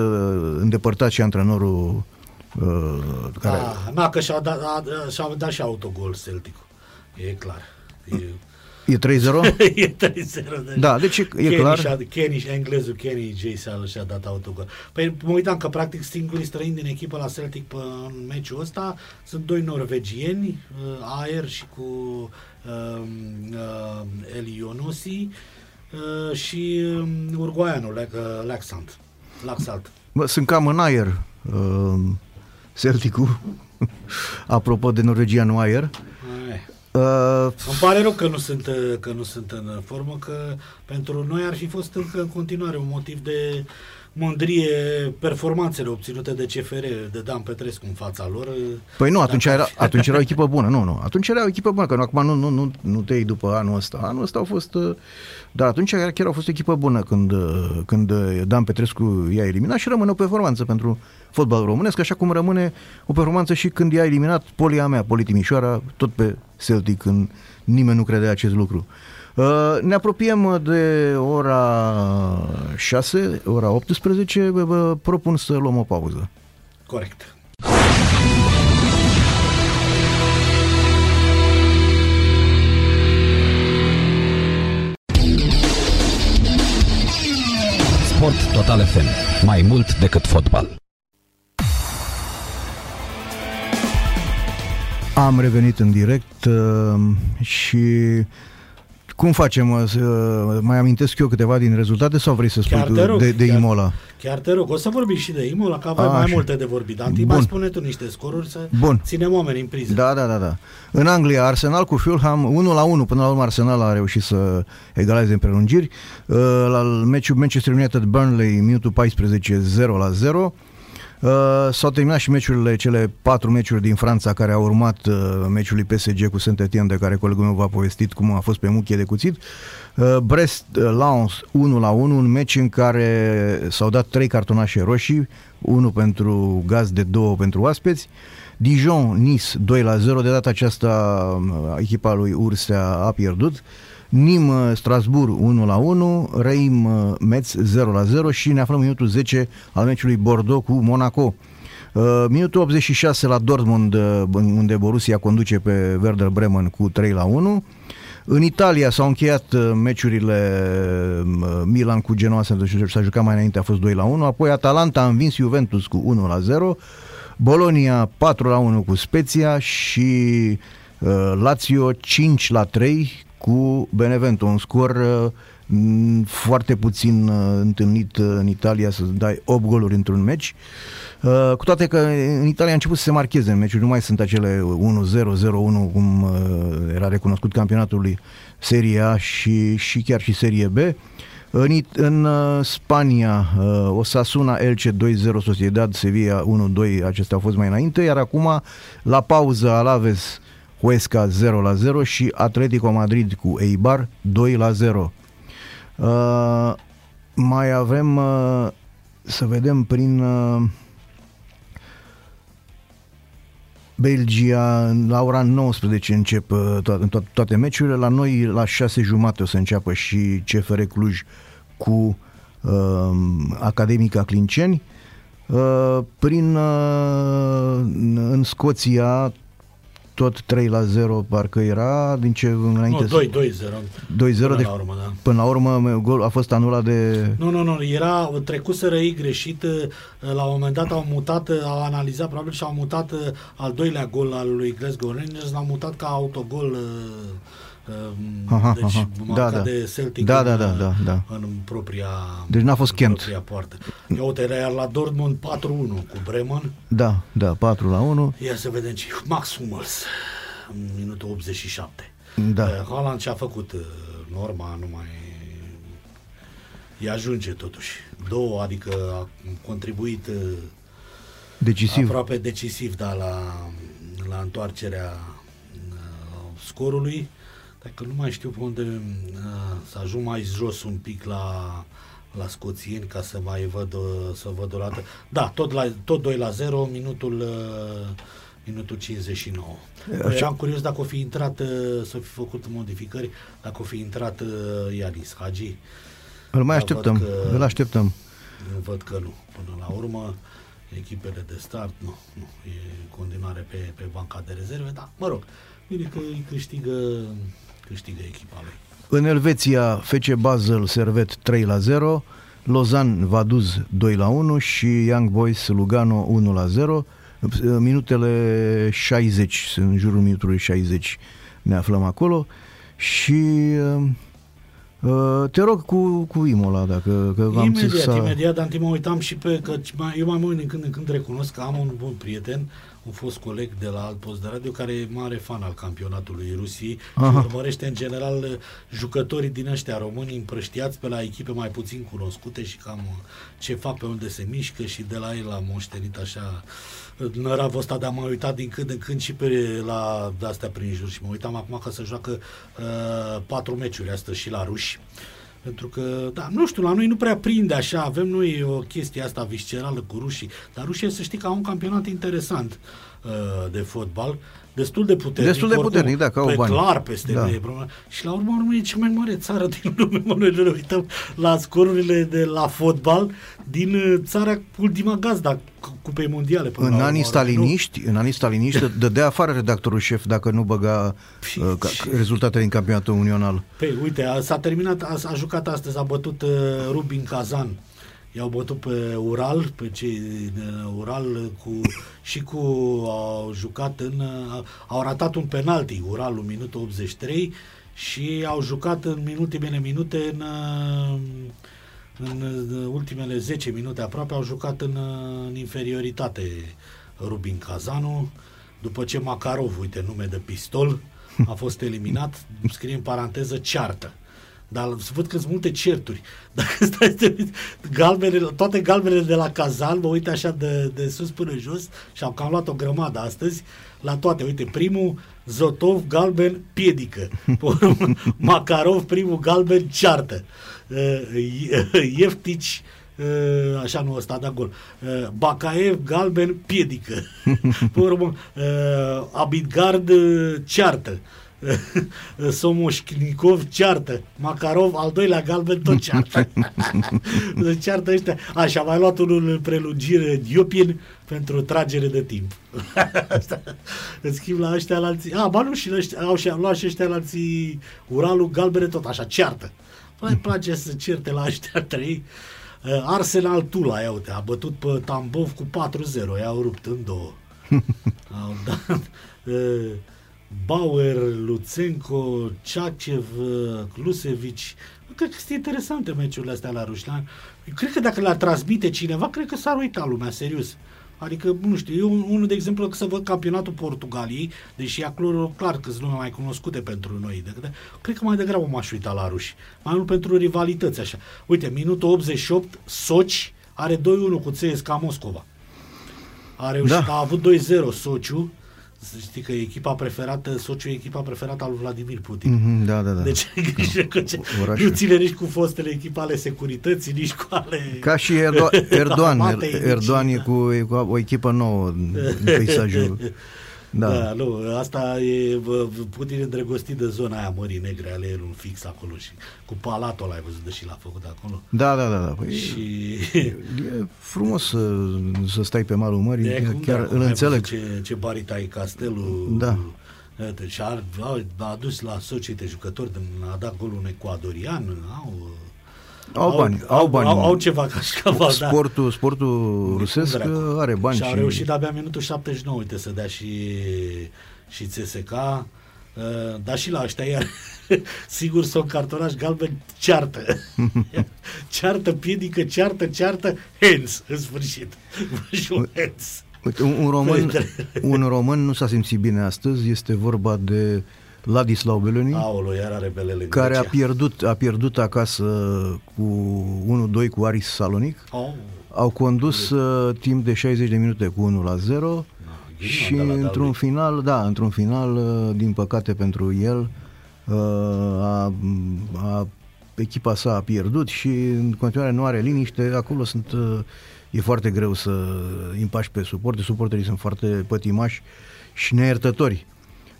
îndepărtat și antrenorul uh, care... Da, na, că și-a dat, a, și-a dat și autogol Celtic. E clar. E, E 3-0? e 3-0. Deci. Da, deci e, Kenny clar. Și-a, Kenny, englezul Kenny J. Sal și-a dat autogol. Păi mă uitam că practic singurii străini din echipă la Celtic pe, în meciul ăsta sunt doi norvegieni, uh, Aer și cu uh, uh, Elionosi uh, și um, urgoianul uh, Laxant. Laxalt. Bă, sunt cam în aer uh, Celtic-ul. Apropo de norvegianul aer. Uh, Îmi pare rău că nu, sunt, uh, că nu sunt în formă, că pentru noi ar fi fost încă în continuare un motiv de mândrie performanțele obținute de CFR, de Dan Petrescu în fața lor. Păi nu, atunci era, atunci era o echipă bună, nu, nu. Atunci era o echipă bună, că nu, acum nu, nu, nu, nu te iei după anul ăsta. Anul ăsta au fost... Uh, dar atunci chiar au fost o echipă bună când, uh, când Dan Petrescu i-a eliminat și rămâne o performanță pentru fotbal românesc, așa cum rămâne o performanță și când i-a eliminat Polia mea, Poli Timișoara, tot pe Celtic, când nimeni nu credea acest lucru. Uh, ne apropiem de ora 6, ora 18, vă propun să luăm o pauză. Corect. Sport Total FM. Mai mult decât fotbal. Am revenit în direct uh, și cum facem? Uh, mai amintesc eu câteva din rezultate sau vrei să spui tu rog, de, de chiar, Imola? Chiar te rog, o să vorbim și de Imola, că avem mai așa. multe de vorbit. Dar mai spune tu niște scoruri să Bun. ținem oamenii în priză. Da, da, da, da. În Anglia, Arsenal cu Fulham 1 la 1, până la urmă Arsenal a reușit să egaleze în prelungiri. Uh, la meciul Manchester United Burnley, minutul 14, 0 la 0. Uh, s-au terminat și meciurile, cele patru meciuri din Franța care au urmat uh, meciului PSG cu Saint-Etienne, de care colegul meu v-a povestit cum a fost pe muchie de cuțit. Uh, Brest uh, Lens 1 la 1, un meci în care s-au dat trei cartonașe roșii, unul pentru gaz de două pentru oaspeți. Dijon Nice 2 la 0, de data aceasta uh, echipa lui Ursea a pierdut. Uh, Nim uh, Strasbourg 1 la 1, Reim uh, Metz 0 la 0 și ne aflăm în minutul 10 al meciului Bordeaux cu Monaco. Uh, minutul 86 la Dortmund, uh, unde Borussia conduce pe Werder Bremen cu 3 la 1. În Italia s-au încheiat uh, meciurile uh, Milan cu Genoa, s-a jucat mai înainte, a fost 2 la 1, apoi Atalanta a învins Juventus cu 1 la 0, Bolonia 4 la 1 cu Spezia și uh, Lazio 5 la 3 cu Benevento, un scor uh, foarte puțin uh, întâlnit uh, în Italia să dai 8 goluri într-un meci. Cu toate că în Italia a început să se marcheze în meciuri, nu mai sunt acele 1-0, 0-1 cum era recunoscut campionatului Serie A și, și chiar și Serie B. În, în Spania, Osasuna, Elche 2-0, Sociedad, Sevilla 1-2, acestea au fost mai înainte, iar acum la pauză Alaves Huesca 0 la 0 și Atletico Madrid cu Eibar 2 la 0. Uh, mai avem uh, să vedem prin uh, Belgia la ora 19 încep uh, toate, to- toate meciurile, la noi la 6 jumate o să înceapă și CFR Cluj cu uh, Academica Clinceni. Uh, prin uh, în Scoția tot 3 la 0 parcă era, din ce înainte... Nu, 2, 2 0. 2 0 de, la urmă, da. Până la urmă gol a fost anulat de... Nu, nu, nu, era trecuseră ei greșit, la un moment dat au mutat, au analizat probabil și au mutat al doilea gol al lui Glasgow Rangers, l-au mutat ca autogol aha, deci aha. da, da. de Celtic da, da, da, da, da. în propria Deci n-a fost Kent. Propria poartă. Ia uite, era la Dortmund 4-1 cu Bremen. Da, da, 4 la 1. Ia să vedem ce Max Hummels în minutul 87. Da. Uh, Haaland ce-a făcut uh, norma, nu mai îi ajunge totuși. Două, adică a contribuit uh, decisiv. aproape decisiv da, la, la întoarcerea scorului. Dacă nu mai știu pe unde uh, să ajung mai jos un pic la, la scoțieni ca să mai văd, uh, să văd o dată. Da, tot, la, tot 2 la 0, minutul, uh, minutul 59. Așa. Am curios dacă o fi intrat, uh, să fi făcut modificări, dacă o fi intrat uh, Ianis Hagi. Îl mai Dar așteptăm, văd că- îl așteptăm. Văd că nu. Până la urmă, echipele de start, nu, nu. E în continuare pe, pe banca de rezerve, dar, mă rog, bine că îi câștigă, câștigă echipa lui. În Elveția, FC Basel Servet 3 la 0, Lausanne Vaduz 2 la 1 și Young Boys Lugano 1 la 0. Minutele 60, în jurul minutului 60 ne aflăm acolo și uh, te rog cu, cu Imola dacă că am Imediat, să... imediat, dar mă uitam și pe, că mai- eu mai mult din când în când recunosc că am un bun prieten, un fost coleg de la alt post de radio, care e mare fan al campionatului Rusiei Aha. și urmărește în general jucătorii din ăștia români împrăștiați pe la echipe mai puțin cunoscute și cam ce fac pe unde se mișcă și de la el am moștenit așa năravul ăsta de a mă uitat din când în când și pe la de-astea prin jur și mă uitam acum că să joacă uh, patru meciuri astăzi și la ruși. Pentru că, da, nu știu, la noi nu prea prinde așa, avem noi o chestie asta viscerală cu rușii, dar rușii să știi că au un campionat interesant uh, de fotbal, destul de puternic. Destul de oricum, puternic, da, că au pe bani. clar peste Da. da. noi. problema. Și la urmă, urmă e cea mai mare țară din lume. Mă, noi ne uităm la scorurile de la fotbal din uh, țara ultima gazda cu- cupei mondiale. până În la urmă, anii nu? staliniști, în anii staliniști dădea afară redactorul șef dacă nu băga uh, ca- rezultatele din campionatul unional. Păi, uite, a, s-a terminat, a, a jucat astăzi, a bătut uh, Rubin Kazan. I-au bătut pe Ural, pe cei din uh, Ural cu, și cu au jucat în uh, au ratat un penalti Uralul minutul 83 și au jucat în ultimele minute în uh, în uh, ultimele 10 minute aproape au jucat în, uh, în inferioritate Rubin Kazanu după ce Makarov, uite nume de pistol, a fost eliminat, scrie în paranteză ceartă. Dar văd că sunt multe certuri. Dacă stai să te uiți, galbenele, toate galbenele de la Kazan, mă uit așa de, de sus până jos și am cam luat o grămadă astăzi la toate. Uite, primul Zotov galben piedică. Pe urmă, Makarov primul galben ceartă. Uh, Ieftici uh, așa nu ăsta a dat gol. Uh, Bacaev galben piedică. Pe urmă, uh, Abidgard uh, ceartă. Somoșnikov ceartă. Makarov, al doilea galben, tot ceartă. ceartă ăștia. Așa, mai luat unul în prelungire Diopin pentru tragere de timp. Asta. În schimb, la ăștia la alții... A, ba nu, și la ăștia, au și luat și ăștia la alții Uralul galbene, tot așa, ceartă. Păi îmi place să certe la ăștia trei. Uh, Arsenal Tula, ia uite, a bătut pe Tambov cu 4-0, i-au rupt în două. Au dat uh, Bauer, Lutsenko, Ceacev, uh, Klusevici. Cred că sunt interesante meciurile astea la Rușlan. Cred că dacă le-ar transmite cineva, cred că s-ar uita lumea, serios. Adică, nu știu, eu unul, de exemplu, că să văd campionatul Portugaliei, deși acolo clar că sunt lume mai cunoscute pentru noi, decât, cred că mai degrabă m-aș uita la ruși. Mai mult pentru rivalități, așa. Uite, minutul 88, Soci are 2-1 cu CSKA Moscova. A reușit, Da. a avut 2-0 Sociu, să știi că e echipa preferată, Sociu e echipa preferată a lui Vladimir Putin. Mhm, Da, da, da. Deci ai grijă că ce, Orașul. nu ține nici cu fostele echipe ale securității, nici cu ale... Ca și Erdo- Erdogan. Armatei, nici- Erdogan e cu, e cu o echipă nouă în peisajul. Da. Da. da, nu, asta e vă- vă- Putin îndrăgostit de zona aia Mării Negre, ale el un fix acolo și cu palatul ăla ai văzut, deși l-a făcut acolo. Da, da, da. da. Păi, Și E frumos să, să stai pe malul mării, de cum, chiar da, îl ai înțeleg. văzut Ce, ce barita ai castelul. Da. Uite, și a, a, a adus la societe jucători, din, a dat golul un ecuadorian, au, Au bani, au bani. Au, au ceva ca și cava, da. Sportul, sportul rusesc dracu. are bani și și, au reușit abia minutul 79, uite, să dea și, și CSK, uh, dar și la ăștia iar sigur sunt cartonaș galben, ceartă. ceartă, piedică, ceartă, ceartă, hands, în sfârșit. și un hands. Uite, un, un, român, Păi, un român nu s-a simțit bine astăzi, este vorba de Ladislau Beloni, Aolo, iar are belele în care a Grecia. pierdut, a pierdut acasă cu 1-2 cu Aris Salonic. Oh, Au condus uh, timp de 60 de minute cu 1 la 0 ghinion și de la într-un Dalui. final, da, într-un final, uh, din păcate pentru el, uh, a, a echipa sa a pierdut și în continuare nu are liniște, acolo sunt, uh, e foarte greu să împași pe suporte, suporterii sunt foarte pătimași și neiertători.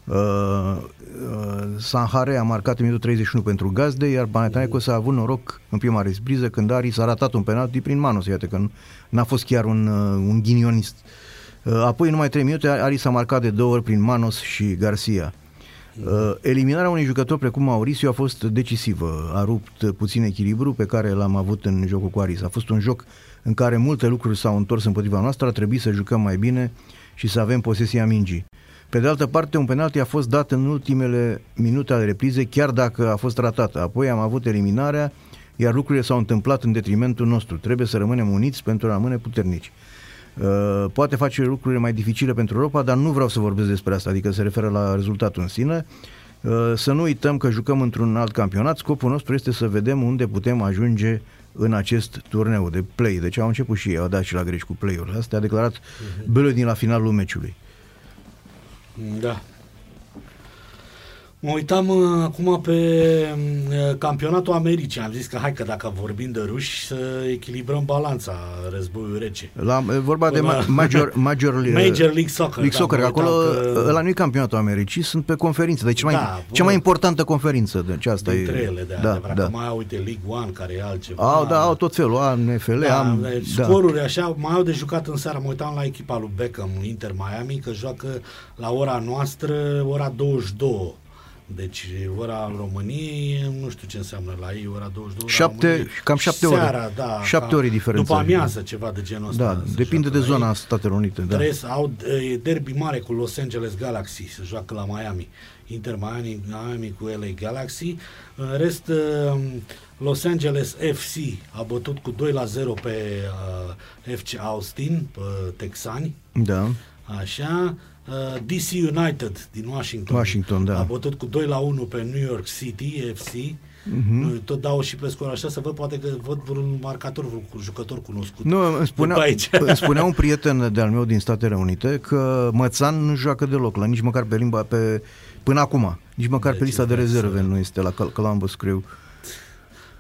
Uh, uh, Sanhare a marcat în minutul 31 pentru Gazde, iar Panathinaikos a avut noroc în prima respriză când Ari s-a ratat un penalti prin Manos, iată că n-a fost chiar un, uh, un ghinionist. Uh, apoi, în numai 3 minute, Ari s-a marcat de două ori prin Manos și Garcia. Uh, eliminarea unui jucător precum Mauricio a fost decisivă. A rupt puțin echilibru pe care l-am avut în jocul cu Aris. A fost un joc în care multe lucruri s-au întors împotriva noastră, a trebuit să jucăm mai bine și să avem posesia mingii. Pe de altă parte, un penalti a fost dat în ultimele minute ale reprizei, chiar dacă a fost ratat. Apoi am avut eliminarea, iar lucrurile s-au întâmplat în detrimentul nostru. Trebuie să rămânem uniți pentru a rămâne puternici. Uh, poate face lucrurile mai dificile pentru Europa, dar nu vreau să vorbesc despre asta, adică se referă la rezultatul în sine. Uh, să nu uităm că jucăm într-un alt campionat. Scopul nostru este să vedem unde putem ajunge în acest turneu de play. Deci au început și ei, au dat și la greș cu play-urile astea, a declarat uh-huh. din la finalul meciului. 감사합니다. 음, 네. Mă uitam uh, acum pe uh, campionatul Americii. Am zis că hai că dacă vorbim de ruși să echilibrăm balanța războiul rece. La, e vorba de ma- major, major, Major League Soccer. League da, Soccer, mă acolo uitam că- ăla nu e campionatul Americii, sunt pe conferință, deci cea mai, Da, cea mai bun. importantă conferință. Deci asta Dintre e, ele, de da, adevărat. da. Că mai au, uite, League One, care e altceva. Au, da, au tot felul, am NFL, Da, am... deci da. scoruri așa, mai au de jucat în seara. Mă uitam la echipa lui Beckham, Inter Miami, că joacă la ora noastră, ora 22. Deci ora în României, nu știu ce înseamnă la ei, ora 22. ora Șapte- României. cam șapte ore. Seara, da. Șapte cam ore diferență. După amiază, ceva de genul ăsta. Da, se depinde de joacă la zona ei. Statelor Unite, da. Trebuie să au e derby mare cu Los Angeles Galaxy, să joacă la Miami. Inter Miami, Miami cu LA Galaxy. În rest, um, Los Angeles FC a bătut cu 2 la 0 pe uh, FC Austin, pe texani. Da. Așa, uh, DC United din Washington, Washington, da. a bătut cu 2 la 1 pe New York City FC. Mhm. Nu, Tot dau și pe scor așa să văd, poate că văd vreun marcator, vreun jucător cunoscut. Nu, îmi spunea, După aici. îmi spunea un prieten de-al meu din Statele Unite că Mățan nu joacă deloc, la nici măcar pe limba, pe, până acum, nici măcar Deci pe lista de vreți rezerve să- nu este la Col- Columbus Crew.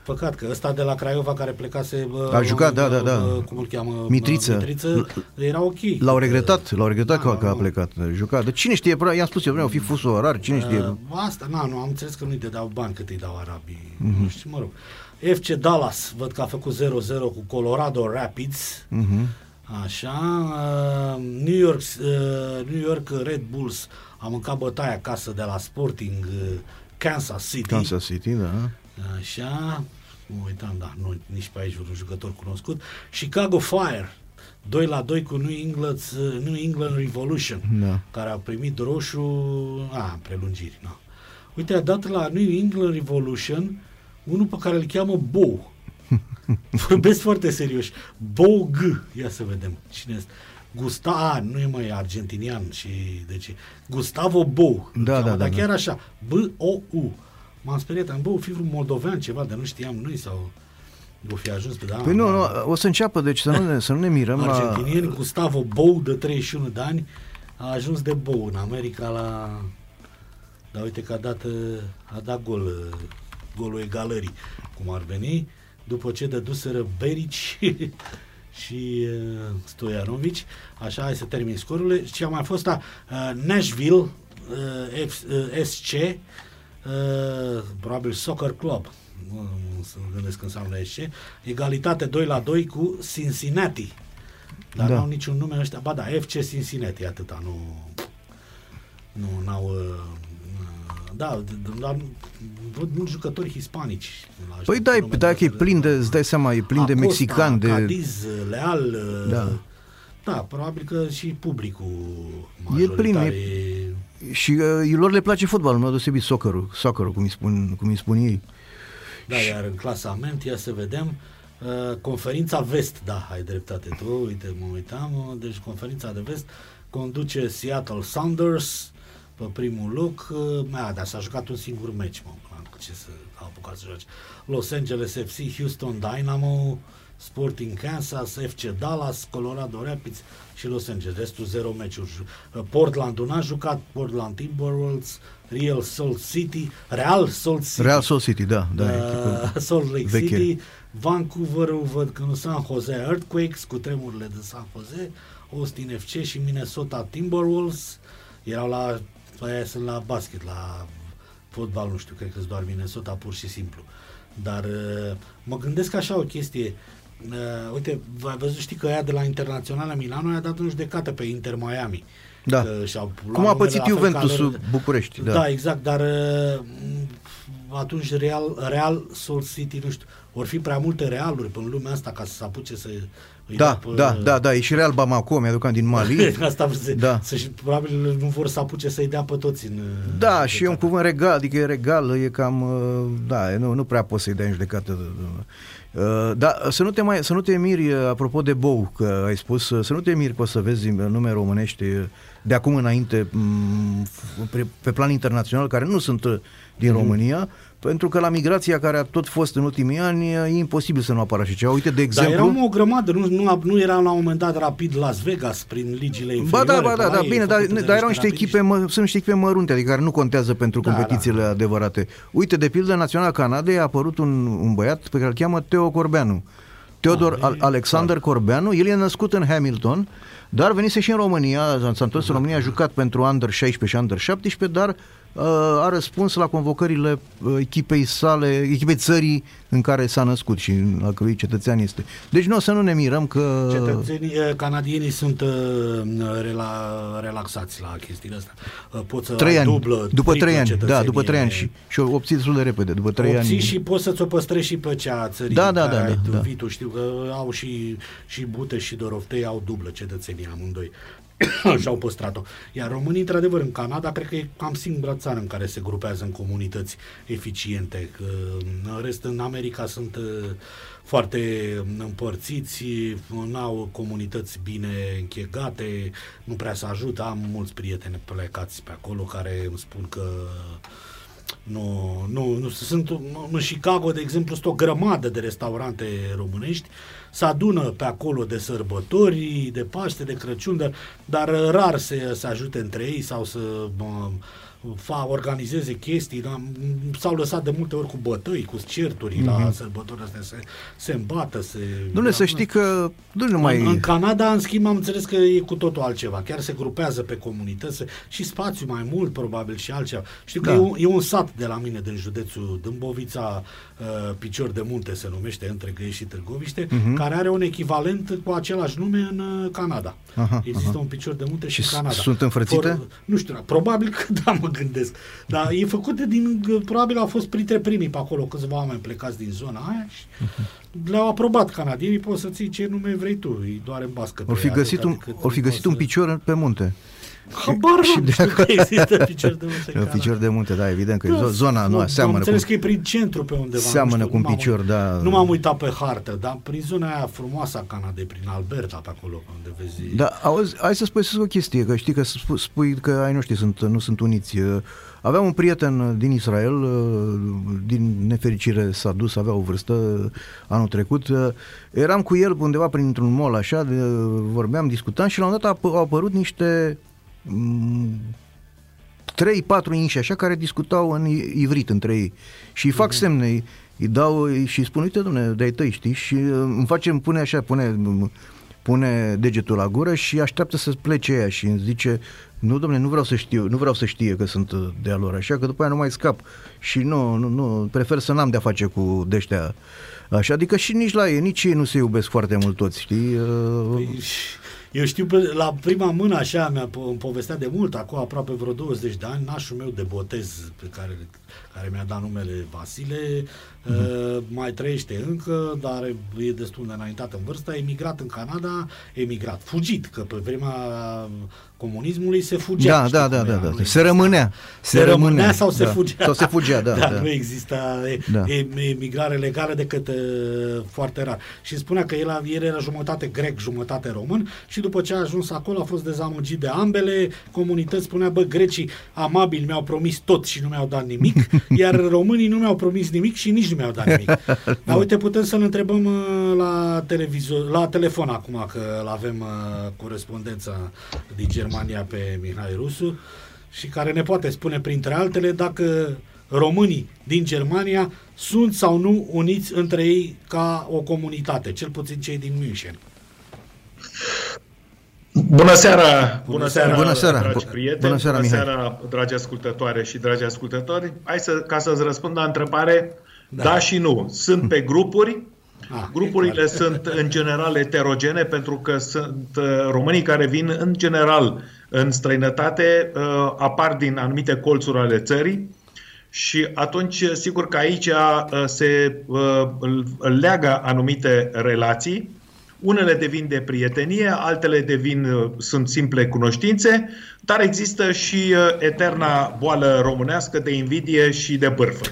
Păcat că ăsta de la Craiova care plecase... bă, A jucat, da, da, da. bă, Cum îl cheamă? Mitriță. Mitriță era ok. L-au regretat, l-au regretat Da, că, că a nu. plecat, jucat. Dar cine știe, bă, i-am spus eu, vreau fi fusul orar, cine știe. Uh, asta, na, nu, am înțeles că nu-i dădeau bani cât îi dau arabii. Mhm. Nu știu, mă rog. FC Dallas, văd că a făcut 0-0 cu Colorado Rapids. Mhm. Așa, uh, New York, uh, New York Red Bulls a mâncat bătaia acasă de la Sporting uh, Kansas City. Kansas City, da. Așa, mă uitam, da, nu, nici pe aici un jucător cunoscut. Chicago Fire, 2 la 2 cu New England, uh, New England Revolution, Da. care a primit roșu, a, în prelungiri, nu. Uite, a dat la New England Revolution unul pe care îl cheamă Bow. Vorbesc foarte serios. Bow G. Ia să vedem. Cine este? Gusta, a, nu e mai argentinian și deci Gustavo Bou. îl Da, cheamă, da, dar da, chiar da. așa. B-O-U. M-am speriat, am bă, fi vreun moldovean ceva, dar nu știam noi sau o fi ajuns pe da. Păi nu, nu, o să înceapă, deci să nu ne, să nu ne mirăm la... Argentinieni, Gustavo Bou, de 31 de ani, a ajuns de Bou în America la... Dar uite că a dat, uh, a dat gol, uh, golul egalării, cum ar veni, după ce dăduseră Berici și uh, Stojanovici. Așa, hai să termin scorurile. Și a mai fost a, uh, Nashville, uh, F, uh, SC, uh, probabil Soccer Club, nu, nu să gândesc că înseamnă SC, egalitate 2 la 2 cu Cincinnati. Dar Da. nu au niciun nume ăștia. Ba da, FC Cincinnati, atâta, nu... Nu, n-au... uh, Da, d- d- dar văd mulți jucători hispanici. la ăștia, Păi da, cu e- nume da, că e de- plin de, îți dai seama, e plin de Acosta, mexicani, de... Cadiz, Leal. Da. Da, probabil că și publicul E plin, majoritar e- Și uh, lor le place fotbalul, meu deosebit soccerul, soccerul, cum îi spun, cum îi spun ei. Da, iar în clasament, ia să vedem, uh, conferința vest, da, ai dreptate tu, uite, mă uitam, uh, deci conferința de vest conduce Seattle Sounders, pe primul loc. A, dar s-a jucat un singur meci, mă, ce să a apucat să joace. Los Angeles FC, Houston Dynamo, Sporting Kansas, FC Dallas, Colorado Rapids și Los Angeles. Restul zero meciuri. Portland n-a jucat, Portland Timberwolves, Real Salt City, Real Salt City. Real Salt City, da. da uh, Salt Lake veche. City, Vancouver, văd că nu San Jose Earthquakes cu tremurile de San Jose, Austin FC și Minnesota Timberwolves erau la, aia sunt la basket, la fotbal, nu știu, cred că doar Minnesota pur și simplu. Dar uh, mă gândesc așa o chestie, uh, uite, v văzut, știi că aia de la Internaționala Milano a dat o judecată pe Inter Miami. Da. Și-au Cum a pățit Juventusul București. Da. da, exact, dar uh, atunci Real, Real Salt City, nu știu, vor fi prea multe realuri pe lumea asta ca să se apuce să da, pe... da, da, da, e și Real Bamako, mi-aduc din Mali. Asta să, da. să, probabil nu vor să apuce să-i dea pe toți în... Da, și e un cuvânt regal, adică e regal, e cam, uh, da, nu, nu prea poți să-i dai în judecată. Uh, da, să nu te mai, să nu te miri, uh, apropo de Bou, că ai spus, să nu te miri că o să vezi nume românești de acum înainte mm, pe plan internațional, care nu sunt din mm. România, pentru că la migrația care a tot fost în ultimii ani e imposibil să nu apară așa ceva. Uite, de exemplu... Dar era o grămadă, nu, nu, nu era la un moment dat rapid Las Vegas prin ligile inferioare. Ba da, ba da, da, bine, dar, dar erau niște echipe, mă, sunt niște echipe mărunte, adică care nu contează pentru da, competițiile da. adevărate. Uite, de pildă, Național Canadei a apărut un, un băiat pe care îl cheamă Teo Corbeanu. Teodor ah, Alexander da. Corbeanu, el e născut în Hamilton, dar venise și în România, s-a întors în România, a jucat pentru Under 16 și Under 17, dar Uh, a răspuns la convocările uh, echipei sale, echipei țării în care s-a născut și la cărui cetățean este. Deci nu o să nu ne mirăm că... Cetățenii uh, canadienii sunt rela, relaxați la chestiile astea. Poți să trei ani, dublă, după trei ani, da, după trei ani și, și o obțiți destul de repede, după trei ani. și poți să-ți o păstrezi și pe cea țării da, da, da, da, da. Vitu, știu că au și, și Bute și Doroftei au dublă cetățenie amândoi. și-au păstrat-o. Iar românii, într-adevăr, în Canada, cred că e cam singura țară în care se grupează în comunități eficiente. Că, în rest, în America sunt uh, foarte împărțiți, nu au comunități bine închegate, nu prea se ajută. Am mulți prieteni plecați pe acolo care îmi spun că nu, nu, nu sunt în Chicago, de exemplu, sunt o grămadă de restaurante românești se adună pe acolo de sărbători, de Paște, de Crăciun, dar, dar rar se, se ajute între ei sau să fa, organizeze chestii, da? s-au lăsat de multe ori cu bătăi, cu certuri mm-hmm. la mhm. sărbătorile astea, se, se îmbată, se... Nu da, să știi că nu mai... În, în Canada, în schimb, am înțeles că e cu totul altceva, chiar se grupează pe comunități și spațiu mai mult, probabil, și altceva. Știu da. că e un, e un sat de la mine, din județul Dâmbovița, uh, Picior de Munte se numește, între Găiești și Târgoviște, uh-huh. care are un echivalent cu același nume în uh, Canada. Aha, Există aha. un Picior de Munte și, și în Canada. sunt înfrățite? For, nu știu, probabil că da, mă gândesc. Dar e făcut din, probabil au fost printre primii pe acolo câțiva oameni plecați din zona aia și uh-huh. le-au aprobat canadienii, poți să ții ce nume vrei tu, îi doar în bască. Or fi găsit, un, or fi găsit un picior pe munte. Habar și de acolo... există picior de munte. Un picior de munte, da, evident că da, zona nu seamănă cu... că e prin centru pe undeva. Seamănă cu un picior, da. Nu m-am uitat pe hartă, dar prin zona aia frumoasă a Canadei, prin Alberta, pe acolo, unde vezi... Da, auzi, hai să spui să o chestie, că știi că spui că ai noștri sunt, nu sunt uniți. Aveam un prieten din Israel, din nefericire s-a dus, avea o vârstă anul trecut. Eram cu el undeva printr-un mall așa, vorbeam, discutam și la un dat au apărut niște Mm, trei, patru inși așa care discutau în ivrit între ei și îi fac mhm. semne, îi dau și îi spun, uite domne, de-ai tăi, știi? Și uh, îmi face, îmi pune așa, pune, pune degetul la gură și așteaptă să plece ea și îmi zice, nu domne, nu vreau să știu, nu vreau să știe că sunt de-a lor așa, că după aia nu mai scap și nu, nu, nu prefer să n-am de-a face cu deștea așa, adică și nici la ei, nici ei nu se iubesc foarte mult toți, știi? Păi, eu știu, la prima mână așa mi-a îmi povestea de mult, acum aproape vreo 20 de ani, nașul meu de botez pe care, care mi-a dat numele Vasile, uh, mai trăiește încă, dar e destul de înaintat în vârstă, a emigrat în Canada, emigrat, fugit, că pe vremea comunismului se fugea. Da, da, da, da, da. Se rămânea. Se, se rămânea, rămânea sau se da. fugea. Sau se fugea, da. Dar da. nu exista da. emigrare legală decât uh, foarte rar. Și spunea că el, el era jumătate grec, jumătate român și și după ce a ajuns acolo a fost dezamăgit de ambele comunități. Spunea, bă, grecii amabili mi-au promis tot și nu mi-au dat nimic, iar românii nu mi-au promis nimic și nici nu mi-au dat nimic. Dar uite, putem să-l întrebăm uh, la televizor, la telefon acum, că îl avem uh, corespondența din Germania pe Mihai Rusu și care ne poate spune, printre altele, dacă românii din Germania sunt sau nu uniți între ei ca o comunitate, cel puțin cei din München. Bună seara! Bună seara, Bună seara. dragi Bu- prieteni! bună seara, Mihai. seara, dragi ascultătoare și dragi ascultători! Hai să, ca să-ți răspund la întrebare, da, da și nu. Sunt pe grupuri, Ah, Grupurile e sunt în general eterogene pentru că sunt uh, românii care vin în general în străinătate, uh, apar din anumite colțuri ale țării și atunci sigur că aici uh, se uh, îl- îl leagă anumite relații. Unele devin de prietenie, altele devin, uh, sunt simple cunoștințe, dar există și uh, eterna boală românească de invidie și de bârfă.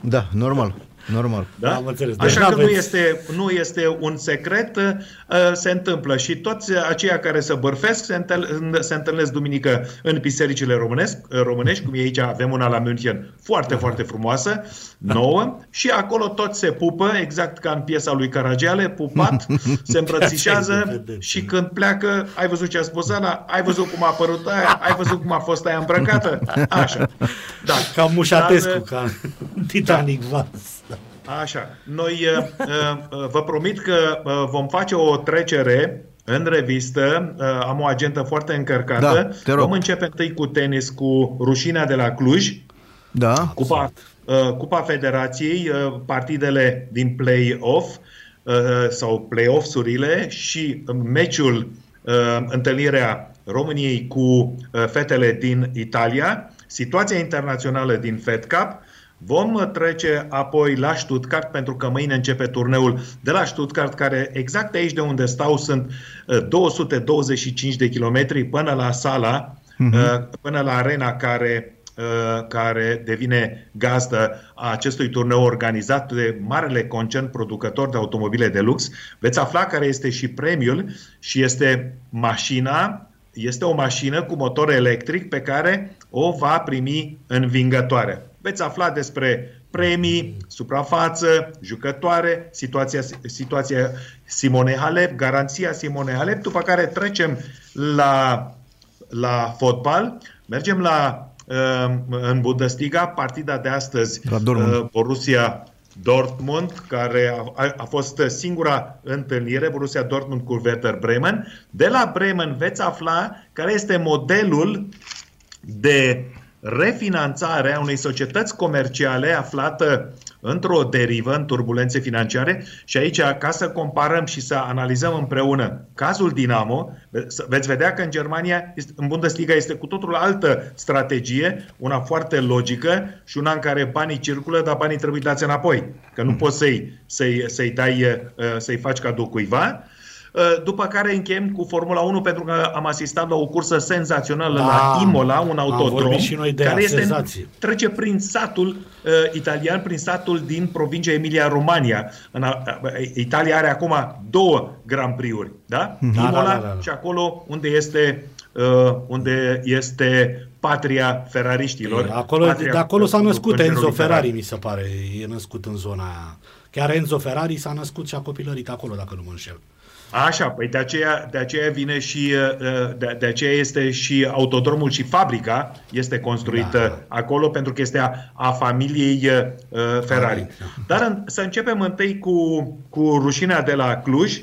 Da, normal. Normal. Da? Am înțeles. Deci Așa că nu n-aveți- este, nu este un secret, uh, se întâmplă și toți aceia care se bărfesc se, întâl- se întâlnesc duminică în bisericile românesc, uh, românești, cum e aici avem una la München foarte, foarte frumoasă, nouă, și acolo toți se pupă, exact ca în piesa lui Caragiale, pupat, se îmbrățișează Vedeți. și când pleacă, ai văzut ce a spus Ana, ai văzut cum a apărut aia, ai văzut cum a fost aia îmbrăcată, așa. Da. Ca Mușatescu, Dar, ca Titanic Vas. Așa. Noi uh, uh, vă promit că uh, vom face o trecere în revistă. Uh, am o agentă foarte încărcată. Da, te rog. Vom începe întâi cu tenis cu rușinea de la Cluj, Da? Cupa, uh, Cupa Federației, uh, partidele din play-off uh, sau play-off-urile și meciul, uh, întâlnirea României cu uh, fetele din Italia, situația internațională din Fed Cup, Vom uh, trece apoi la Stuttgart, pentru că mâine începe turneul de la Stuttgart, care exact aici de unde stau sunt uh, 225 de kilometri până la sala, uh, până la arena care uh, care devine gazdă a acestui turneu organizat de marele concern producător de automobile de lux. Veți afla care este și premiul și este mașina, este o mașină cu motor electric pe care o va primi învingătoare. Veți afla despre premii, suprafață, jucătoare, situația, situația Simone Halep, garanția Simone Halep, după care trecem la, la fotbal, mergem la uh, în Bundesliga, partida de astăzi La Dortmund. uh, Borussia Dortmund, care a, a, a fost singura întâlnire, Borussia Dortmund cu Werder Bremen. De la Bremen veți afla care este modelul de refinanțare a unei societăți comerciale aflată într-o derivă, în turbulențe financiare și aici, ca să comparăm și să analizăm împreună cazul Dinamo, ve- veți vedea că în Germania, este- în Bundesliga este cu totul altă strategie, una foarte logică și una în care banii circulă, dar banii trebuie dați înapoi, că nu poți să-i, să-i, să-i dai, uh, să-i faci cadou cuiva. Uh, După care încheiem cu Formula 1 pentru că am asistat la o cursă senzațională Da, la Imola, un am autodrom vorbit și noi de ea, care este, senzație. trece prin satul uh, italian, prin satul din provincia Emilia-Romagna. În, a, a, Italia are acum două Grand Prix-uri, da? Da, Imola da, da, da. și acolo unde este, uh, unde este patria ferrariștilor. Acolo, patria de acolo s-a născut concerului Enzo Ferrari, mi se pare. E născut în zona aia. Chiar Enzo Ferrari s-a născut și a copilărit acolo, dacă nu mă înșel. Așa, păi de aceea, de aceea vine și, uh, de, de aceea este și autodromul și fabrica este construită Da. acolo pentru că este a, a familiei uh, Ferrari. Da. Dar în, să începem întâi cu, cu rușinea de la Cluj,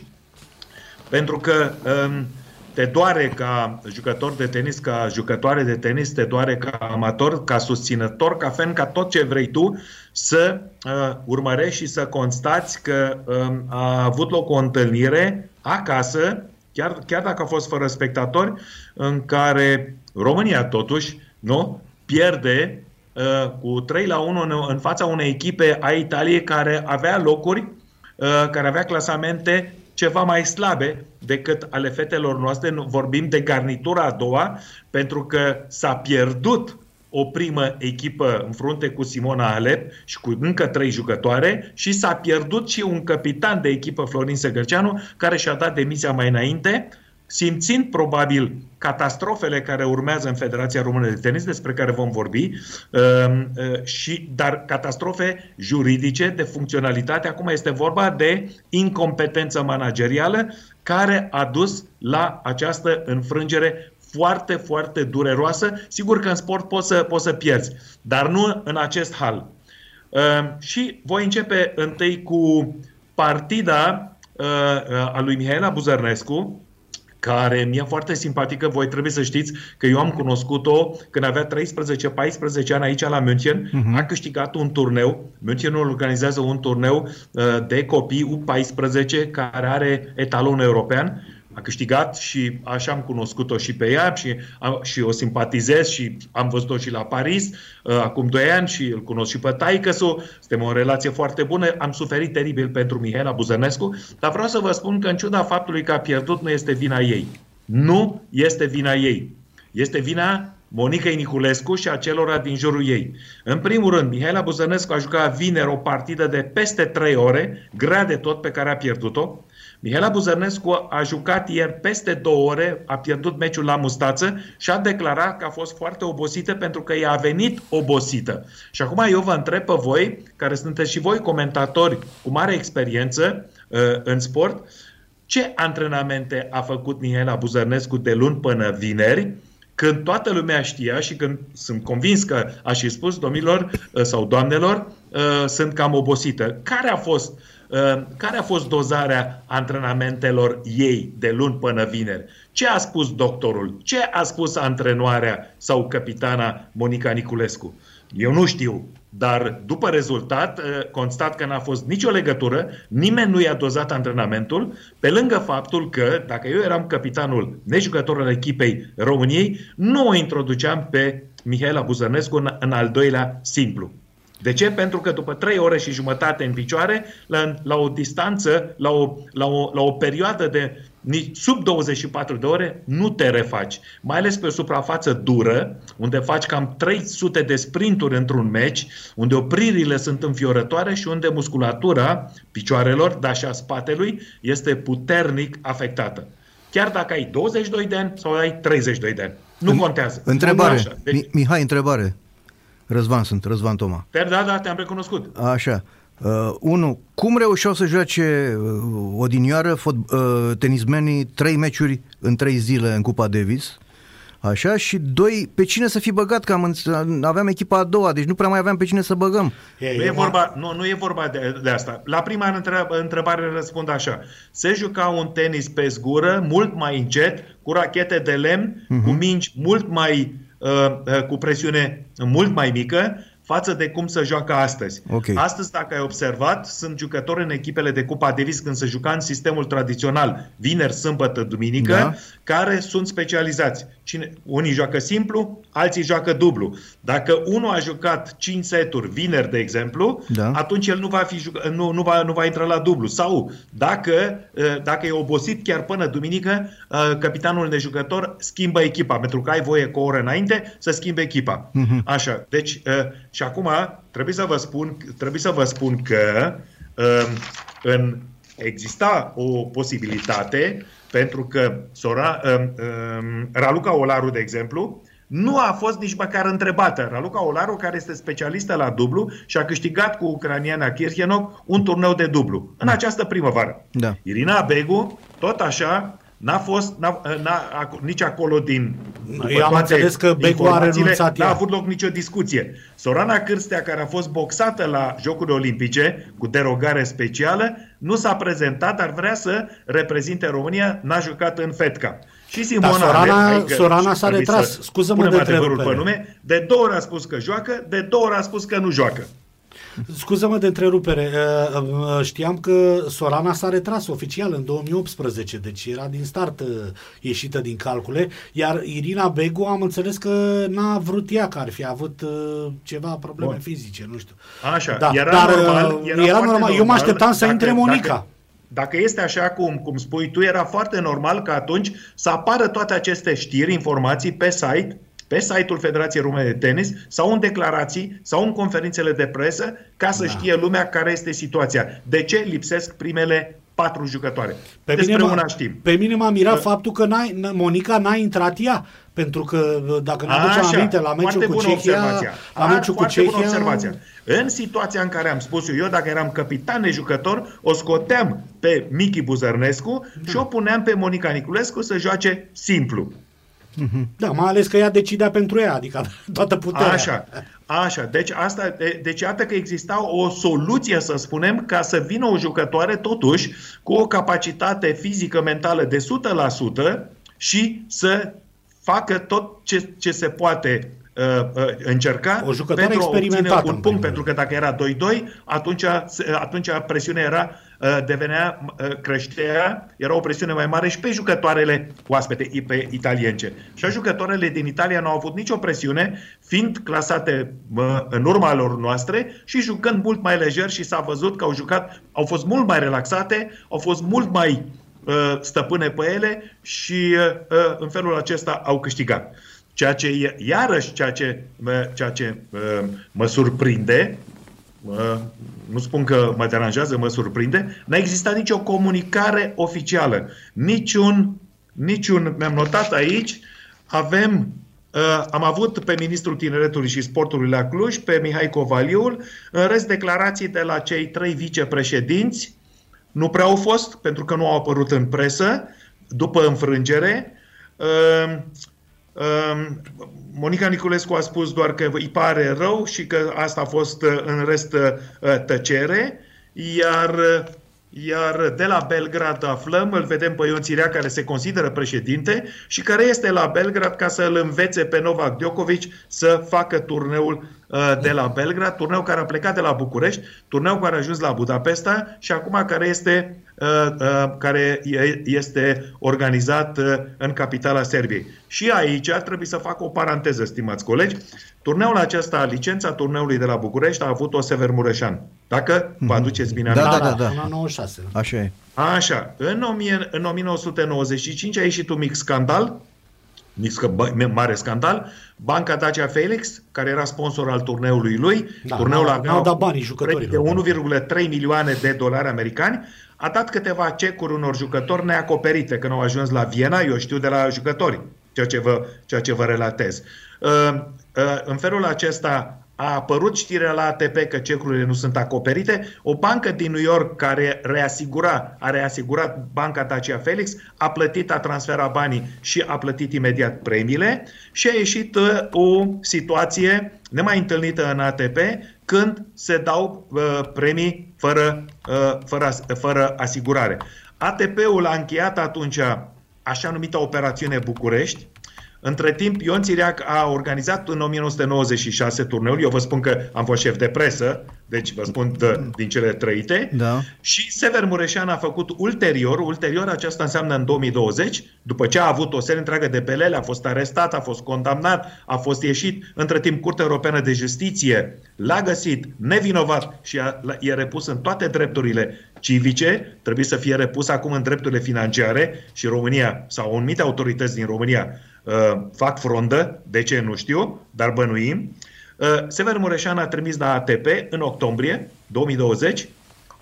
pentru că um, te doare ca jucător de tenis, ca jucătoare de tenis, te doare ca amator, ca susținător, ca fan, ca tot ce vrei tu, să uh, urmărești și să constați că um, a avut loc o întâlnire acasă, chiar, chiar dacă a fost fără spectatori, în care România totuși nu pierde uh, cu 3 la 1 în, în fața unei echipe a Italiei care avea locuri, uh, care avea clasamente ceva mai slabe decât ale fetelor noastre. Nu- Vorbim de garnitura a doua, pentru că s-a pierdut o primă echipă în frunte cu Simona Alep și cu încă trei jucătoare și s-a pierdut și un capitan de echipă, Florin Săgărceanu, care și-a dat demisia mai înainte, simțind probabil catastrofele care urmează în Federația Română de Tenis, despre care vom vorbi, um, uh, și, dar catastrofe juridice de funcționalitate. Acum este vorba de incompetență managerială care a dus la această înfrângere foarte, foarte dureroasă. Sigur că în sport poți să, poți să pierzi, dar nu în acest hal. Uh, și voi începe întâi cu partida uh, uh, a lui Mihaela Buzărnescu, care mi-e foarte simpatică. Voi trebuie să știți că eu am cunoscut-o când avea 13-14 ani aici la München. Uh-huh. A câștigat un turneu. Münchenul organizează un turneu uh, de copii U14 care are etalon european a câștigat și așa am cunoscut-o și pe ea și, a, și o simpatizez și am văzut-o și la Paris uh, acum 2 ani și îl cunosc și pe taicăsu, suntem o relație foarte bună, am suferit teribil pentru Mihaela Buzănescu, dar vreau să vă spun că în ciuda faptului că a pierdut nu este vina ei. Nu este vina ei. Este vina Monica Niculescu și a celor din jurul ei. În primul rând, Mihaela Buzănescu a jucat vineri o partidă de peste 3 ore, grea de tot, pe care a pierdut-o. Mihaela Buzărnescu a jucat ieri peste două ore, a pierdut meciul la mustață și a declarat că a fost foarte obosită pentru că i-a venit obosită. Și acum eu vă întreb pe voi, care sunteți și voi comentatori cu mare experiență uh, în sport, ce antrenamente a făcut Mihaela Buzărnescu de luni până vineri, când toată lumea știa și când sunt convins că a și spus domnilor uh, sau doamnelor, uh, sunt cam obosită. Care a fost uh, Ehm, care a fost dozarea antrenamentelor ei de luni până vineri? Ce a spus doctorul? Ce a spus antrenoarea sau capitana Monica Niculescu? Eu nu știu, dar după rezultat eh, constat că n-a fost nicio legătură, nimeni nu i-a dozat antrenamentul, pe lângă faptul că, dacă eu eram capitanul nejucător al echipei României, nu o introduceam pe Mihaela Buzărnescu în, în al doilea simplu. De ce? Pentru că după 3 ore și jumătate în picioare, la, la o distanță, la o, la, o, la o perioadă de sub 24 de ore, nu te refaci. Mai ales pe o suprafață dură, unde faci cam 300 de sprinturi într-un meci, unde opririle sunt înfiorătoare și unde musculatura picioarelor, dar și a spatelui, este puternic afectată. Chiar dacă ai 22 de ani sau ai 32 de ani. Nu contează. Întrebare. Deci... Mihai, întrebare. Răzvan sunt, Răzvan Toma. Da, da, te-am recunoscut. Așa. Uh, unu, cum reușeau să joace uh, odinioară fot, uh, tenismenii trei meciuri în trei zile în Cupa Davis? Așa, și doi, pe cine să fi băgat, că am, aveam echipa a doua, deci nu prea mai aveam pe cine să băgăm. nu, e vorba, nu, nu e vorba de, de asta. La prima întrebare răspund așa. Se juca un tenis pe zgură, mult mai încet, cu rachete de lemn, uh-huh. cu mingi mult mai Uh, uh, cu presiune mult mai mică față de cum se joacă astăzi. Okay. Astăzi, dacă ai observat, sunt jucători în echipele de Cupa Davis când se juca în sistemul tradițional, vineri, sâmbătă, duminică, da. care sunt specializați. Cine, unii joacă simplu, alții joacă dublu. Dacă unul a jucat 5 seturi vineri, de exemplu, da. atunci el nu va, fi, nu, nu, va, nu va intra la dublu. Sau dacă, ă, dacă e obosit chiar până duminică, ă, capitanul de jucător schimbă echipa, pentru că ai voie cu o oră înainte să schimbe echipa. Uh-huh. Așa. Deci, ă, și acum trebuie să vă spun, trebuie să vă spun că în exista o posibilitate pentru că Sora, um, um, Raluca Olaru, de exemplu, nu a fost nici măcar întrebată. Raluca Olaru, care este specialistă la dublu și a câștigat cu ucraniana Kirchenov un turneu de dublu în această primăvară. Da. Irina Begu, tot așa, N-a fost n-a, n-a, nici acolo din Eu am înțeles că Begu a renunțat N-a avut loc nicio discuție. Sorana Cârstea, care a fost boxată la Jocurile Olimpice cu derogare specială, nu s-a prezentat, dar vrea să reprezinte România, n-a jucat în FETCA. Și Simona da, Sorana, Alep, Sorana s-a retras, scuză-mă de pe nume, de două ori a spus că joacă, de două ori a spus că nu joacă. Scuză-mă de întrerupere. Uh, uh, știam că Sorana s-a retras oficial în 2018, deci era din start uh, ieșită din calcule, iar Irina Begu am înțeles că n-a vrut ea, că ar fi avut ceva probleme Bun. fizice, nu știu. Așa, da, era dar normal. Era, era normal. normal. Eu mă așteptam să dacă, intre Monica. Dacă, dacă este așa cum, cum spui tu, era foarte normal că atunci să apară toate aceste știri, informații pe site pe site-ul Federației Române de Tenis sau în declarații sau în conferințele de presă ca să Da. știe lumea care este situația. De ce lipsesc primele patru jucătoare? Pe Despre mine, m-a, una știm. pe mine m-a mirat faptul că n-ai, n- Monica n-a intrat ea, pentru că dacă ne aducem Așa, aminte la meciul foarte cu bună Cehia, observația. la A, meciul cu foarte bună Cehia, observația. În situația în care am spus eu, eu dacă eram capitan de jucător, o scoteam pe Michi Buzărnescu Da. și o puneam pe Monica Niculescu să joace simplu. Da, mai ales că ea decidea pentru ea, adică toată puterea. Așa, așa. Deci, asta, de- deci iată că exista o soluție, să spunem, ca să vină o jucătoare totuși cu o capacitate fizică, mentală de 100% și să facă tot ce, ce se poate uh, uh, încerca O jucătoare pentru a obține experimentată, în un primul punct, pentru că dacă era 2-2, atunci, atunci presiunea era, uh, devenea, uh, creștea, era o presiune mai mare și pe jucătoarele oaspete, i- pe italience. Și jucătoarele din Italia nu au avut nicio presiune, fiind clasate uh, în urma lor noastre și jucând mult mai lejer și s-a văzut că au jucat, au fost mult mai relaxate, au fost mult mai uh, stăpâne pe ele și uh, uh, în felul acesta au câștigat. Ceea ce, e- iarăși, ceea ce, mă- ceea ce uh, mă surprinde, uh, nu spun că mă deranjează, mă surprinde, n-a existat nicio comunicare oficială. Niciun, niciun mi-am notat aici, avem, uh, am avut pe Ministrul Tineretului și Sportului la Cluj, pe Mihai Covaliul, în rest declarații de la cei trei vicepreședinți, nu prea au fost, pentru că nu au apărut în presă, după înfrângere. Uh, Um, Monica Niculescu a spus doar că îi pare rău și că asta a fost uh, în rest uh, tăcere, iar, uh, iar de la Belgrad aflăm, îl vedem pe Ion Țirea, care se consideră președinte și care este la Belgrad ca să îl învețe pe Novak Djokovic să facă turneul uh, de la Belgrad, turneu care a plecat de la București, turneu care a ajuns la Budapesta și acum care este, uh, uh, care e- este organizat uh, în capitala Serbiei. Și aici trebuie să fac o paranteză, stimați colegi. Turneul acesta, licența turneului de la București a avut-o Sever Mureșan. Dacă vă aduceți bine Da, aminte. da, da. Până la 96. Așa e. Așa, în, 1000 în 1995 a ieșit un mic scandal, mic scă- bă- mare scandal, Banca Dacia Felix, care era sponsor al turneului lui, Da, turneul n-au- avea n-au dat banii jucătorilor. de 1,3 milioane de dolari americani, a dat câteva cecuri unor jucători neacoperite când au ajuns la Viena, eu știu de la jucători, ceea ce vă, ceea ce vă relatez. Uh, uh, În felul acesta a apărut știrea la ATP că cecurile nu sunt acoperite. O bancă din New York care reasigura, a reasigurat banca Dacia Felix, a plătit, a transferat banii și a plătit imediat premiile și a ieșit uh, o situație nemai întâlnită în ATP când se dau uh, premii fără, uh, fără, as- fără asigurare. ATP-ul a încheiat atunci așa numita operațiune București, între timp, Ion Țiriac a organizat în 1996 turneul. Eu vă spun că am fost șef de presă, deci vă spun de, din cele trăite. Da. Și Sever Mureșan a făcut ulterior, ulterior aceasta înseamnă în 2020, după ce a avut o serie întreagă de pelele, a fost arestat, a fost condamnat, a fost ieșit, între timp Curtea Europeană de Justiție l-a găsit nevinovat și a, l- e repus în toate drepturile civice, trebuie să fie repus acum în drepturile financiare și România sau anumite autorități din România uh, fac frondă, de ce nu știu, dar bănuim. Uh, Sever Mureșan a trimis la ATP în octombrie 2020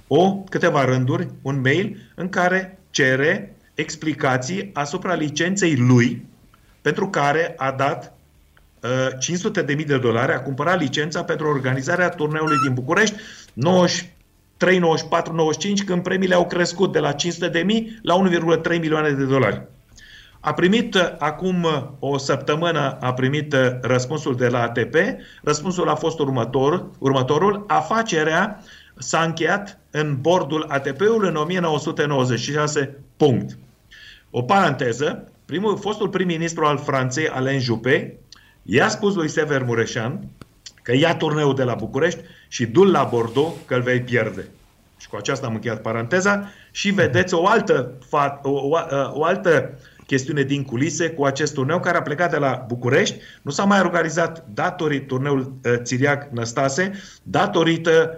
o câteva rânduri, un mail în care cere explicații asupra licenței lui pentru care a dat uh, 500 de mii de dolari, a cumpărat licența pentru organizarea turneului din București 93, 94, 95, când premiile au crescut de la 500 de mii la 1,3 milioane de dolari. A primit uh, acum uh, o săptămână a primit uh, răspunsul de la ATP. Răspunsul a fost următor, următorul. Afacerea s-a încheiat în bordul ATP-ului în 1996. Punct. O paranteză, primul, fostul prim-ministru al Franței, Alain Juppé, i-a spus lui Sever Mureșan că ia turneul de la București și du-l la Bordeaux că îl vei pierde. Și cu aceasta am încheiat paranteza și vedeți o altă, fa- o, o, o altă chestiune din culise cu acest turneu care a plecat de la București. Nu s-a mai organizat datorită turneul uh, Țiriac Năstase, datorită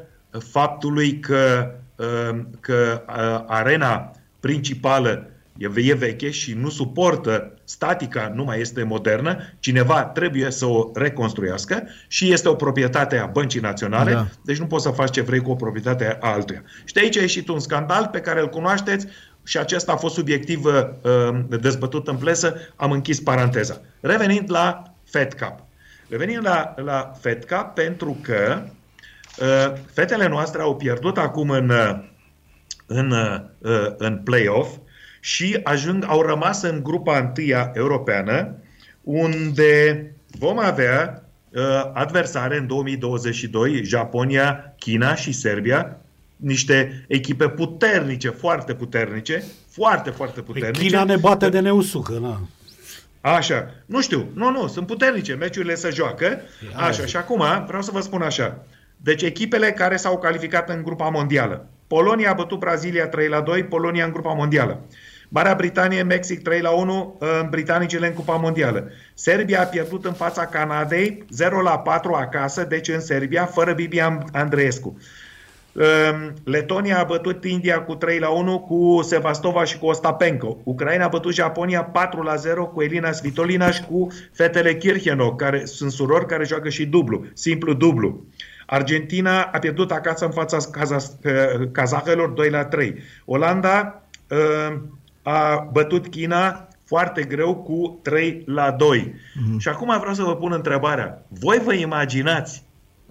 faptului că, uh, că uh, arena principală e, e veche și nu suportă statica, nu mai este modernă, cineva trebuie să o reconstruiască și este o proprietate a băncii naționale, da. deci nu poți să faci ce vrei cu o proprietate a altuia. Și de aici a ieșit un scandal pe care îl cunoașteți și acesta a fost subiectiv uh, dezbătut în plesă, am închis paranteza. Revenind la Fed Cup. Revenind la, la Fed Cup, pentru că uh, fetele noastre au pierdut acum în, uh, în, uh, în play-off și ajung, au rămas în grupa întâia europeană, unde vom avea uh, adversare în 2022, Japonia, China și Serbia, niște echipe puternice, foarte puternice, foarte, foarte păi puternice. China ne bate de neusucă, na. Așa. Nu știu. Nu, nu. Sunt puternice. Meciurile se joacă. Așa. Și acum vreau să vă spun așa. Deci echipele care s-au calificat în grupa mondială. Polonia a bătut Brazilia 3 la 2, Polonia în grupa mondială. Marea Britanie, Mexic 3 la 1, britanicele în Cupa Mondială. Serbia a pierdut în fața Canadei 0 la 4 acasă, deci în Serbia, fără Bibi Andreescu. Ehm, Letonia a bătut India cu 3 la 1 cu Sevastova și cu Ostapenko. Ucraina a bătut Japonia 4 la 0 cu Elina Svitolina și cu fetele Kircheno, care sunt surori care joacă și dublu, simplu dublu. Argentina a pierdut acasă în fața kazahelor 2 la 3. Olanda ehm, a bătut China foarte greu cu 3 la 2. Mm-hmm. Și acum vreau să vă pun întrebarea. Voi vă imaginați,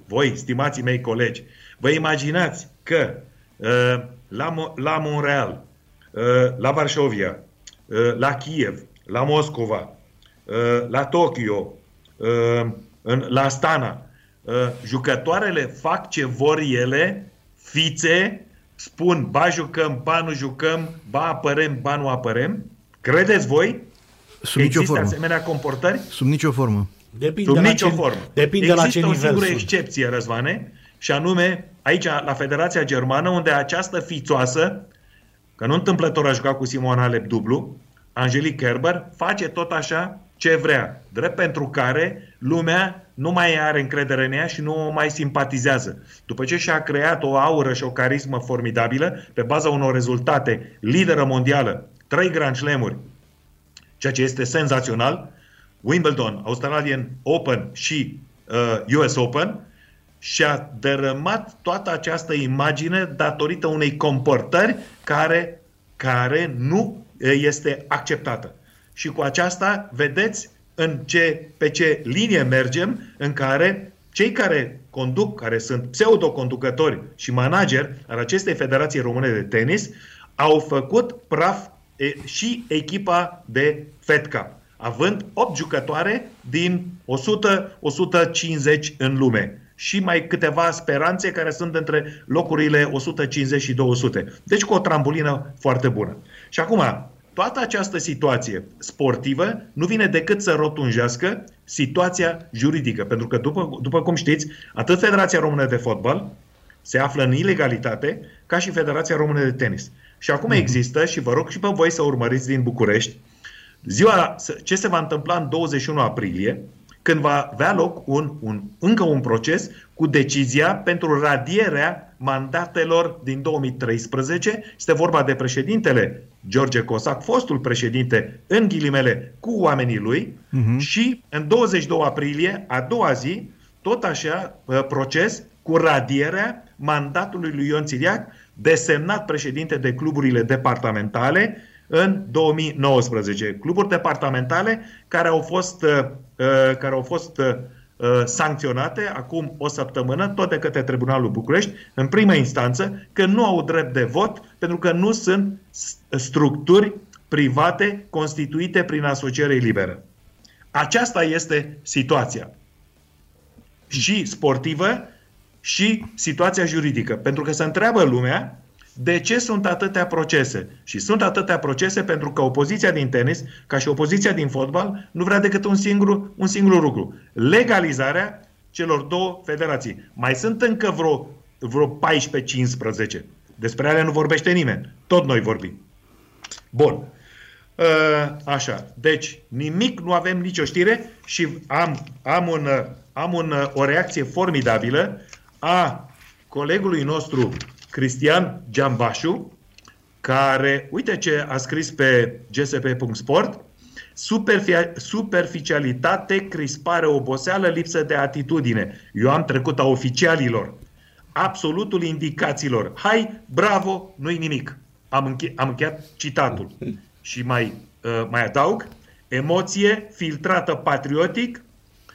voi, stimații mei colegi, Vă imaginați că uh, la, la Montreal, uh, la Varșovia, uh, la Kiev, la Moscova, la Tokyo, în, la Astana, jucătoarele fac ce vor ele, fițe, spun ba jucăm, ba nu jucăm, ba apărăm, ba nu apărăm? Credeți voi Sub nicio există formă. asemenea comportări? Sub nicio formă. Depinde Sub la nicio ce, formă. Depinde Există la ce o nivel singură sunt. excepție, Răzvane, și anume aici la Federația Germană, unde această fițoasă, că nu întâmplător a jucat cu Simona Alep dublu, Angelique Kerber, face tot așa ce vrea, drept pentru care lumea nu mai are încredere în ea și nu o mai simpatizează. După ce și-a creat o aură și o carismă formidabilă, pe baza unor rezultate, lideră mondială, trei Grand Slam-uri, ceea ce este senzațional, Wimbledon, Australian Open și uh, US Open, și-a dărâmat toată această imagine datorită unei comportări care, care nu este acceptată. Și cu aceasta vedeți în ce, pe ce linie mergem în care cei care conduc, care sunt pseudoconducători și manageri al acestei Federații Române de Tenis, au făcut praf e, și echipa de Fed Cup, având 8 jucătoare din 100-150 în lume și mai câteva speranțe care sunt între locurile 150 și 200. Deci cu o trambulină foarte bună. Și acum, toată această situație sportivă nu vine decât să rotunjească situația juridică. Pentru că, după, după cum știți, atât Federația Română de Fotbal se află în ilegalitate, ca și Federația Română de Tenis. Și acum mm-hmm. există, și vă rog și pe voi să urmăriți din București, ziua, ce se va întâmpla în 21 aprilie, când va avea loc un, un, încă un proces cu decizia pentru radierea mandatelor din 2013. Este vorba de președintele George Cosac, fostul președinte, în ghilimele, cu oamenii lui uh-huh. și în 22 aprilie, a doua zi, tot așa, proces cu radierea mandatului lui Ion Țiriac, desemnat președinte de cluburile departamentale în 2019. Cluburi departamentale care au fost, uh, uh, care au fost uh, sancționate acum o săptămână, tot de către Tribunalul București, în prima instanță, că nu au drept de vot pentru că nu sunt structuri private constituite prin asociere liberă. Aceasta este situația. Și sportivă și situația juridică. Pentru că se întreabă lumea de ce sunt atâtea procese? Și sunt atâtea procese pentru că opoziția din tenis, ca și opoziția din fotbal, nu vrea decât un singur, un singur lucru. Legalizarea celor două federații. Mai sunt încă vreo, vreo 14-15. Despre ele nu vorbește nimeni. Tot noi vorbim. Bun. Ă, așa. Deci, nimic, nu avem nicio știre și am, am, un, am un, o reacție formidabilă a colegului nostru Cristian Giambașu, care, uite ce a scris pe gsp.sport, superficialitate, crispare, oboseală, lipsă de atitudine. Eu am trecut a oficialilor, absolutul indicațiilor. Hai, bravo, nu-i nimic. Am, înche- am încheiat citatul. Și mai, uh, mai adaug, emoție filtrată patriotic,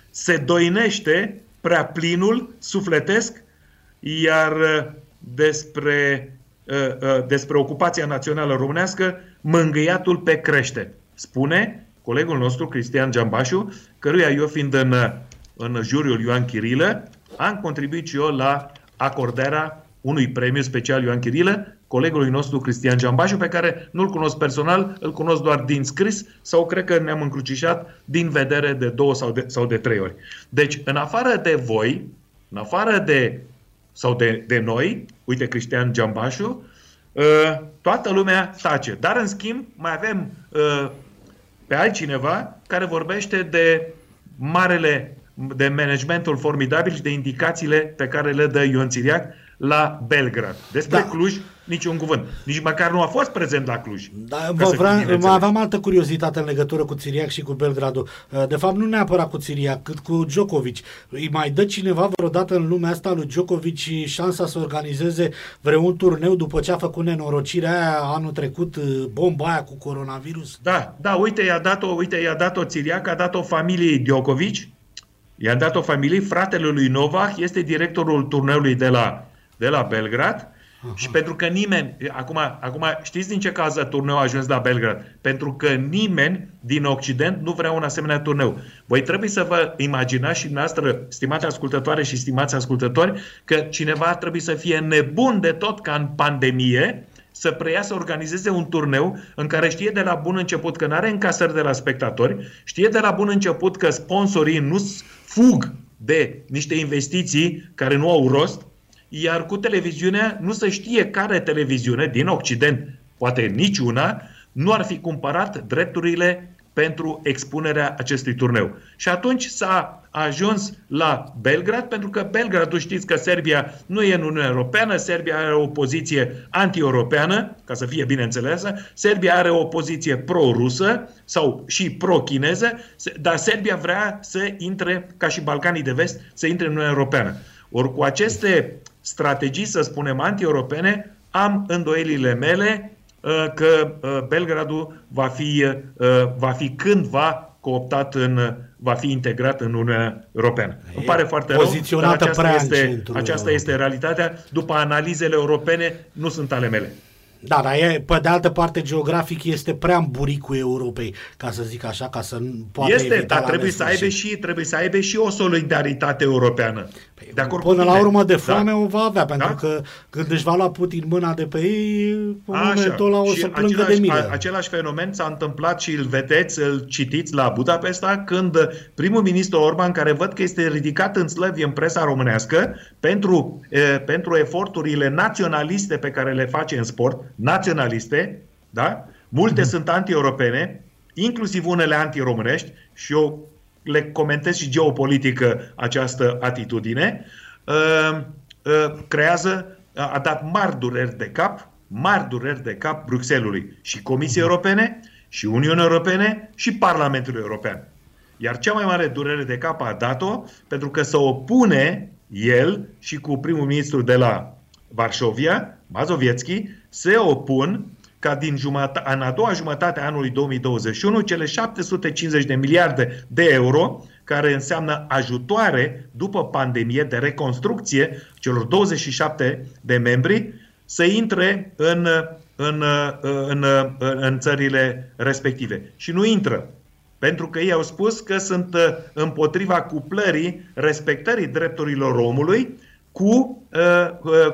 se doinește prea plinul sufletesc, iar uh, despre, uh, uh, despre ocupația națională românească, mângâiatul pe crește. Spune colegul nostru, Cristian Giambașu, căruia eu fiind în, în juriul Ioan Chirilă, am contribuit și eu la acordarea unui premiu special Ioan Chirilă, colegului nostru Cristian Giambașu, pe care nu-l cunosc personal, îl cunosc doar din scris sau cred că ne-am încrucișat din vedere de două sau de, sau de trei ori. Deci, în afară de voi, în afară de sau de, de noi, uite Cristian Giambașu, uh, toată lumea tace. Dar, în schimb, mai avem uh, pe altcineva care vorbește de marele, de managementul formidabil și de indicațiile pe care le dă Ion Țiriac la Belgrad. Despre da. Cluj, niciun cuvânt. Nici măcar nu a fost prezent la Cluj. Da, vă vreau, aveam altă curiozitate în legătură cu Țiriac și cu Belgradul. Uh, de fapt, nu neapărat cu Țiriac, cât cu Djokovic. Îi mai dă cineva vreodată în lumea asta lui Djokovic șansa să organizeze vreun turneu după ce a făcut nenorocirea aia anul trecut, uh, bomba aia cu coronavirus? Da, da, uite, i-a dat-o, uite, i-a dat-o Țiriac, a dat-o familiei Djokovic, i-a dat-o familiei, fratele lui Novak este directorul turneului de la de la Belgrad Aha. și pentru că nimeni, acum, acum știți din ce cază turneu a ajuns la Belgrad? Pentru că nimeni din Occident nu vrea un asemenea turneu. Voi trebuie să vă imaginați și noastră, stimate ascultătoare și stimați ascultători, că cineva ar trebui să fie nebun de tot ca în pandemie să preia să organizeze un turneu în care știe de la bun început că nu are încasări de la spectatori, știe de la bun început că sponsorii nu fug de niște investiții care nu au rost, iar cu televiziunea nu se știe care televiziune din Occident, poate niciuna, nu ar fi cumpărat drepturile pentru expunerea acestui turneu. Și atunci s-a ajuns la Belgrad, pentru că Belgradul știți că Serbia nu e în Uniunea Europeană, Serbia are o poziție anti-europeană, ca să fie bine înțeleasă, Serbia are o poziție pro-rusă sau și pro-chineză, dar Serbia vrea să intre, ca și Balcanii de Vest, să intre în Uniunea Europeană. Ori cu aceste strategii, să spunem, anti-europene, am îndoielile mele uh, că uh, Belgradul va fi, uh, va fi cândva cooptat în, va fi integrat în Uniunea Europeană. E Îmi pare foarte rău, dar aceasta, este, aceasta este realitatea. După analizele europene, nu sunt ale mele. Da, dar e, pe de altă parte, geografic este prea în buricul Europei, ca să zic așa, ca să poată Este, dar trebuie să, aibă și, trebuie să aibă și o solidaritate europeană. Păi, de acord Până la urmă de da. foame da? o va avea, pentru da? că când își va lua Putin mâna de pe ei, Așa. tot la o și să plângă același, de mine. Același fenomen s-a întâmplat și îl vedeți, îl citiți la Budapesta, când primul ministru Orban, care văd că este ridicat în slăvi în presa românească pentru, e, pentru eforturile naționaliste pe care le face în sport, naționaliste, da? Multe mm-hmm. sunt anti-europene, inclusiv unele anti-românești și eu le comentez și geopolitică această atitudine, uh, uh, creează, a dat mari dureri de cap, mari dureri de cap Bruxellesului și Comisiei Europene și Uniunii Europene și Parlamentului European. Iar cea mai mare durere de cap a dat-o pentru că se opune el și cu primul ministru de la Varșovia, Mazovietski, se opun ca din jumătate, în a doua jumătate a anului 2021 cele 750 de miliarde de euro care înseamnă ajutoare după pandemie de reconstrucție celor 27 de membri să intre în, în, în, în, în țările respective. Și nu intră. Pentru că ei au spus că sunt împotriva cuplării respectării drepturilor omului cu,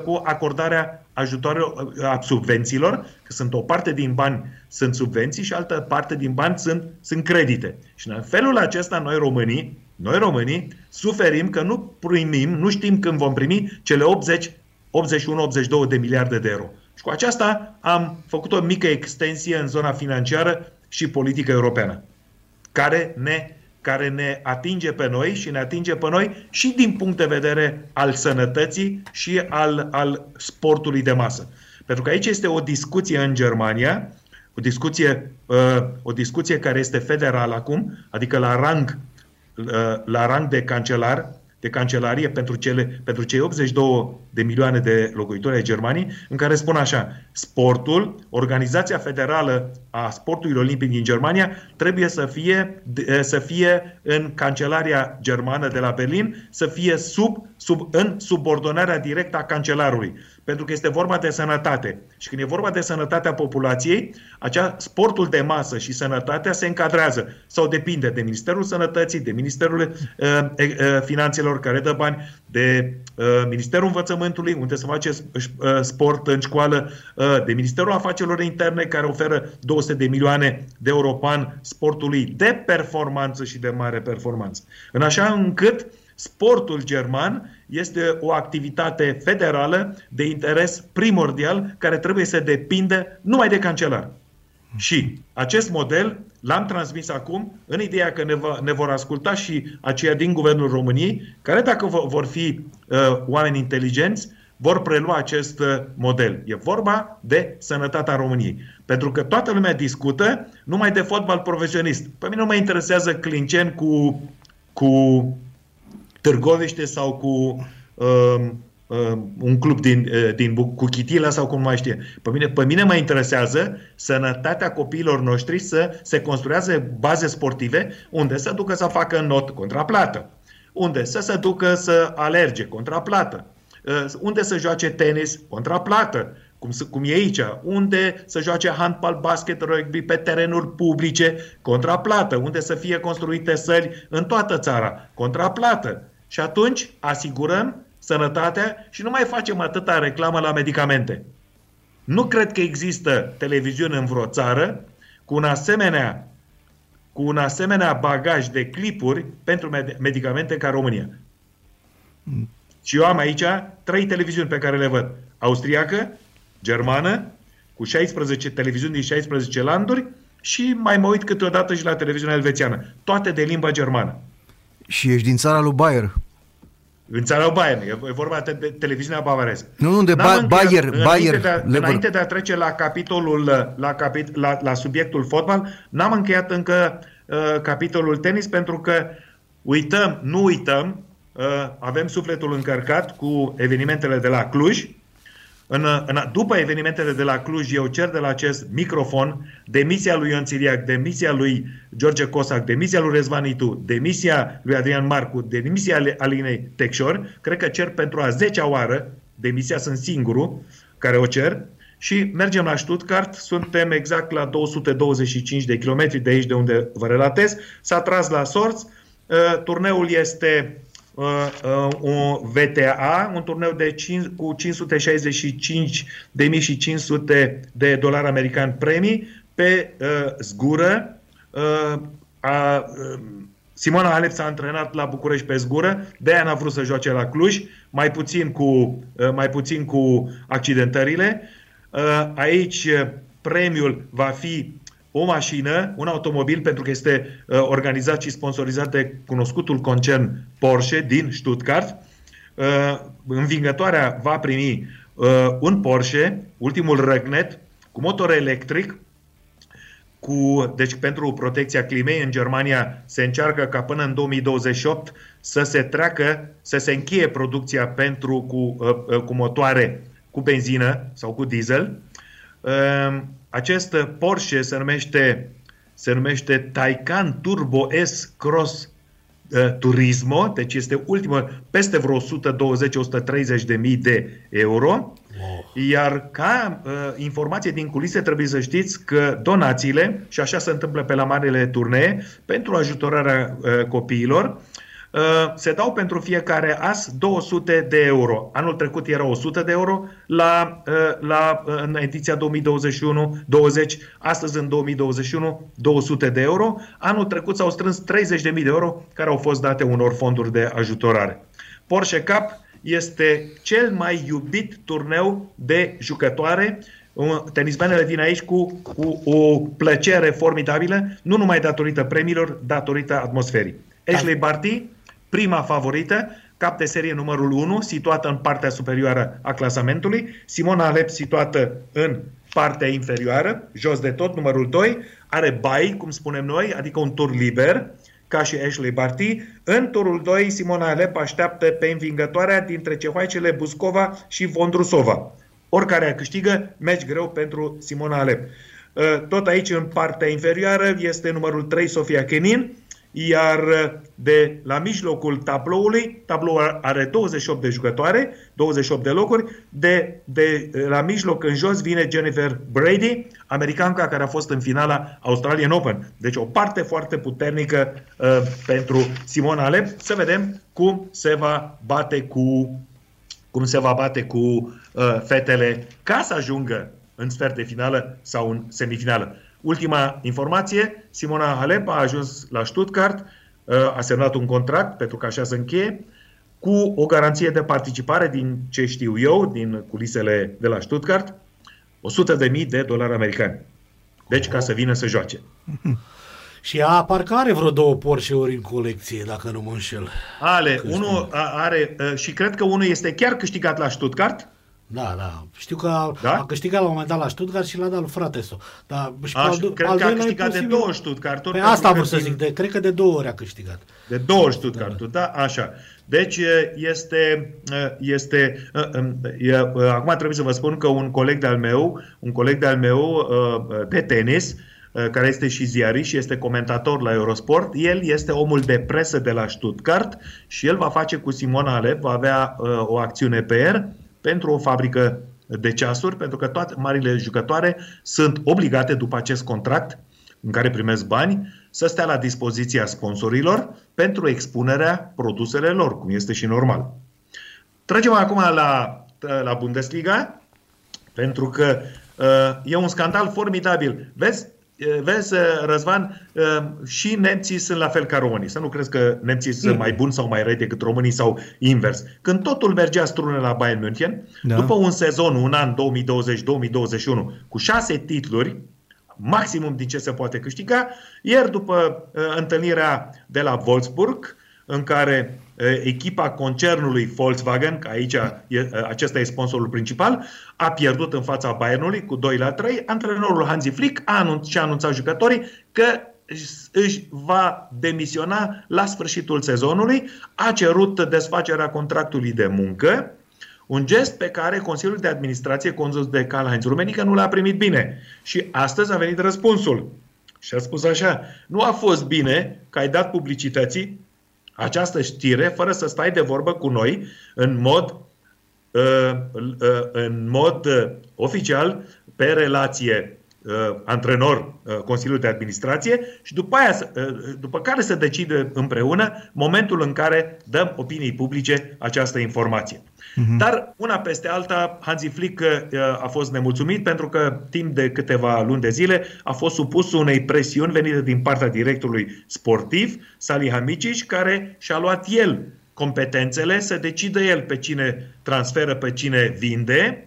cu acordarea ajutoarelor, a subvențiilor, că sunt o parte din bani sunt subvenții și altă parte din bani sunt, sunt credite. Și în felul acesta noi românii, noi românii suferim că nu primim, nu știm când vom primi cele 80 81-82 de miliarde de euro. Și cu aceasta am făcut o mică extensie în zona financiară și politică europeană, care ne care ne atinge pe noi și ne atinge pe noi și din punct de vedere al sănătății și al, al sportului de masă. Pentru că aici este o discuție în Germania, o discuție, o discuție care este federală acum, adică la rang, la rang de cancelar, de cancelarie pentru, cele, pentru cei 82 de milioane de locuitori ai Germaniei, în care spun așa, sportul, Organizația Federală a Sportului Olimpic din Germania, trebuie să fie, să fie în cancelaria germană de la Berlin, să fie sub, sub, în subordonarea directă a cancelarului pentru că este vorba de sănătate. Și când e vorba de sănătatea populației, acea, sportul de masă și sănătatea se încadrează sau depinde de Ministerul Sănătății, de Ministerul uh, uh, Finanțelor care dă bani, de uh, Ministerul Învățământului, unde se face uh, sport în școală, uh, de Ministerul Afacerilor Interne, care oferă 200 de milioane de euro an sportului de performanță și de mare performanță. În așa încât sportul german este o activitate federală de interes primordial care trebuie să depindă numai de cancelar. Și acest model l-am transmis acum în ideea că ne, va, ne vor asculta și aceia din Guvernul României, care dacă vor fi uh, oameni inteligenți, vor prelua acest uh, model. E vorba de sănătatea României. Pentru că toată lumea discută numai de fotbal profesionist. Pe mine nu mă interesează Clincen cu, cu Târgoviște sau cu uh, uh, un club din, uh, din cu Chitila sau cum mai știe. Pe mine, pe mine mă interesează sănătatea copiilor noștri să se construiască baze sportive unde să ducă să facă not contraplată, unde să se ducă să alerge contraplată, uh, unde să joace tenis contraplată, cum, cum e aici, unde să joace handbal, basket, rugby pe terenuri publice, contraplată, unde să fie construite săli în toată țara, contraplată. Și atunci asigurăm sănătatea și nu mai facem atâta reclamă la medicamente. Nu cred că există televiziune în vreo țară cu un asemenea, cu un asemenea bagaj de clipuri pentru medicamente ca România. Și eu am aici trei televiziuni pe care le văd. Austriacă, germană, cu 16 televiziuni din 16 landuri și mai mă uit câteodată și la televiziunea elvețiană. Toate de limba germană. Și ești din țara lui Bayer. În țara lui Bayern. E vorba de, de televiziunea bavareză. Nu, nu, de ba- Bayer. Înainte, Bayer de, înainte de a trece la capitolul, la, capit, la, la subiectul fotbal, n-am încheiat încă uh, capitolul tenis pentru că uităm, nu uităm, uh, avem sufletul încărcat cu evenimentele de la Cluj, în, în, după evenimentele de la Cluj, eu cer de la acest microfon demisia lui Ion Țiriac, demisia lui George Cosac, demisia lui Rezvanitu, demisia lui Adrian Marcu, demisia Alinei Texor. Cred că cer pentru a 10-a oară, demisia sunt singurul care o cer, și mergem la Stuttgart, suntem exact la 225 de kilometri de aici de unde vă relatez. S-a tras la sorți, uh, turneul este uh, uh, un VTA, un turneu de 5, cu 565 de mii și 500 de dolari americani premii pe uh, zgură. Uh, a, uh, Simona Halep s-a antrenat la București pe zgură, de aia n-a vrut să joace la Cluj, mai puțin cu, uh, mai puțin cu accidentările. Uh, aici uh, premiul va fi o mașină, un automobil, pentru că este uh, organizat și sponsorizat de cunoscutul concern Porsche din Stuttgart. Uh, învingătoarea va primi uh, un Porsche, ultimul răgnet, cu motor electric, cu, deci pentru protecția climei în Germania se încearcă ca până în 2028 să se treacă, să se încheie producția pentru cu, uh, uh, cu motoare cu benzină sau cu diesel. Uh, acest Porsche se numește, se numește Taycan Turbo S Cross uh, Turismo, deci este ultimă, peste vreo 120-130 de mii de euro. Iar ca uh, informație din culise trebuie să știți că donațiile, și așa se întâmplă pe la marile turnee, pentru ajutorarea uh, copiilor, Uh, se dau pentru fiecare as 200 de euro. Anul trecut era 100 de euro la, uh, la, uh, în ediția 2021-20, astăzi în 2021 200 de euro. Anul trecut s-au strâns 30.000 de euro care au fost date unor fonduri de ajutorare. Porsche Cup este cel mai iubit turneu de jucătoare tenismenele vin aici cu, cu o plăcere formidabilă, nu numai datorită premiilor, datorită atmosferii. Ashley Barty prima favorită, cap de serie numărul 1, situată în partea superioară a clasamentului, Simona Alep situată în partea inferioară, jos de tot, numărul 2, are bai, cum spunem noi, adică un tur liber, ca și Ashley Barty. În turul 2, Simona Alep așteaptă pe învingătoarea dintre cehoaicele Buscova și Vondrusova. Oricare câștigă, meci greu pentru Simona Alep. Tot aici, în partea inferioară, este numărul 3, Sofia Kenin, iar de la mijlocul tabloului, tabloul are 28 de jucătoare, 28 de locuri, de, de la mijloc în jos vine Jennifer Brady, americanca care a fost în finala Australian Open. Deci o parte foarte puternică uh, pentru Simona Alep. Să vedem cum se va bate cu cum se va bate cu uh, fetele ca să ajungă în sfert de finală sau în semifinală. Ultima informație, Simona Halep a ajuns la Stuttgart, uh, a semnat un contract pentru că așa se încheie, cu o garanție de participare, din ce știu eu, din culisele de la Stuttgart, 100.000 de dolari americani. Deci ca să vină să joace. Și a parcă are vreo două Porsche-uri în colecție, dacă nu mă înșel. Ale, unul are, uh, și cred că unul este chiar câștigat la Stuttgart, da, da. Știu că a, da? a câștigat la un moment dat la Stuttgart și l-a dat lui frate său. Da, și a, al, cred al că a câștigat de două Stuttgart. Pe păi asta vreau să zic, de, cred că de două ori a câștigat. De două ori Stuttgart, da, da. da, așa. Deci este, este acum trebuie să vă spun că un coleg de-al meu, un coleg de-al meu de tenis, care este și ziarist și este comentator la Eurosport. El este omul de presă de la Stuttgart și el va face cu Simona Alep, va avea o acțiune pe el pentru o fabrică de ceasuri, pentru că toate marile jucătoare sunt obligate după acest contract în care primesc bani să stea la dispoziția sponsorilor pentru expunerea produselor lor, cum este și normal. Trecem acum la, la Bundesliga, pentru că uh, e un scandal formidabil. Vezi, Vezi, Răzvan, și nemții sunt la fel ca românii. Să nu crezi că nemții sunt mai buni sau mai răi decât românii sau invers. Când totul mergea strune la Bayern München, da. după un sezon, un an 2020-2021, cu șase titluri, maximum din ce se poate câștiga, iar după uh, întâlnirea de la Wolfsburg, în care echipa concernului Volkswagen, că aici acesta e sponsorul principal, a pierdut în fața Bayernului cu 2 la 3. Antrenorul Hansi Flick a anunț, și-a anunțat jucătorii că își va demisiona la sfârșitul sezonului, a cerut desfacerea contractului de muncă, un gest pe care Consiliul de Administrație condus de Karl-Heinz Rummenigge nu l-a primit bine. Și astăzi a venit răspunsul. Și a spus așa, nu a fost bine că ai dat publicității această știre fără să stai de vorbă cu noi în mod, uh, uh, în mod uh, oficial pe relație antrenor Consiliul de Administrație și după, aia, după care să decide împreună momentul în care dăm opiniei publice această informație. Uh-huh. Dar una peste alta, Hansi Flick uh, a fost nemulțumit pentru că timp de câteva luni de zile a fost supus unei presiuni venite din partea directorului sportiv, Salihamidzic, care și-a luat el competențele să decidă el pe cine transferă, pe cine vinde.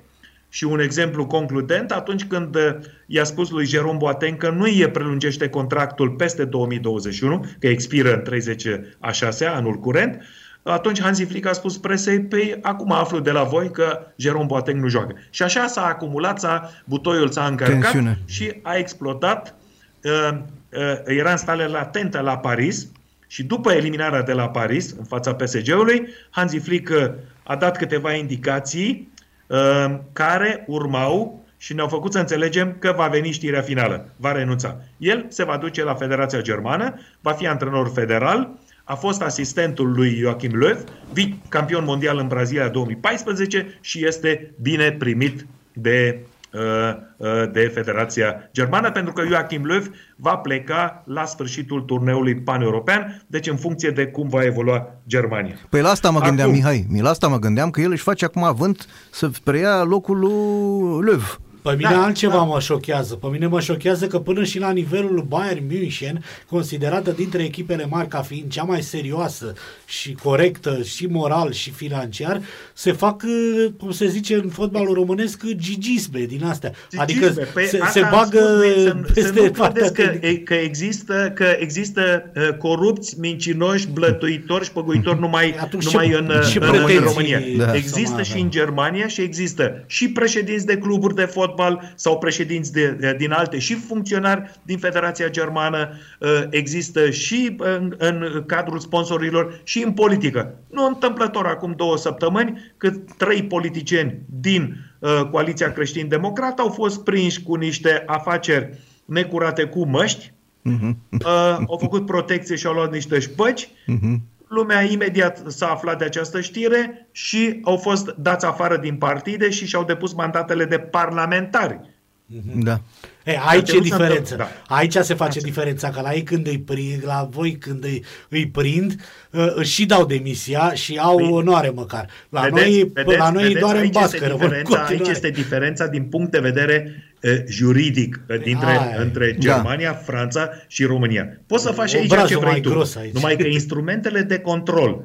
Și un exemplu concludent, atunci când uh, i-a spus lui Jerome Boateng că nu e prelungește contractul peste 2021, că expiră în 30 a 6 anul curent, atunci Hansi Flick a spus presei, pe păi, acum aflu de la voi că Jerome Boateng nu joacă. Și așa s-a acumulat, s-a, butoiul s-a încărcat Tensiune. și a explodat. Uh, uh, era în stare latentă la Paris și după eliminarea de la Paris, în fața PSG-ului, Hansi Flick uh, a dat câteva indicații uh, care urmau și ne-au făcut să înțelegem că va veni știrea finală, va renunța. El se va duce la Federația Germană, va fi antrenor federal a fost asistentul lui Joachim Löw, campion mondial în Brazilia 2014 și este bine primit de, uh, uh, de Federația Germană, pentru că Joachim Löw va pleca la sfârșitul turneului pan-european, deci în funcție de cum va evolua Germania. Păi la asta mă gândeam, acum, Mihai, la asta mă gândeam că el își face acum avânt să preia locul lui Löw. Pe mine da, altceva da. mă șochează. Pe mine mă șochează că până și la nivelul Bayern München, considerată dintre echipele mari ca fiind cea mai serioasă și corectă și moral și financiar, se fac, uh, cum se zice în fotbalul românesc, gigisme din astea. Gigisme. Adică păi, se, se bagă spus, peste să nu partea că, că există, că există uh, corupți, mincinoși, blătuitori și șpăguitori numai, numai ce, în, ce în, în România. Da. Există și în Germania și există și președinți de cluburi de fotbal sau președinți de, din alte și funcționari din Federația Germană, uh, există și în, în cadrul sponsorilor și în politică. Nu întâmplător acum două săptămâni cât trei politicieni din uh, Coaliția Creștin-Democrat au fost prinși cu niște afaceri necurate cu măști, uh-huh. uh, au făcut protecție și au luat niște șpăci, uh-huh. Lumea imediat s-a aflat de această știre și au fost dați afară din partide și și-au depus mandatele de parlamentari. Da. E, aici e diferență. Da. Aici se face Asta. diferența, că la ei când îi prind, la voi când îi, îi prind, uh, își și dau demisia și au păi, onoare măcar. La vedeți, noi, vedeți, la noi vedeți, doar în bască. Aici este diferența din punct de vedere uh, juridic uh, dintre, Ai, între da. Germania, da. Franța și România. Poți să faci aici ce vrei tu. Aici. Numai că instrumentele de control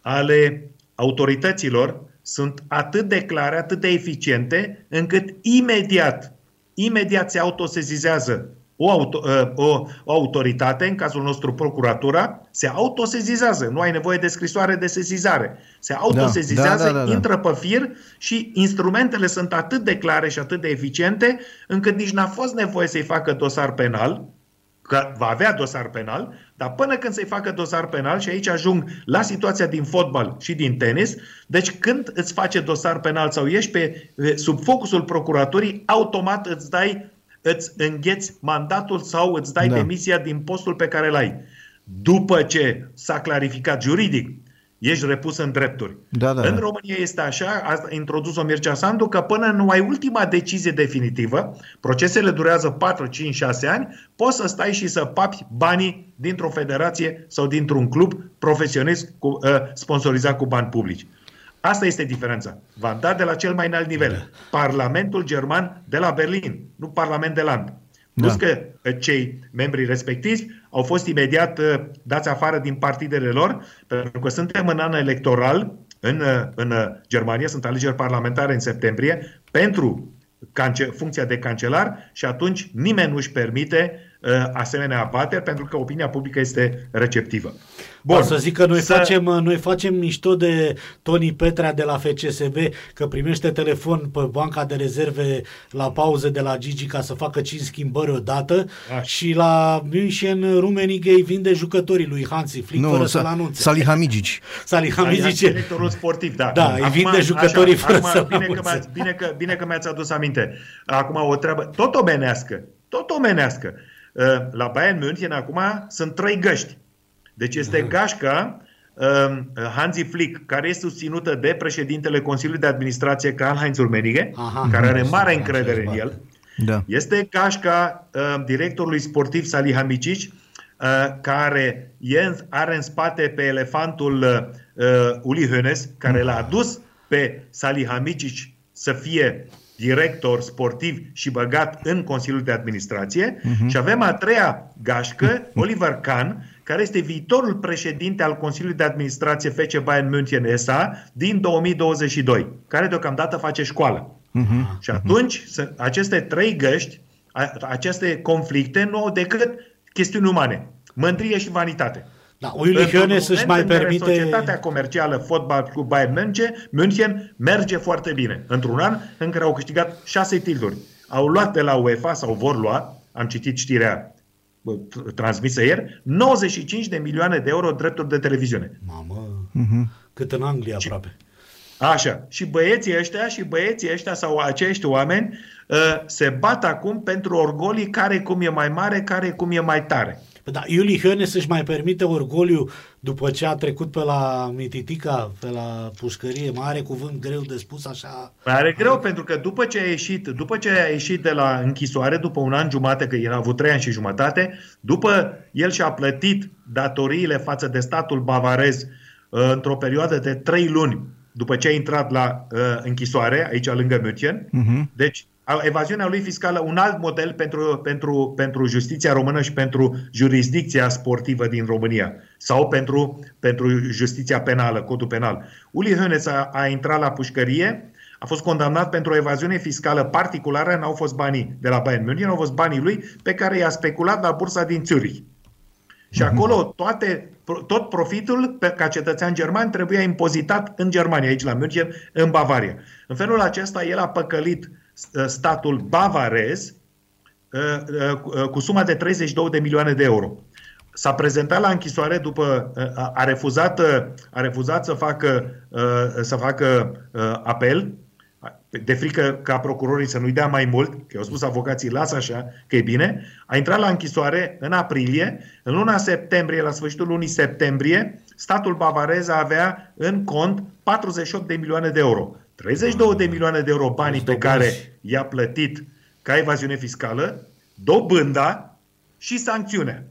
ale autorităților sunt atât de clare, atât de eficiente, încât imediat imediat se autosezizează o, auto, ă, o, o autoritate, în cazul nostru procuratura, se autosezizează. Nu ai nevoie de scrisoare de sezizare. Se da, autosezizează, da, da, da, da. intră pe fir și instrumentele sunt atât de clare și atât de eficiente încât nici n-a fost nevoie să-i facă dosar penal, că va avea dosar penal, dar până când să-i facă dosar penal, și aici ajung la situația din fotbal și din tenis, deci când îți face dosar penal sau ești pe, sub focusul procuraturii, automat îți dai, îți îngheți mandatul sau îți dai da. demisia din postul pe care îl ai. După ce s-a clarificat juridic ești repus în drepturi. Da, da, în da. România este așa, a introdus-o Mircea Sandu, că până nu ai ultima decizie definitivă, procesele durează 4, 5, 6 ani, poți să stai și să papi banii dintr-o federație sau dintr-un club profesionist cu, uh, sponsorizat cu bani publici. Asta este diferența. V-am dat de la cel mai înalt nivel. Da. Parlamentul german de la Berlin, nu Parlament de land. Plus da. că cei membri respectivi au fost imediat uh, dați afară din partidele lor, pentru că suntem în an electoral în, uh, în uh, Germania, sunt alegeri parlamentare în septembrie, pentru funcția de cancelar și atunci nimeni nu își permite uh, asemenea abateri pentru că opinia publică este receptivă. Bun, să zic că noi, să... facem, noi facem mișto de Toni Petrea de la FCSB că primește telefon pe banca de rezerve la pauze de la Gigi ca să facă 5 schimbări odată Așa. și la München Rummenigge îi vinde jucătorii lui Hansi Flick nu, fără să-l anunțe. Salihamidzic. Salihamidzic. Directorul sportiv, da. Da, acum, îi vinde jucătorii așa, fără să bine că, bine, că, bine că mi-ați adus aminte. Acum o treabă tot omenească. Tot omenească. Uh, la Bayern München acum sunt trei găști. Deci este gașca um, Hansi Flick, care este susținută de președintele Consiliului de Administrație Karl-Heinz Rummenigge, care are mare încredere în el. Da. Este gașca uh, directorului sportiv Salihamidzic, uh, care are în spate pe elefantul uh, Uli Hoeneß, care l-a adus pe Salihamidzic să fie director sportiv și băgat în Consiliul de Administrație. Uh-huh. Și avem a treia gașcă, Oliver Kahn, care este viitorul președinte al Consiliului de Administrație FC Bayern München SA din 2022, care deocamdată face școală. Uh-huh. Și atunci, aceste trei găști, aceste conflicte nu au decât chestiuni umane, mândrie și vanitate. Da, Uli Hiones să-și mai permite... Societatea comercială Fotbal cu Bayern München, München merge foarte bine. Într-un an în care au câștigat șase titluri. Au luat de la UEFA sau vor lua, am citit știrea transmisă ieri, 95 de milioane de euro drepturi de televiziune. Mamă, uh-huh. cât în Anglia și, aproape. Așa. Și băieții ăștia și băieții ăștia sau acești oameni uh, se bat acum pentru orgolii care cum e mai mare, care cum e mai tare. Da, Iuli Hăne să-și mai permite orgoliu după ce a trecut pe la Mititica, pe la pușcărie, mai are cuvânt greu de spus așa? Are greu are... pentru că după ce a ieșit, după ce a ieșit de la închisoare, după un an jumate, că el a avut trei ani și jumătate, după el și-a plătit datoriile față de statul bavarez uh, într-o perioadă de trei luni, după ce a intrat la uh, închisoare, aici lângă München, uh-huh. deci evaziunea lui fiscală un alt model pentru, pentru, pentru justiția română și pentru jurisdicția sportivă din România sau pentru, pentru justiția penală, codul penal. Uli Hönes a, a intrat la pușcărie, a fost condamnat pentru o evaziune fiscală particulară, n-au fost banii de la Bayern München, au fost banii lui pe care i-a speculat la bursa din Zurich. Și mhm. acolo toate, tot profitul pe, ca cetățean german trebuia impozitat în Germania, aici la München, în Bavaria. În felul acesta el a păcălit Uh, statul bavarez uh, uh, cu suma de 32 de milioane de euro. S-a prezentat la închisoare după a refuzat, a refuzat să facă, să facă apel de frică ca procurorii să nu-i dea mai mult, că au spus avocații, lasă așa, că e bine, a intrat la închisoare în aprilie, în luna septembrie, la sfârșitul lunii septembrie, statul bavarez avea în cont 48 de milioane de euro. 32 de milioane de euro banii pe care i-a plătit ca evaziune fiscală, dobânda și sancțiunea.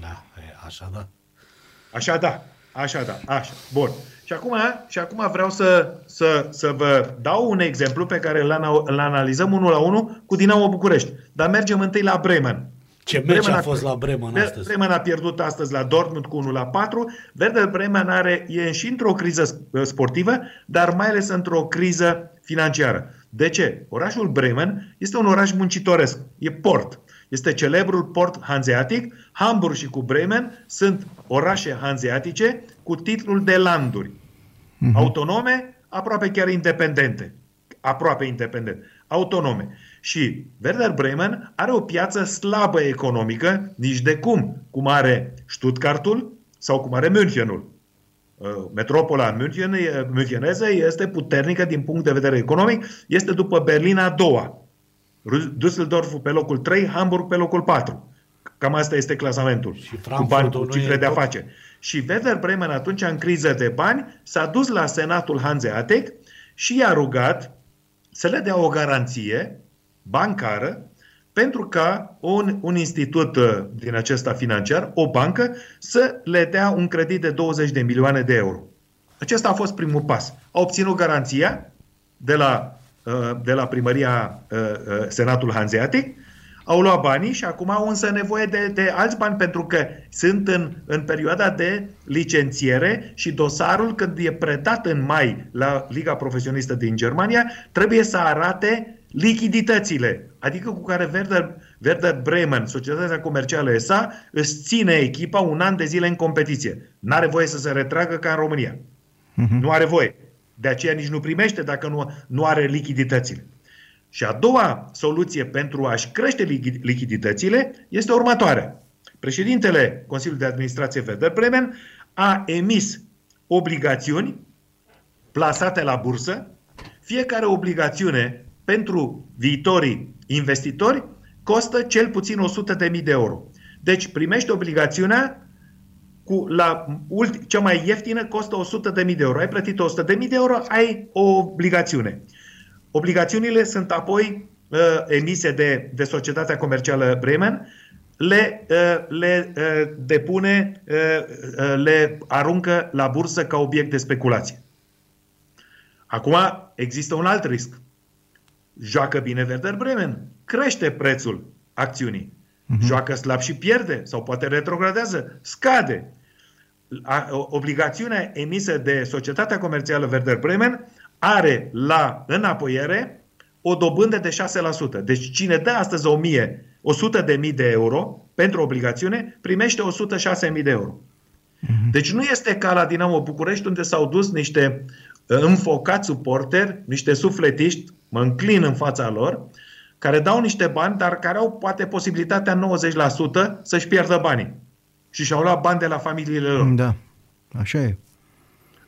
Da, așa da. Așa da, așa da, așa. Bun. Și acum, și acum vreau să, să, să vă dau un exemplu pe care îl, analizăm unul la unul cu Dinamo București. Dar mergem întâi la Bremen. Ce meci Bremen a fost la Bremen astăzi? Bremen a pierdut astăzi la Dortmund cu 1 la 4. Werder Bremen are, e și într-o criză sportivă, dar mai ales într-o criză financiară. De ce? Orașul Bremen este un oraș muncitoresc. E port. Este celebrul port hanzeatic. Hamburg și cu Bremen sunt orașe hanzeatice cu titlul de landuri. Uh-huh. Autonome, aproape chiar independente. Aproape independente. Autonome. Și Werder Bremen are o piață slabă economică, nici de cum, cum are Stuttgartul sau cum are Münchenul. Uh, metropola München, müncheneză este puternică din punct de vedere economic, este după Berlin a doua. Düsseldorf pe locul 3, Hamburg pe locul 4. Cam asta este clasamentul. Și cu bani, cu cifre de afaceri. Și Werder Bremen atunci în criză de bani s-a dus la Senatul Hanseatic și i-a rugat să le dea o garanție bancară pentru ca un, un institut uh, din acesta financiar, o bancă, să le dea un credit de 20 de milioane de euro. Acesta a fost primul pas. A obținut garanția de la, uh, de la primăria uh, Senatul Hanzeatic, au luat banii și acum au însă nevoie de, de alți bani pentru că sunt în, în perioada de licențiere și dosarul când e predat în mai la Liga Profesionistă din Germania trebuie să arate lichiditățile, adică cu care Werder, Werder Bremen, societatea comercială ESA, își ține echipa un an de zile în competiție. N-are voie să se retragă ca în România. Uh-huh. Nu are voie. De aceea nici nu primește dacă nu, nu are lichiditățile. Și a doua soluție pentru a-și crește lichiditățile este următoarea. Președintele Consiliului de Administrație Werder Bremen a emis obligațiuni plasate la bursă. Fiecare obligațiune pentru viitorii investitori costă cel puțin 100.000 de euro. Deci primești obligațiunea cu la ulti, cea mai ieftină costă 100.000 de euro. Ai plătit 100.000 de euro, ai o obligațiune. Obligațiunile sunt apoi uh, emise de, de societatea comercială Bremen, le, uh, le uh, depune, uh, uh, le aruncă la bursă ca obiect de speculație. Acum există un alt risc joacă bine Werder Bremen, crește prețul acțiunii. Uh-huh. Joacă slab și pierde sau poate retrogradează, scade. Obligațiunea emisă de societatea comercială Werder Bremen are la înapoiere o dobândă de 6%. Deci cine dă astăzi 1000, 100 de mii de euro pentru obligațiune, primește 106 mii de euro. Uh-huh. Deci nu este ca la Dinamo București unde s-au dus niște înfocați suporteri, niște sufletiști mă înclin în fața lor, care dau niște bani, dar care au poate posibilitatea 90% să-și pierdă banii. Și și-au luat bani de la familiile lor. Da, așa e.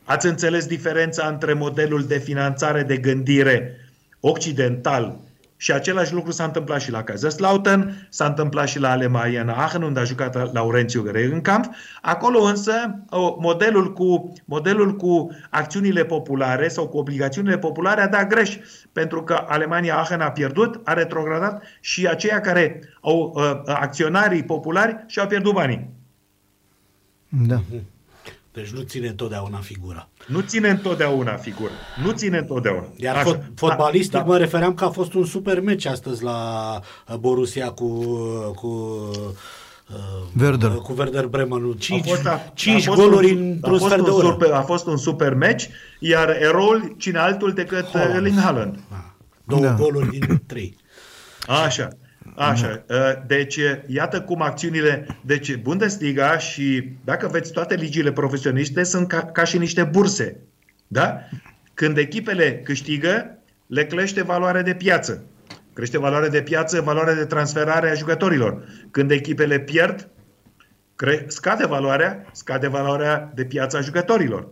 Ați înțeles diferența între modelul de finanțare de gândire occidental și același lucru s-a întâmplat și la Kaiserslautern, s-a întâmplat și la Alemannia Aachen, unde a jucat Laurențiu Regenkamp. Acolo însă modelul cu, modelul cu acțiunile populare sau cu obligațiunile populare a dat greș, pentru că Alemania Aachen a pierdut, a retrogradat și aceia care au uh, acționarii populari și-au pierdut banii. Da. Deci nu ține întotdeauna figura. Nu ține întotdeauna figura. Nu ține întotdeauna. Iar Așa. Fot, fotbalistic da, da. mă refeream că a fost un super meci astăzi la uh, Borussia cu, cu Werder. cu Werder Bremen. 5, a fost, a, 5 a goluri într-un sfert de oră. Super, a fost un super match, iar eroul cine altul decât Holland. Erling Haaland. Da. Două da. goluri din trei. Așa. Așa, deci iată cum acțiunile, deci Bundesliga și dacă veți toate ligiile profesioniste sunt ca, ca și niște burse, da? Când echipele câștigă, le crește valoarea de piață. Crește valoarea de piață, valoarea de transferare a jucătorilor. Când echipele pierd, cre- scade valoarea, scade valoarea de piață a jucătorilor.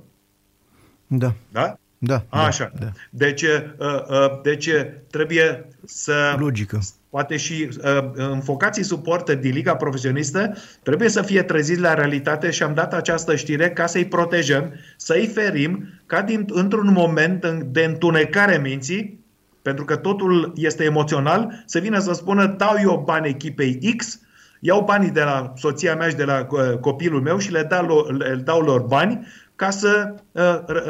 Da. Da? Da. Așa. Da, da. Deci, uh, uh, deci trebuie să... Logică. Poate și uh, înfocații suporteri din Liga Profesionistă trebuie să fie treziți la realitate și am dat această știre ca să-i protejăm, să-i ferim ca din, într-un moment de întunecare minții, pentru că totul este emoțional, să vină să spună dau eu bani echipei X, iau banii de la soția mea și de la uh, copilul meu și le dau, le dau lor bani ca să uh,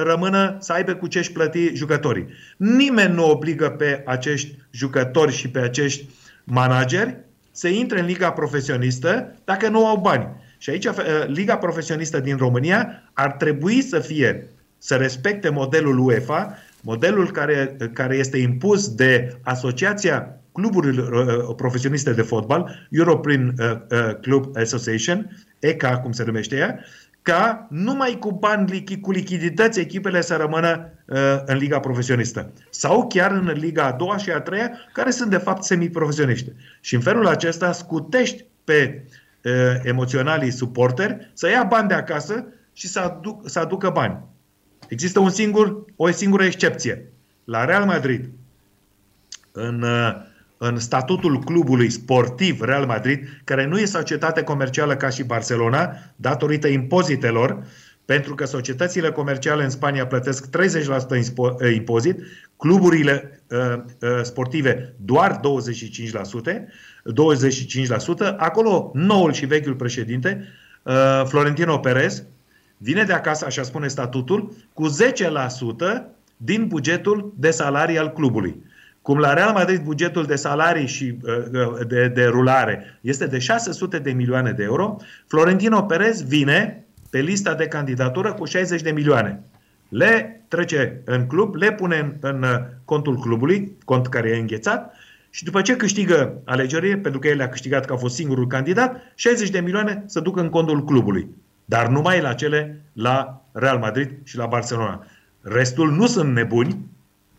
rămână, să aibă cu ce-și plăti jucătorii. Nimeni nu obligă pe acești jucători și pe acești manageri să intre în liga profesionistă dacă nu au bani. Și aici uh, liga profesionistă din România ar trebui să fie, să respecte modelul UEFA, modelul care, care este impus de Asociația Cluburilor uh, Profesioniste de Fotbal, European Club Association, ECA, cum se numește ea, ca numai cu bani, cu lichidități, echipele să rămână uh, în liga profesionistă. Sau chiar în liga a doua și a treia, care sunt de fapt semiprofesioniște. Și în felul acesta scutești pe uh, emoționalii suporteri să ia bani de acasă și să, aduc, să aducă bani. Există un singur, o singură excepție. La Real Madrid, în uh, în statutul clubului sportiv Real Madrid, care nu este societate comercială ca și Barcelona, datorită impozitelor, pentru că societățile comerciale în Spania plătesc 30% eh, impozit, cluburile uh, uh, sportive doar 25%, 25%, acolo noul și vechiul președinte, uh, Florentino Perez, vine de acasă, așa spune statutul, cu 10% din bugetul de salarii al clubului. Cum la Real Madrid bugetul de salarii și uh, uh, de, de rulare este de 600 de milioane de euro, Florentino Perez vine pe lista de candidatură cu 60 de milioane. Le trece în club, le pune în, în uh, contul clubului, cont care e înghețat, și după ce câștigă alegerile, pentru că el a câștigat că a fost singurul candidat, 60 de milioane să ducă în contul clubului. Dar numai la cele la Real Madrid și la Barcelona. Restul nu sunt nebuni,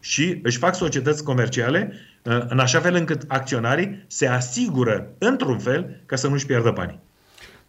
și își fac societăți comerciale uh, în așa fel încât acționarii se asigură, într-un fel, ca să nu-și pierdă banii.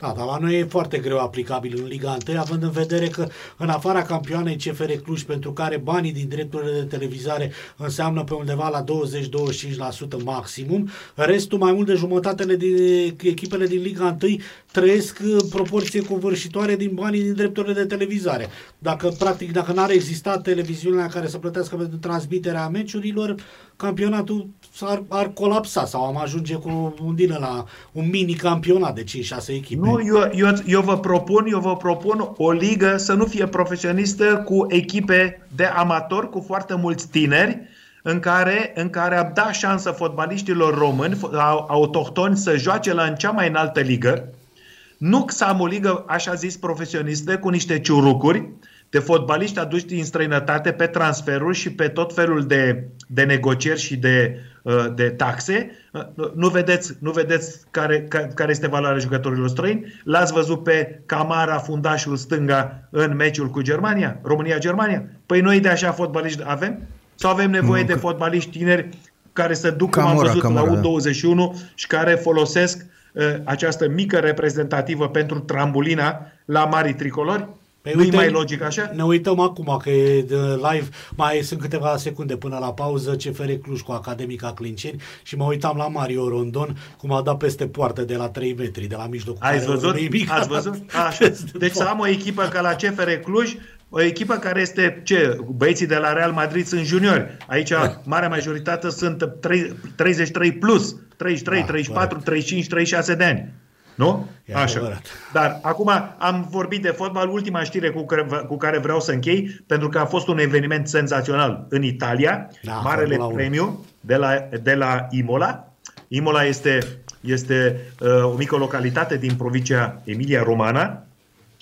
Da, dar la noi e foarte greu aplicabil în Liga 1, având în vedere că în afara campioanei CFR Cluj, pentru care banii din drepturile de televizare înseamnă pe undeva la 20-25% maximum, restul, mai mult de jumătatele din echipele din Liga 1 trăiesc în proporție covârșitoare din banii din drepturile de televizare. Dacă, practic, dacă n-ar exista televiziunea care să plătească pentru transmiterea meciurilor, campionatul ar, ar colapsa sau am ajunge cu un din la un mini campionat de 5-6 echipe. Nu, eu, eu, eu, vă propun, eu vă propun o ligă să nu fie profesionistă cu echipe de amatori, cu foarte mulți tineri, în care, în care am dat șansă fotbaliștilor români, autohtoni, să joace la în cea mai înaltă ligă, nu să am o ligă, așa zis, profesionistă, cu niște ciurucuri, de fotbaliști aduși din străinătate pe transferuri și pe tot felul de, de negocieri și de, uh, de taxe. Uh, nu vedeți, nu vedeți care, care este valoarea jucătorilor străini? L-ați văzut pe Camara, fundașul stânga, în meciul cu Germania? România-Germania? Păi noi de așa fotbaliști avem? Sau avem nevoie nu, de fotbaliști tineri care să ducă, cum am văzut, Camora, la U21 da. și care folosesc uh, această mică reprezentativă pentru trambulina la mari tricolori? Păi nu mai logic așa? Ne uităm acum că e de live, mai sunt câteva secunde până la pauză, CFR Cluj cu Academica Clinceni și mă uitam la Mario Rondon cum a dat peste poartă de la 3 metri, de la mijlocul Ați văzut? Ați văzut? Așa. Deci să am o echipă ca la CFR Cluj, o echipă care este, ce, băieții de la Real Madrid sunt juniori. Aici da. marea majoritate sunt 33 plus, 33, da, 34, 35, 36 de ani. Nu? E Așa. adevărat. Dar acum am vorbit de fotbal, ultima știre cu care, cu care vreau să închei, pentru că a fost un eveniment senzațional în Italia, Da, marele Formula 1. premiu de la, de la Imola. Imola este, este uh, o mică localitate din provincia Emilia-Romana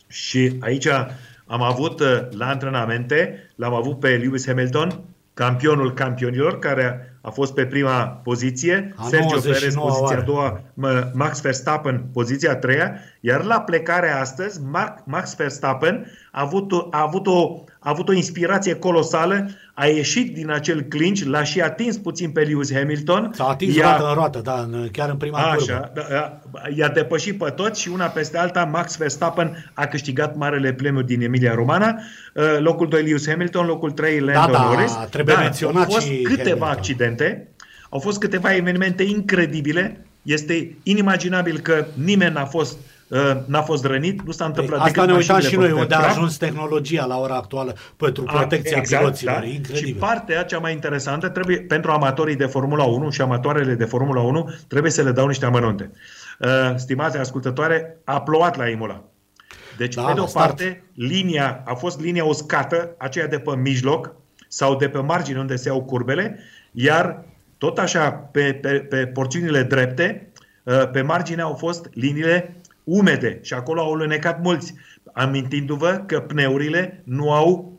și aici am avut uh, la antrenamente, l-am avut pe Lewis Hamilton, campionul campionilor, care a fost pe prima poziție, A Sergio Perez 99 poziția a oară. doua, M- Max Verstappen poziția a treia, iar la plecarea astăzi, Mark, Max Verstappen a avut, o, a, avut o, a avut o inspirație colosală, a ieșit din acel clinch, l-a și atins puțin pe Lewis Hamilton. S-a atins i-a- roată în roată, da, în, chiar în prima curbă. Așa, da, da, i-a depășit pe toți și una peste alta Max Verstappen a câștigat marele premiu din Emilia Romana, Uh, locul 2 Lewis Hamilton, locul 3 Lando da, Norris. trebuie Dar menționat au fost și câteva Hamilton. accidente, au fost câteva evenimente incredibile, este inimaginabil că nimeni n-a fost uh, n-a fost rănit, nu s-a întâmplat Păi, Asta decât ne uitam mașinile și noi, făcute unde a praf. ajuns tehnologia la ora actuală pentru A, protecția piloților. E Și incredibil. partea cea mai interesantă trebuie pentru amatorii de Formula 1 și amatoarele de Formula 1 trebuie să le dau niște amănunte. Uh, stimați ascultătoare, a plouat la Imola. Deci, Da, pe de la o start. parte, linia a fost linia uscată, aceea de pe mijloc sau de pe margine unde se iau curbele, iar tot așa pe, pe, pe porțiunile drepte, uh, pe margine au fost liniile umede și acolo au lunecat mulți, amintindu-vă că pneurile nu au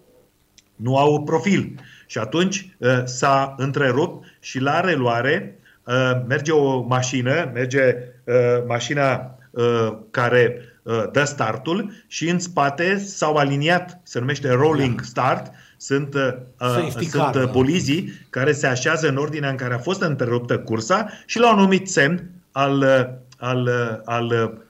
nu au profil. Și atunci uh, s-a întrerupt și la reluare uh, merge o mașină, merge uh, mașina uh, care uh, dă startul și în spate s-au aliniat, se numește rolling start, sunt, uh, Safety sunt car, uh, da. bolizii care se așează în ordinea în care a fost întreruptă cursa și l-au numit semn al, uh, al, uh, al, uh, li-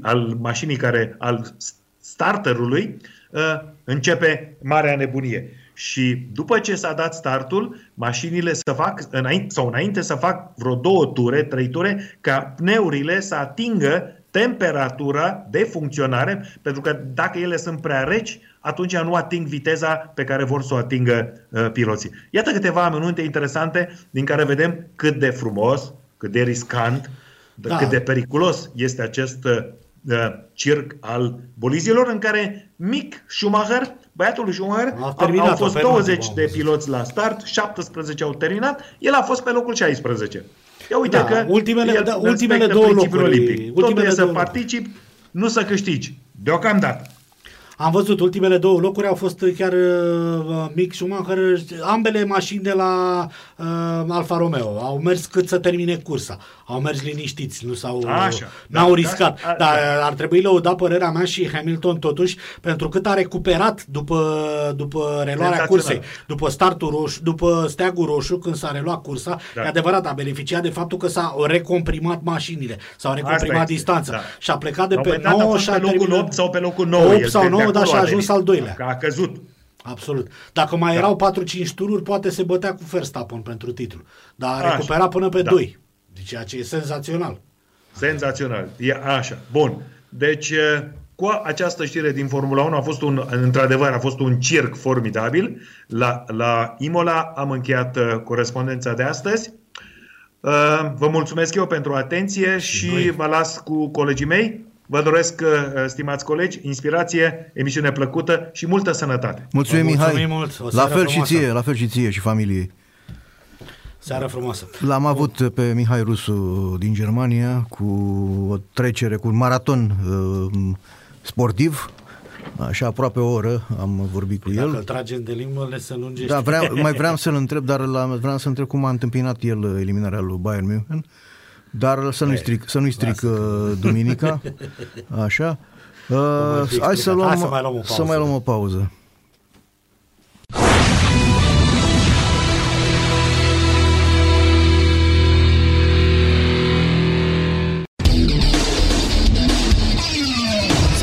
al mașinii care, al starterului, uh, începe marea nebunie. Și după ce s-a dat startul, mașinile să fac, înainte, sau înainte să fac vreo două ture, trei ture, ca pneurile să atingă temperatura de funcționare, pentru că dacă ele sunt prea reci, atunci nu ating viteza pe care vor să o atingă uh, piloții. Iată câteva amănunte interesante din care vedem cât de frumos, cât de riscant, Da. da. cât de periculos este acest uh, circ al bolizilor în care Mick Schumacher, băiatul lui Schumacher, A au, terminat au fost pe penultimul, 20 am de văzut. piloți la start, 17 au terminat, el a fost pe locul 16. Ia uite Da, că ultimele- el da, respectă ultimele două principiul locuri, Olimpic. Totul ultimele e să două locuri. participi, nu să câștigi. Deocamdată. Am văzut, ultimele două locuri au fost chiar uh, Mick Schumacher, ambele mașini de la uh, Alfa Romeo. Au mers cât să termine cursa. Au mers liniștiți, nu s-au, Așa, n-au da, riscat. da, Dar da. ar trebui lăuda părerea mea și Hamilton totuși, pentru cât a recuperat după, după reluarea Senzațional. cursei, după startul roșu, după steagul roșu, când s-a reluat cursa, Da. e adevărat, a beneficiat de faptul că s-au recomprimat mașinile, s-au recomprimat este, distanța da. și a plecat de La un pe moment dat a 9 fost și a pe locul terminat- 8 sau pe locul 9. 8 El sau de- de 9, dar acolo și a a ajuns venit. al doilea. Că a căzut. Absolut. Dacă mai Da. erau 4-5 tururi, poate se bătea cu Verstappen pentru titlu. Dar a Așa. recuperat până pe Da. 2. Deci ceea ce e senzațional. Senzațional. E așa. Bun. Deci, eh, cu această știre din Formula 1 a fost un, într-adevăr, a fost un circ formidabil. La, la Imola am încheiat eh, corespondența de astăzi. Eh, Vă mulțumesc eu pentru atenție și, noi. vă las cu colegii mei. Vă doresc, eh, stimați colegi, inspirație, emisiune plăcută și multă sănătate. Mulțumim, Vă mulțumim Mihai. mult. O La seară fel și frumoasă. ție, la fel și ție și familiei. Seară frumoasă. L-am avut pe Mihai Rusu din Germania cu o trecere, cu un maraton uh, sportiv. Așa aproape o oră am vorbit cu Dacă îl el. tragem de limbă, le se lungește. Da, vreau, mai vreau să-l întreb, dar la, vreau să întreb cum a întâmpinat el eliminarea lui Bayern München. Dar să nu-i stric, să nu-i stric uh, duminica. Așa. Uh, fi hai să, explicat. luăm, Hai să mai luăm o să pauză. mai luăm o pauză.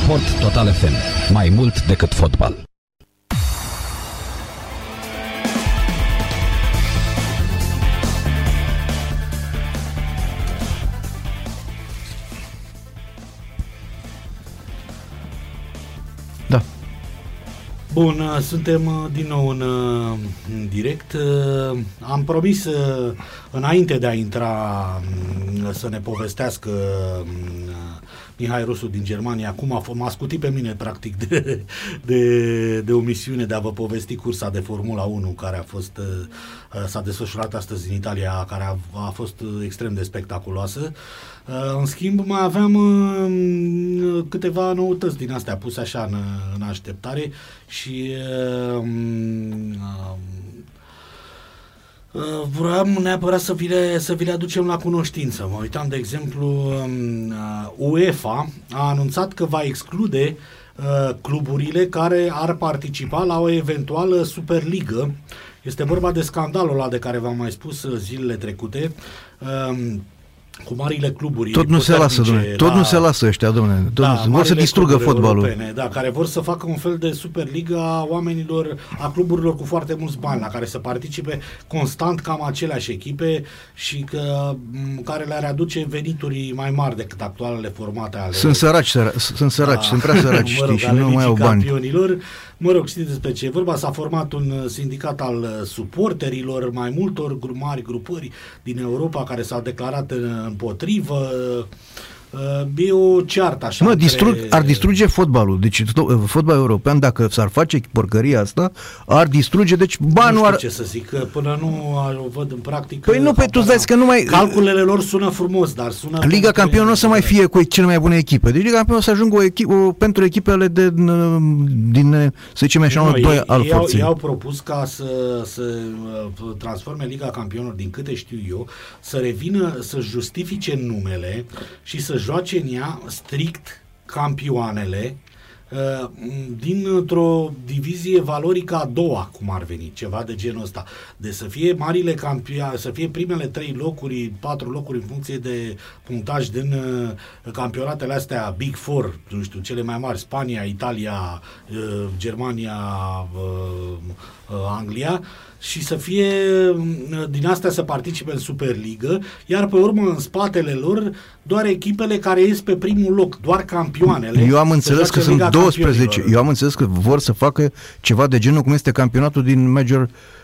Sport Total FM. Mai mult decât fotbal. Da. Bun, uh, suntem uh, din nou în, uh, în direct. Uh, Am promis uh, înainte de a intra mm, să ne povestească mm, Mihai Rusu din Germania, acum a, f- m-a scutit pe mine practic de, de, de o misiune de a vă povesti cursa de Formula 1 care a fost uh, s-a desfășurat astăzi în Italia, care a, a fost uh, extrem de spectaculoasă. Uh, În schimb, mai aveam uh, câteva noutăți din astea puse așa în, în așteptare și uh, uh, Uh, Vreau neapărat să vi, le, să vi le aducem la cunoștință. Mă uitam, de exemplu, um, uh, UEFA a anunțat că va exclude uh, cluburile care ar participa la o eventuală Superligă. Este vorba de scandalul ăla de care v-am mai spus uh, zilele trecute. Um, cu marile cluburi Tot nu se lasă, puternice domnule. Tot la- nu se lasă ăștia, domnule. Tot da, nu se... Vor să marile distrugă cluburi fotbalul. Europene, da, care vor să facă un fel de Superliga a oamenilor, a cluburilor cu foarte mulți bani, la care să participe constant cam aceleași echipe și că, m, care le-ar aduce venituri mai mari decât actualele formate ale Sunt săraci, săra- sunt săraci, sunt prea săraci, mă rog, știi, și ale nu mai au Ligii bani. Campionilor. Mă rog, știți despre ce e vorba? S-a format un uh, sindicat al uh, suporterilor, mai multor gru- mari grupări din Europa care s-au declarat uh, împotrivă. Uh, E o ceartă așa. Mă, între- distrug, ar distruge fotbalul. Deci to- fotbal european, dacă s-ar face porcăria asta, ar distruge, deci nu banul știu ar... ce să zic, că până nu o văd în practică... Păi nu, pe tu îți dai seama că nu mai- Calculele lor sună frumos, dar sună... Liga pentru Campion nu o să mai ele- fie cu cele mai bune echipe. Deci Liga Campion o să ajungă o echipă, o, pentru echipele de, din, să zicem așa, Nu, unul, doi ei, al ei, au, forței. ei au propus ca să, să uh, transforme Liga Campionilor, din câte știu eu, să revină, să justifice numele și să joace în ea strict campioanele uh, dintr-o divizie valorică a doua, cum ar veni, ceva de genul ăsta. De să fie marile campioane, să fie primele trei locuri, patru locuri în funcție de punctaj din uh, campionatele astea Big Four, nu știu, cele mai mari, Spania, Italia, uh, Germania, uh, uh, Anglia, și să fie uh, din astea să participe în Superligă, iar pe urmă în spatele lor doar echipele care ies pe primul loc, doar campioanele. Eu am să înțeles joace că sunt Liga 12. Campionilor. Eu am înțeles că vor să facă ceva de genul cum este campionatul din Major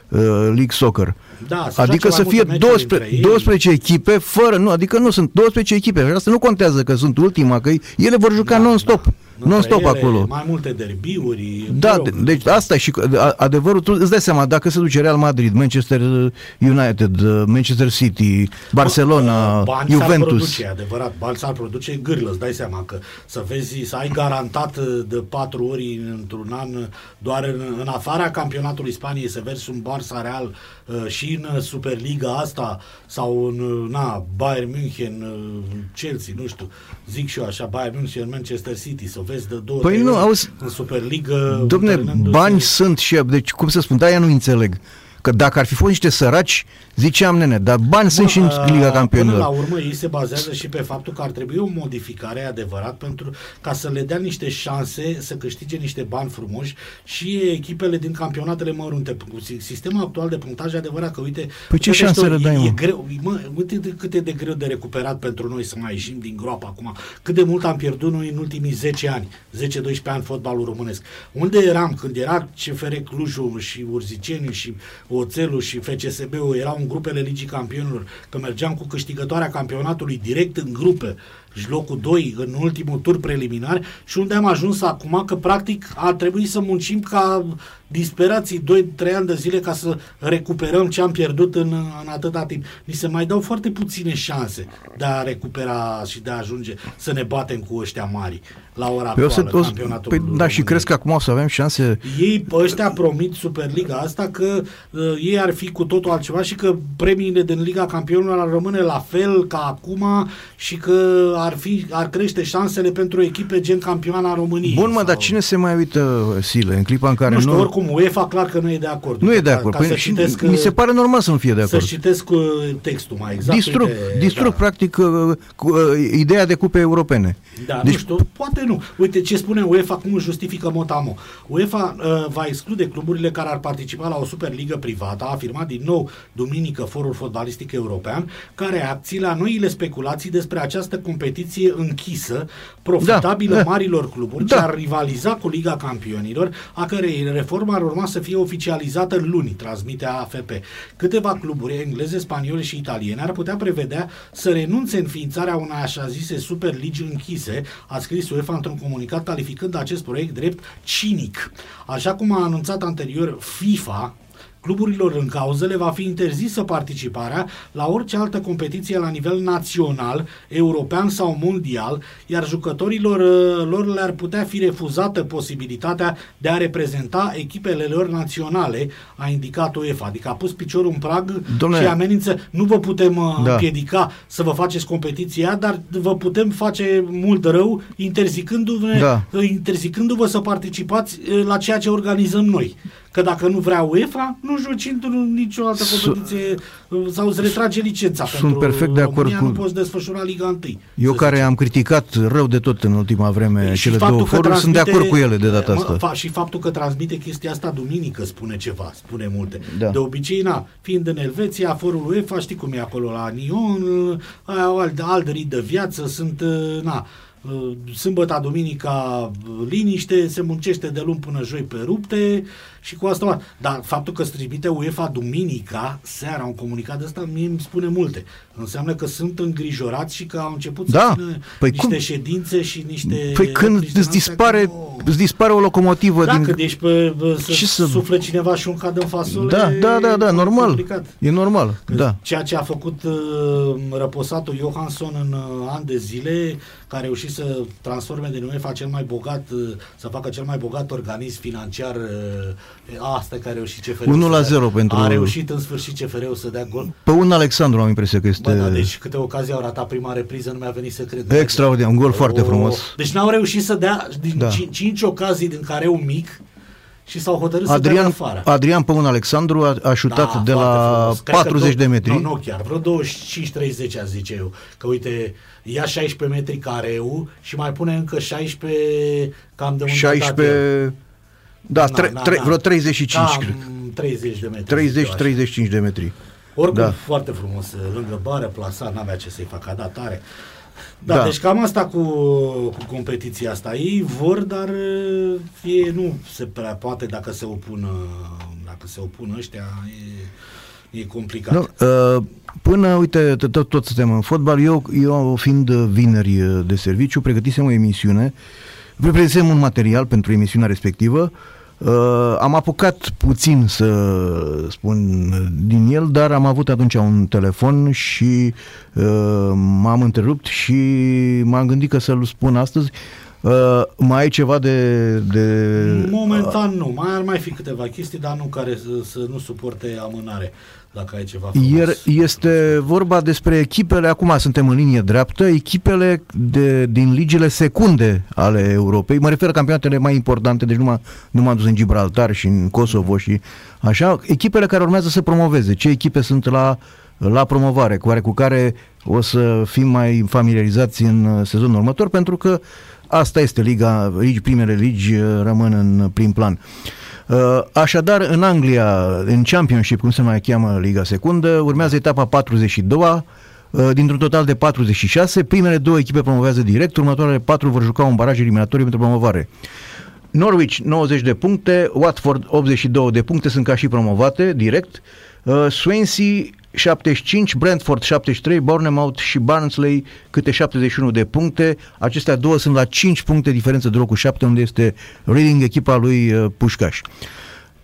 uh, League Soccer. Da, să adică joace să mai fie multe meciuri 12, între ei. 12 echipe fără, nu, adică nu sunt 12 echipe. Asta nu contează că sunt ultima, că ele vor juca Da, non-stop. da. Între Non-stop ele, acolo. Mai multe derbiuri. Da, mă rog, de- deci asta e și a- adevărul, tu îți dai seama, dacă se duce Real Madrid, Manchester United, uh, Manchester City, Barcelona, Bă, bani s-ar Juventus. produce, e adevărat, bani s-ar produce gârlă, îți dai seama că să vezi, să ai garantat uh, de patru ori într-un an, uh, doar în, în afara campionatului Spaniei, să vezi un Barça Real uh, și în uh, Superliga asta sau în, uh, na, Bayern München, uh, Chelsea, nu știu, zic și eu așa, Bayern München, Manchester City, să vezi de două, Păi trei nu, ori auzi, în Superliga. Domne, întâlnindu-se- bani sunt și, deci cum să spun, da, nu înțeleg. Că dacă ar fi fost niște săraci, ziceam, nene, dar bani sunt și în Bă, Liga uh, Până la Campionilor. urmă, ei se bazează și pe faptul că ar trebui o modificare e adevărat pentru ca să le dea niște șanse să câștige niște bani frumoși și echipele din campionatele mărunte. Cu si- Sistemul actual de punctaj e adevărat că, uite, Păi ce uite, șanse știu, le dai, e, mă? e greu, mă, uite de cât e de greu de recuperat pentru noi să mai ieșim din groapă acum. Cât de mult am pierdut noi în ultimii 10 ani, 10-12 ani fotbalul românesc. Unde eram când era CFR Clujul și Urziceniu și Oțelul și FCSB-ul erau în grupele Ligii Campionilor, că mergeam cu câștigătoarea campionatului direct în grupe. Și locul 2 în ultimul tur preliminar și unde am ajuns acum că practic ar trebui să muncim ca disperații 2-3 ani de zile ca să recuperăm ce am pierdut în, în atâta timp. Ni se mai dau foarte puține șanse de a recupera și de a ajunge să ne batem cu ăștia mari la ora Păi, o actuală, să, o, să- campionatul păi da, și României. crezi că acum o să avem șanse Ei, pe ăștia promit Superliga asta că uh, ei ar fi cu totul altceva și că premiile din Liga Campionilor ar rămâne la fel ca acum și că ar, fi, ar crește șansele pentru echipe gen campioana României. Bun, mă, sau- dar cine se mai uită, Sile, în clipa în care Nu nu... știu, oricum, UEFA clar că nu e de acord. nu e de Ca- acord. Ca, Păi, să și citesc, mi se pare normal să nu fie de să acord. citesc uh, textul mai exact. distrug, uite, distrug da. practic uh, cu, uh, ideea de cupe europene. Da, Deci- nu știu, poate nu. Uite ce spune UEFA, cum își justifică Motamo. UEFA uh, va exclude cluburile care ar participa la o superligă privată, a afirmat din nou duminică Forul Fotbalistic European, care reacții la noile speculații despre această competiție competiție închisă, profitabilă Da, da, marilor cluburi, da. ce ar rivaliza cu Liga Campionilor, a cărei reformă ar urma să fie oficializată luni, transmite AFP. Câteva cluburi engleze, spaniole și italiene ar putea prevedea să renunțe înființarea unei așa zise superligi închise, a scris UEFA într-un comunicat calificând acest proiect drept cinic. Așa cum a anunțat anterior FIFA, Cluburilor în cauză le va fi interzisă participarea la orice altă competiție la nivel național, european sau mondial, iar jucătorilor uh, lor le-ar putea fi refuzată posibilitatea de a reprezenta echipele lor naționale, a indicat UEFA. Adică a pus piciorul în prag Dom'le, și amenință, nu vă putem uh, Da. împiedica să vă faceți competiția, dar vă putem face mult rău interzicându-vă, Da. interzicându-vă să participați uh, la ceea ce organizăm noi. Că dacă nu vrea UEFA, nu joci într nicio altă Su- competiție uh, sau îți retrage licența Sunt pentru perfect de acord România, cu- nu poți desfășura Liga 1. Eu să care zicem. am criticat rău de tot în ultima vreme Și cele faptul două că foruri, sunt de transmite- acord cu ele de data mă, asta. Fa, și faptul că transmite chestia asta duminică spune ceva, spune multe. Da. De obicei, na, fiind în Elveția, forul UEFA, știi cum e acolo la Nion, au alt, alt rit de viață, sunt, uh, na, uh, sâmbătă, duminica, uh, liniște, se muncește de luni până joi pe rupte și cu asta, dar faptul că se trimite UEFA duminica, seara, un comunicat de ăsta, mie îmi spune multe. Înseamnă că sunt îngrijorați și că au început Da. să țină Păi niște cum? ședințe și niște... Păi când niște îți astea dispare, că nu- îți dispare o locomotivă da, din... când ești pe, pe să, Ce să- sufle cineva și un cad în fasole Da, da, da, da, e normal. complicat. E normal, da. Ceea ce a făcut uh, răposatul Johansson în uh, ani de zile, care a reușit să transforme din UEFA cel mai bogat, uh, să facă cel mai bogat organism financiar, uh, asta care a reușit CFR-ul 1 la să dea- 0 pentru- A reușit în sfârșit CFR-ul să dea gol. Pe un Alexandru am impresia că este Bă, da, deci câte ocazii au ratat prima repriză, nu mi-a venit să cred. extraordinar, un gol foarte O- frumos. Deci n-au reușit să dea din Da. da. cinci ocazii din care un mic și s-au hotărât să dea Adrian, afară. Adrian Păun Alexandru a, a șutat Da, de la foarte frumos. Cred că 40 de do- metri. Nu, nu chiar, vreo 25-30 a zice eu. Că uite, ia 16 metri careu și mai pune încă 16 cam de unde a dat el. 16... Da, Na, tre, na, tre, na. vreo 35, Cam cred. 30 de metri. zic eu așa. 30-35 de metri. Oricum, Da. da. foarte frumos, lângă bară, plasat, n-avea ce să-i facă, a dat tare. Da, Da. da, deci cam asta cu, cu competiția asta. Ei vor, dar fie nu se prea poate dacă se opun, dacă se opun ăștia, e, e complicat. Nu, uh, până, uite, tot, tot, tot suntem în fotbal, eu, eu fiind vineri uh, de serviciu, pregătisem o emisiune, pregătisem un material pentru emisiunea respectivă, Uh, am apucat puțin să spun din el, dar am avut atunci un telefon și uh, m-am întrerupt și m-am gândit că să-l spun astăzi. Uh, mai ai ceva de... de Momentan nu, mai ar mai fi câteva chestii, dar nu care să, să nu suporte amânare, dacă ai ceva frumos. Iar este vorba despre echipele, acum suntem în linie dreaptă, echipele de, din ligile secunde ale Europei, mă refer la campionatele mai importante, deci nu m-am, nu m-am dus în Gibraltar și în Kosovo și așa, echipele care urmează să promoveze, ce echipe sunt la, la promovare, cu care, cu care o să fim mai familiarizați în uh, sezonul următor, pentru că asta este liga, ligi, primele ligi uh, rămân în prim plan. Uh, Așadar, în Anglia, în Championship, cum se mai cheamă Liga Secundă, urmează etapa 42 uh, dintr-un total de 46. Primele două echipe promovează direct, următoarele patru vor juca un baraj eliminatoriu pentru promovare. Norwich 90 de puncte, Watford 82 de puncte sunt ca și promovate direct, uh, Swansea 75, Brentford 73, Bournemouth și Barnsley câte 71 de puncte. Acestea două sunt la 5 puncte diferență de locul 7 unde este Reading, echipa lui uh, Pușcaș.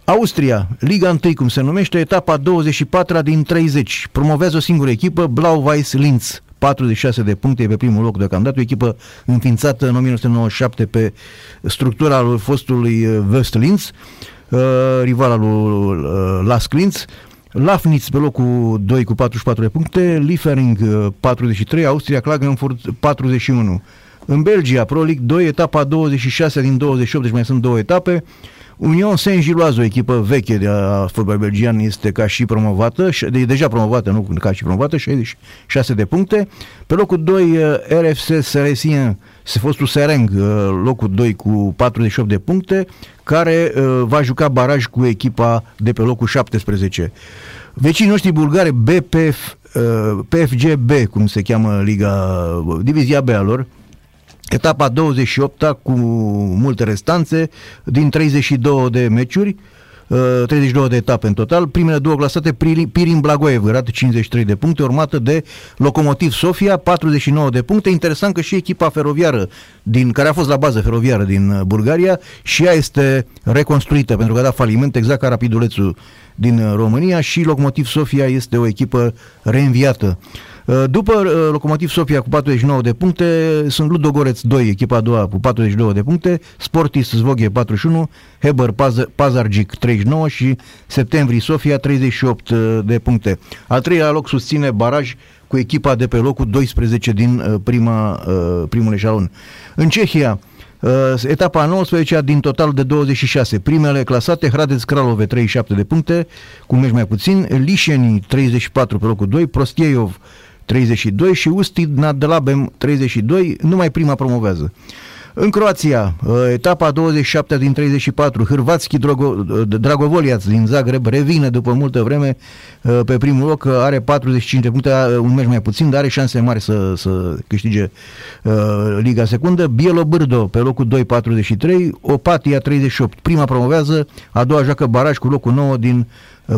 Austria, Liga 1, cum se numește, etapa 24 din 30. Promovează o singură echipă, Blau-Weiß Linz, 46 de puncte e pe primul loc deocamdată, o echipă înființată în 1997 pe structura lui fostului uh, West Linz, uh, rival al lui uh, Las Linz. Lafnitz pe locul 2 cu 44 de puncte, Liefering uh, 43, Austria Klagenfurt 41. În Belgia, Pro League 2, etapa 26 din 28, deci mai sunt două etape. Union Saint-Gilloise, o echipă veche de a fotbal belgian, este ca și promovată, e deja promovată, nu ca și promovată, 66 de puncte. Pe locul 2, uh, RFC Seresien, se fostul Sereng, uh, locul 2 cu 48 de puncte, care uh, va juca baraj cu echipa de pe locul 17. Vecinii noștri bulgare, BPF, uh, PFGB, cum se cheamă liga, divizia B a lor, etapa 28 cu multe restanțe din 32 de meciuri, 32 de etape în total. Primele două clasate, Pirin Blagoev, rată 53 de puncte, urmată de Locomotiv Sofia, 49 de puncte. Interesant că și echipa feroviară, din, care a fost la bază feroviară din Bulgaria, și ea este reconstruită pentru că a dat faliment, exact ca Rapidulețul din România și Locomotiv Sofia este o echipă reînviată. Uh, după uh, Locomotiv Sofia cu 49 de puncte, sunt Ludogoreț 2, echipa a doua cu 42 de puncte, Sportis Zvoghe 41, Heber Pazargic 39 și Septembrie Sofia 38 uh, de puncte. Al treilea loc susține baraj cu echipa de pe locul 12 din prima, primul eșalon. În Cehia, etapa 19 din total de 26. Primele clasate, Hradec Kralove 37 de puncte, cu meci mai puțin, Lișeni 34 pe locul 2, Prostieiov 32 și Ustid Nadlabem 32, numai prima promovează. În Croația, uh, etapa 27 din 34, Hârvatski uh, Dragovoliaț din Zagreb revine după multă vreme uh, pe primul loc, are 45 de puncte, un meci mai puțin, dar are șanse mari să, să câștige Liga Secundă. Bielobârdo pe locul 2, 43, Opatia 38, prima promovează, a doua joacă baraj cu locul 9 din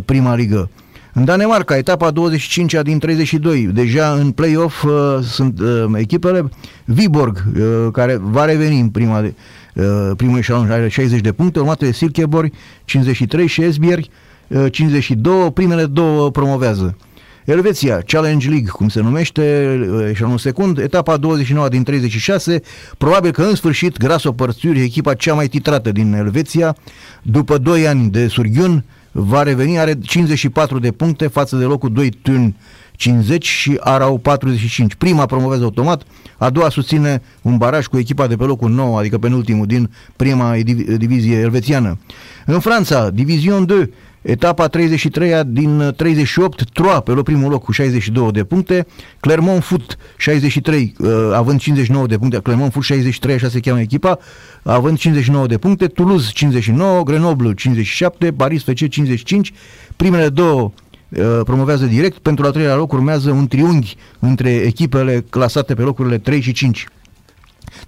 prima ligă. În Danemarca, etapa 25 din 32, deja în play-off uh, sunt uh, echipele Viborg, uh, care va reveni în prima de, uh, primul eșalon, are 60 de puncte, urmate de Silkeborg, 53 și Esbjerg, uh, 52, primele două promovează. Elveția, Challenge League, cum se numește, uh, eșalonul secund, etapa 29 din 36, probabil că în sfârșit Grasshopper Zürich, echipa cea mai titrată din Elveția, după 2 ani de surghiun, va reveni, are 54 de puncte față de locul 2 Tun 50 și Arau 45. Prima promovează automat, a doua susține un baraj cu echipa de pe locul 9, adică penultimul din prima divizie elvețiană. În Franța, Division 2, Etapa 33 din 38, Troa pe loc primul loc cu 62 de puncte, Clermont Foot 63, uh, având 59 de puncte, Clermont Foot 63, așa se cheamă echipa, având 59 de puncte, Toulouse 59, Grenoble 57, Paris FC 55, primele două uh, promovează direct, pentru al treilea loc urmează un triunghi între echipele clasate pe locurile 3 și 5.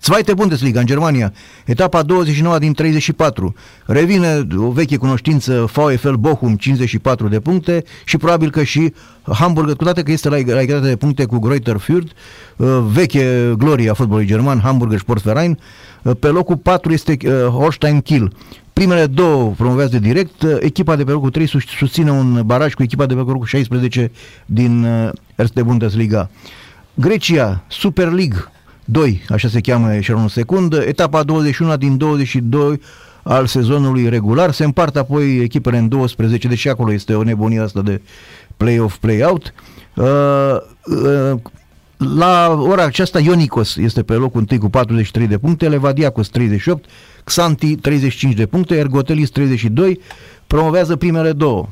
Zweite Bundesliga în Germania, etapa 29 din 34. Revine o veche cunoștință VfL Bochum, 54 de puncte și probabil că și Hamburg, cu toate că este la egalitate de puncte cu Greuther Fürth, uh, veche gloria fotbalului german, Hamburger Sportverein. Uh, pe locul 4 este uh, Holstein Kiel. Primele două promovează direct, echipa de pe locul 3 susține un baraj cu echipa de pe locul 16 din Erste Bundesliga. Grecia, Super League, 2, așa se cheamă eșelonul secund, etapa 21 din 22 al sezonului regular, se împart apoi echipele în 12, deși acolo este o nebunie asta de play-off, play-out. Uh, uh, la ora aceasta Ionicos este pe locul întâi cu 43 de puncte, Levadiacos 38, Xanti 35 de puncte, Ergotelis 32, promovează primele două.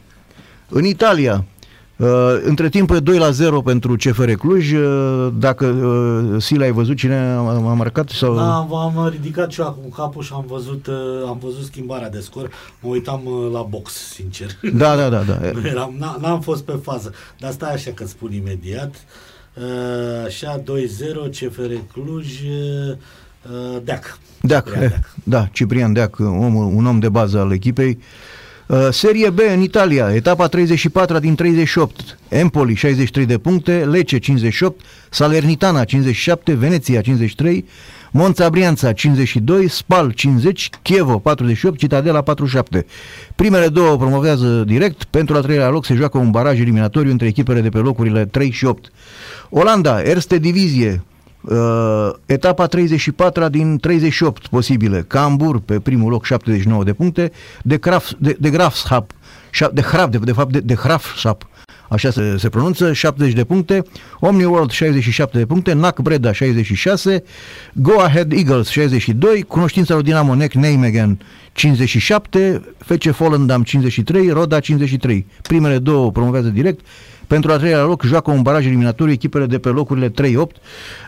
În Italia, Uh, între timp 2 la 0 pentru CFR Cluj. Uh, dacă uh, Sila ai văzut cine a, a marcat? Sau... Da, am ridicat și eu acum capul și am văzut, uh, am văzut schimbarea de scor. Mă uitam uh, la box, sincer. Da, da, da. da. Eram, n-am fost pe fază. Dar stai așa că spun imediat. Uh, așa, 2-0, CFR Cluj, uh, Deac. Deac, Ciprian Deac. Da, Ciprian Deac, om, un om de bază al echipei. Uh, Serie B în Italia, etapa 34 din 38, Empoli 63 de puncte, Lecce 58, Salernitana 57, Veneția 53, Monța Brianța 52, Spal 50, Chievo 48, Citadela 47. Primele două promovează direct, pentru al treilea loc se joacă un baraj eliminatoriu între echipele de pe locurile 3 și 8. Olanda, Erste Divizie, Uh, etapa 34 din 38 posibile. Cambur pe primul loc 79 de puncte, de, Graf, de, de Grafschap, de Graf, de, de fapt de, de Grafschap, așa se, se pronunță, 70 de puncte, Omni World 67 de puncte, NAC Breda 66, Go Ahead Eagles 62, Cunoștința lui Dinamo Nec Nijmegen 57, FC Volendam 53, Roda 53. Primele două promovează direct, pentru a treilea loc joacă un baraj eliminatoriu echipele de pe locurile 3-8,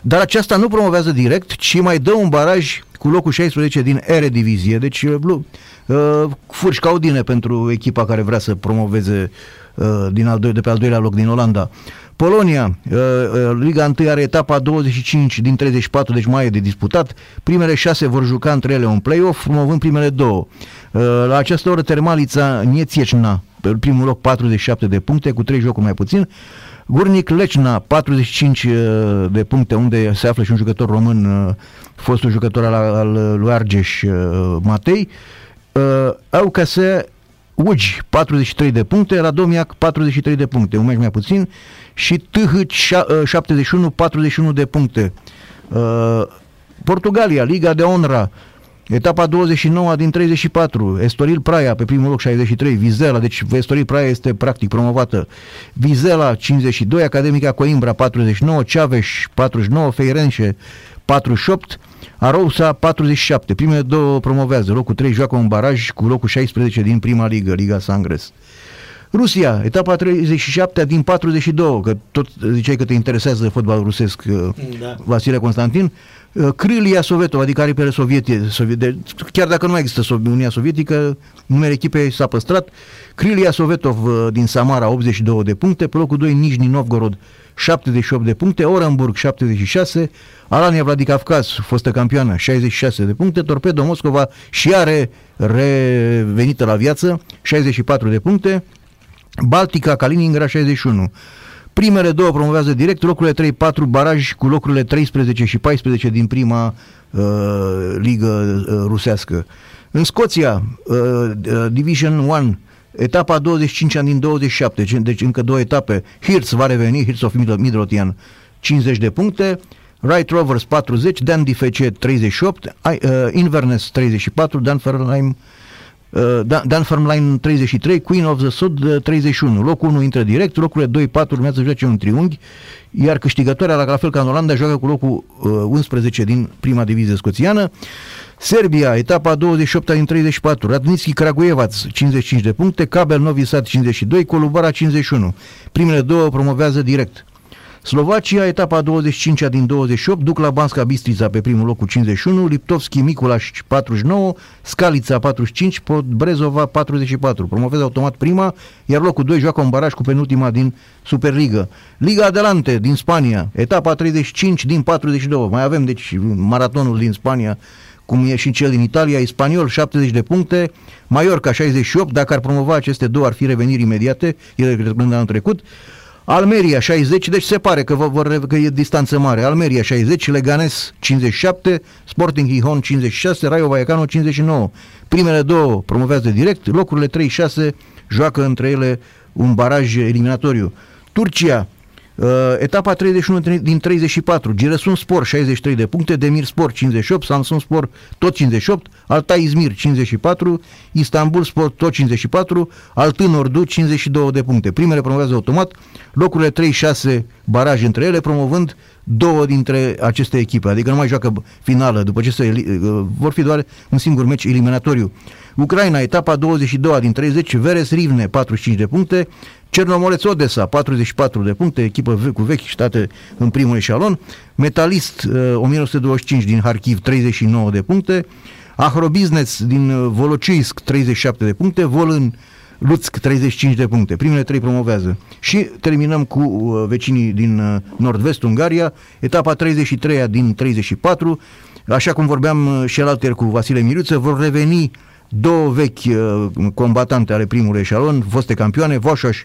dar aceasta nu promovează direct, ci mai dă un baraj cu locul 16 din Eredivisie, deci uh, uh furși caudine pentru echipa care vrea să promoveze uh, din al doi, de pe al doilea loc din Olanda. Polonia, uh, uh, Liga 1 are etapa 25 din 34, deci mai e de disputat. Primele șase vor juca între ele un play-off, promovând primele două. Uh, la această oră Termalița Niețiecna, pe primul loc 47 de puncte, cu 3 jocuri mai puțin. Gurnic Lecna, 45 de puncte, unde se află și un jucător român, fostul jucător al, al lui Argeș, Matei. Aucase Ugi, 43 de puncte, Radomiac, 43 de puncte, un meci mai puțin, și TH 71, 41 de puncte. Uh, Portugalia, Liga de Onra, etapa 29 din 34, Estoril Praia pe primul loc 63, Vizela, deci Estoril Praia este practic promovată, Vizela 52, Academica Coimbra 49, Ceaveș 49, Feirense 48, Arousa 47. Primele două promovează. Locul 3 joacă un baraj cu locul 16 din prima ligă, Liga Sangres. Rusia, etapa 37 din 42, că tot ziceai că te interesează fotbalul rusesc, uh, da. Vasile Constantin, uh, Crilia Sovetov, adică aripele sovietice, soviete, chiar dacă nu mai există Uniunea Sovietică, numele echipei s-a păstrat, Crilia Sovetov uh, din Samara, 82 de puncte, pe locul 2 Nijni Novgorod, 78 de puncte, Orenburg 76, Alania Vladikavkaz, fostă campioană, 66 de puncte, Torpedo Moscova și are revenită la viață, 64 de puncte, Baltica Kaliningrad 61. Primele două promovează direct locurile 3-4 baraj cu locurile 13 și 14 din prima uh, ligă uh, rusească. În Scoția, uh, uh, Division 1, etapa 25 din 27, deci încă două etape. Hirtz va reveni, Hirtz of Midlothian, 50 de puncte. Wright Rovers 40, Dan DC 38, uh, Inverness 34, Dunfermline uh, Dunfermline 33, Queen of the Sud 31. Uh, locul 1 intră direct, locurile 2-4 urmează să joace un triunghi, iar câștigătoarea, la fel ca în Olanda, joacă cu locul uh, 11 din prima divizie scoțiană. Serbia, etapa 28 din 34, Radnitski Kragujevac 55 de puncte, Kabel Novi Sad 52, Colubara 51. Primele două promovează direct. Slovacia, etapa 25 din 28, duc la Banska Bistrița pe primul loc cu 51, Liptovski Miculaș 49, Scalița 45, Brezova 44. Promovează automat prima, iar locul 2 joacă un baraj cu penultima din Superliga. Liga Adelante din Spania, etapa 35 din 42. Mai avem deci maratonul din Spania cum e și cel din Italia, Spaniol 70 de puncte, Mallorca 68, dacă ar promova aceste două ar fi reveniri imediate, ele cred anul trecut, Almeria 60, deci se pare că, vor, că e distanță mare. Almeria 60, Leganes 57, Sporting Gijón 56, Rayo Vallecano 59. Primele două promovează direct, locurile 3-6 joacă între ele un baraj eliminatoriu. Turcia Uh, etapa 31 din 34, Giresun Spor 63 de puncte, Demir Spor 58, Samsun Spor tot 58, Altai Izmir 54, Istanbul Sport tot 54, Altân Ordu 52 de puncte. Primele promovează automat, locurile 3-6 baraj între ele, promovând două dintre aceste echipe, adică nu mai joacă finală, după ce se, uh, vor fi doar un singur meci eliminatoriu. Ucraina, etapa 22 din 30, Veres Rivne 45 de puncte, Cernomoreț Odessa, 44 de puncte, echipă cu vechi state în primul eșalon. Metalist 1925 uh, din Harkiv, 39 de puncte. Ahrobiznes din uh, Volocisk, 37 de puncte. Volân Luțc, 35 de puncte. Primele trei promovează. Și terminăm cu uh, vecinii din nord-vest, Ungaria, etapa 33 din 34. Așa cum vorbeam și el cu Vasile Miriuță, vor reveni două vechi uh, combatante ale primului eșalon, foste campioane, Voșoș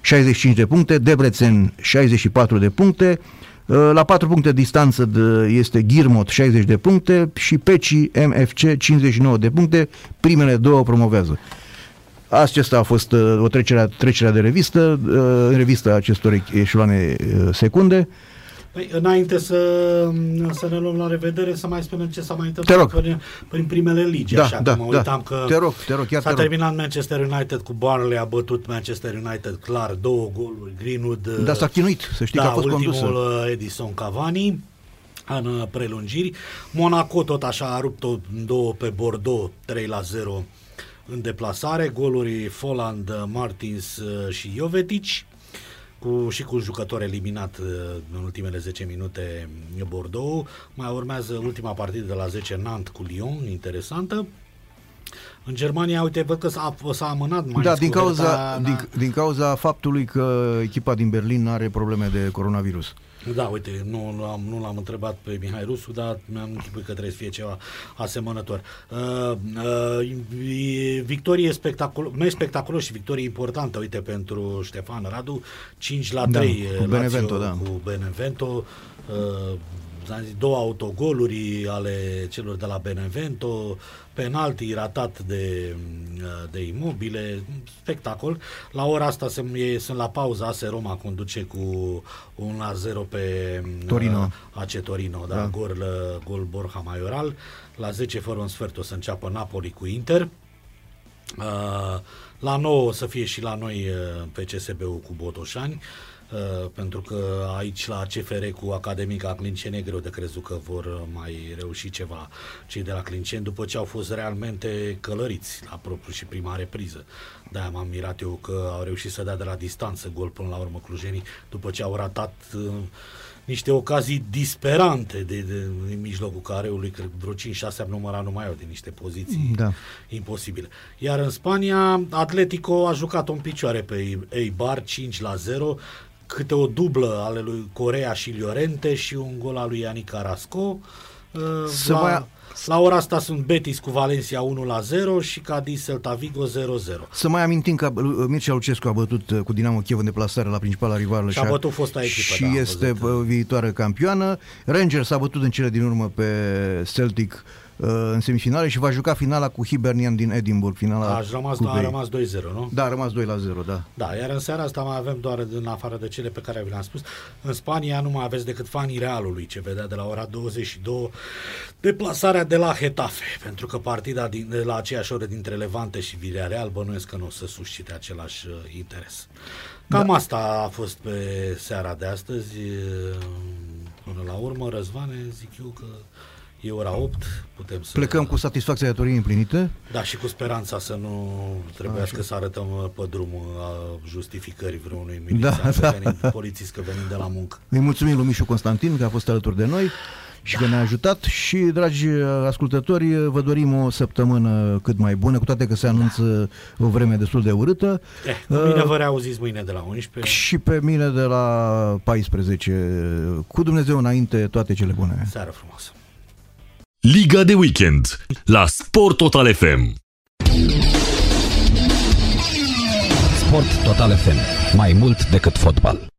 65 de puncte, Debrecen 64 de puncte, uh, la 4 puncte distanță de, este Girmot 60 de puncte și Peci MFC 59 de puncte, primele două promovează. Acesta a fost uh, o trecere, trecerea de revistă, în revista acestor eșaloane secunde. Păi, înainte să, să ne luăm la revedere, să mai spunem ce s-a mai întâmplat prin, prin primele ligi. Da, așa, da, mă da. uitam că te rog, te rog, chiar s-a te terminat rog. Manchester United cu Burnley, a bătut Manchester United clar, două goluri, Greenwood. Da, s-a chinuit, să știi da, că a fost ultimul condusă. Uh, Edison Cavani în uh, prelungiri. Monaco tot așa a rupt-o două pe Bordeaux, 3 la 0 în deplasare, goluri Folland, Martins uh, și Jovetic cu, și cu un jucător eliminat uh, în ultimele 10 minute Bordeaux. Mai urmează ultima partidă de la 10 Nant cu Lyon, interesantă. În Germania, uite, văd că s-a, s-a amânat mai Da, din cauza, da, din, din cauza faptului că echipa din Berlin are probleme de coronavirus. Da, uite, nu, nu, am, nu l-am întrebat pe Mihai Rusu, dar mi-am închipuit că trebuie să fie ceva asemănător. Uh, uh, victorie spectaculo- meci spectaculos și victorie importantă, uite, pentru Ștefan Radu, 5 la 3 Da, cu Benevento, Lazio, da. cu Benevento, uh, am zis, două autogoluri ale celor de la Benevento, penalti ratat de, de imobile, spectacol. La ora asta se, e, sunt la pauză, AS Roma conduce cu 1 la 0 pe Torino. AC Torino, da, Da. da. Gol, gol Borja Maioral. La 10 fără un sfert o să înceapă Napoli cu Inter. Uh, la 9 o să fie și la noi uh, pe CSB-ul cu Botoșani, uh, pentru că aici la CFR cu Academica Clinceni e greu de crezut că vor uh, mai reuși ceva cei de la Clinceni după ce au fost realmente călăriți la propriu și prima repriză. De-aia m-am mirat eu că au reușit să dea de la distanță gol până la urmă clujenii după ce au ratat uh, niște ocazii disperante de, de, în mijlocul careului, cred vreo 5-6 am numărat numai eu din niște poziții Da. imposibile. Iar în Spania, Atletico a jucat-o în picioare pe Eibar 5 la 0, câte o dublă ale lui Corea și Llorente și un gol al lui Ianic Carrasco. Uh, Să La, mai- la ora asta sunt Betis cu Valencia 1 la 0 și Cadiz Celta Vigo 0-0. Să mai amintim că uh, Mircea Lucescu a bătut uh, cu Dinamo Kiev în deplasare la principala rivală Și a bătut fosta echipă, și da, am este văzut. uh, viitoare campioană. Rangers a bătut în cele din urmă pe Celtic uh, în semifinale și va juca finala cu Hibernian din Edinburgh. Finala A rămas, a cupei. rămas 2-0, nu? Da, a rămas 2 la 0, da. Da, iar în seara asta mai avem doar în afară de cele pe care vi le-am spus. În Spania nu mai aveți decât fanii Realului, ce vedea de la ora 22, deplasarea de la Hetafe, pentru că partida din, de la aceeași oră dintre Levante și Villarreal bănuiesc că nu o să suscite același uh, interes. Cam da. asta a fost pe seara de astăzi. uh, Până la urmă, Răzvane, zic eu că e ora 8, putem să... Plecăm cu satisfacția datorii împlinite. Da, și cu speranța să nu trebuiască să arătăm uh, pe drumul a justificării vreunui milițian, Da, da, da. da. polițist că venim de la muncă. Îi mulțumim lui Mișu Constantin că a fost alături de noi și că ne-a ajutat și, dragi ascultători, vă dorim o săptămână cât mai bună, cu toate că se anunță o vreme destul de urâtă. Eh, cu mine vă reauziți mâine de la 11. Și pe mine de la 14. Cu Dumnezeu înainte, toate cele bune. Seară frumoasă! Liga de weekend la Sport Total FM. Sport Total FM. Mai mult decât fotbal.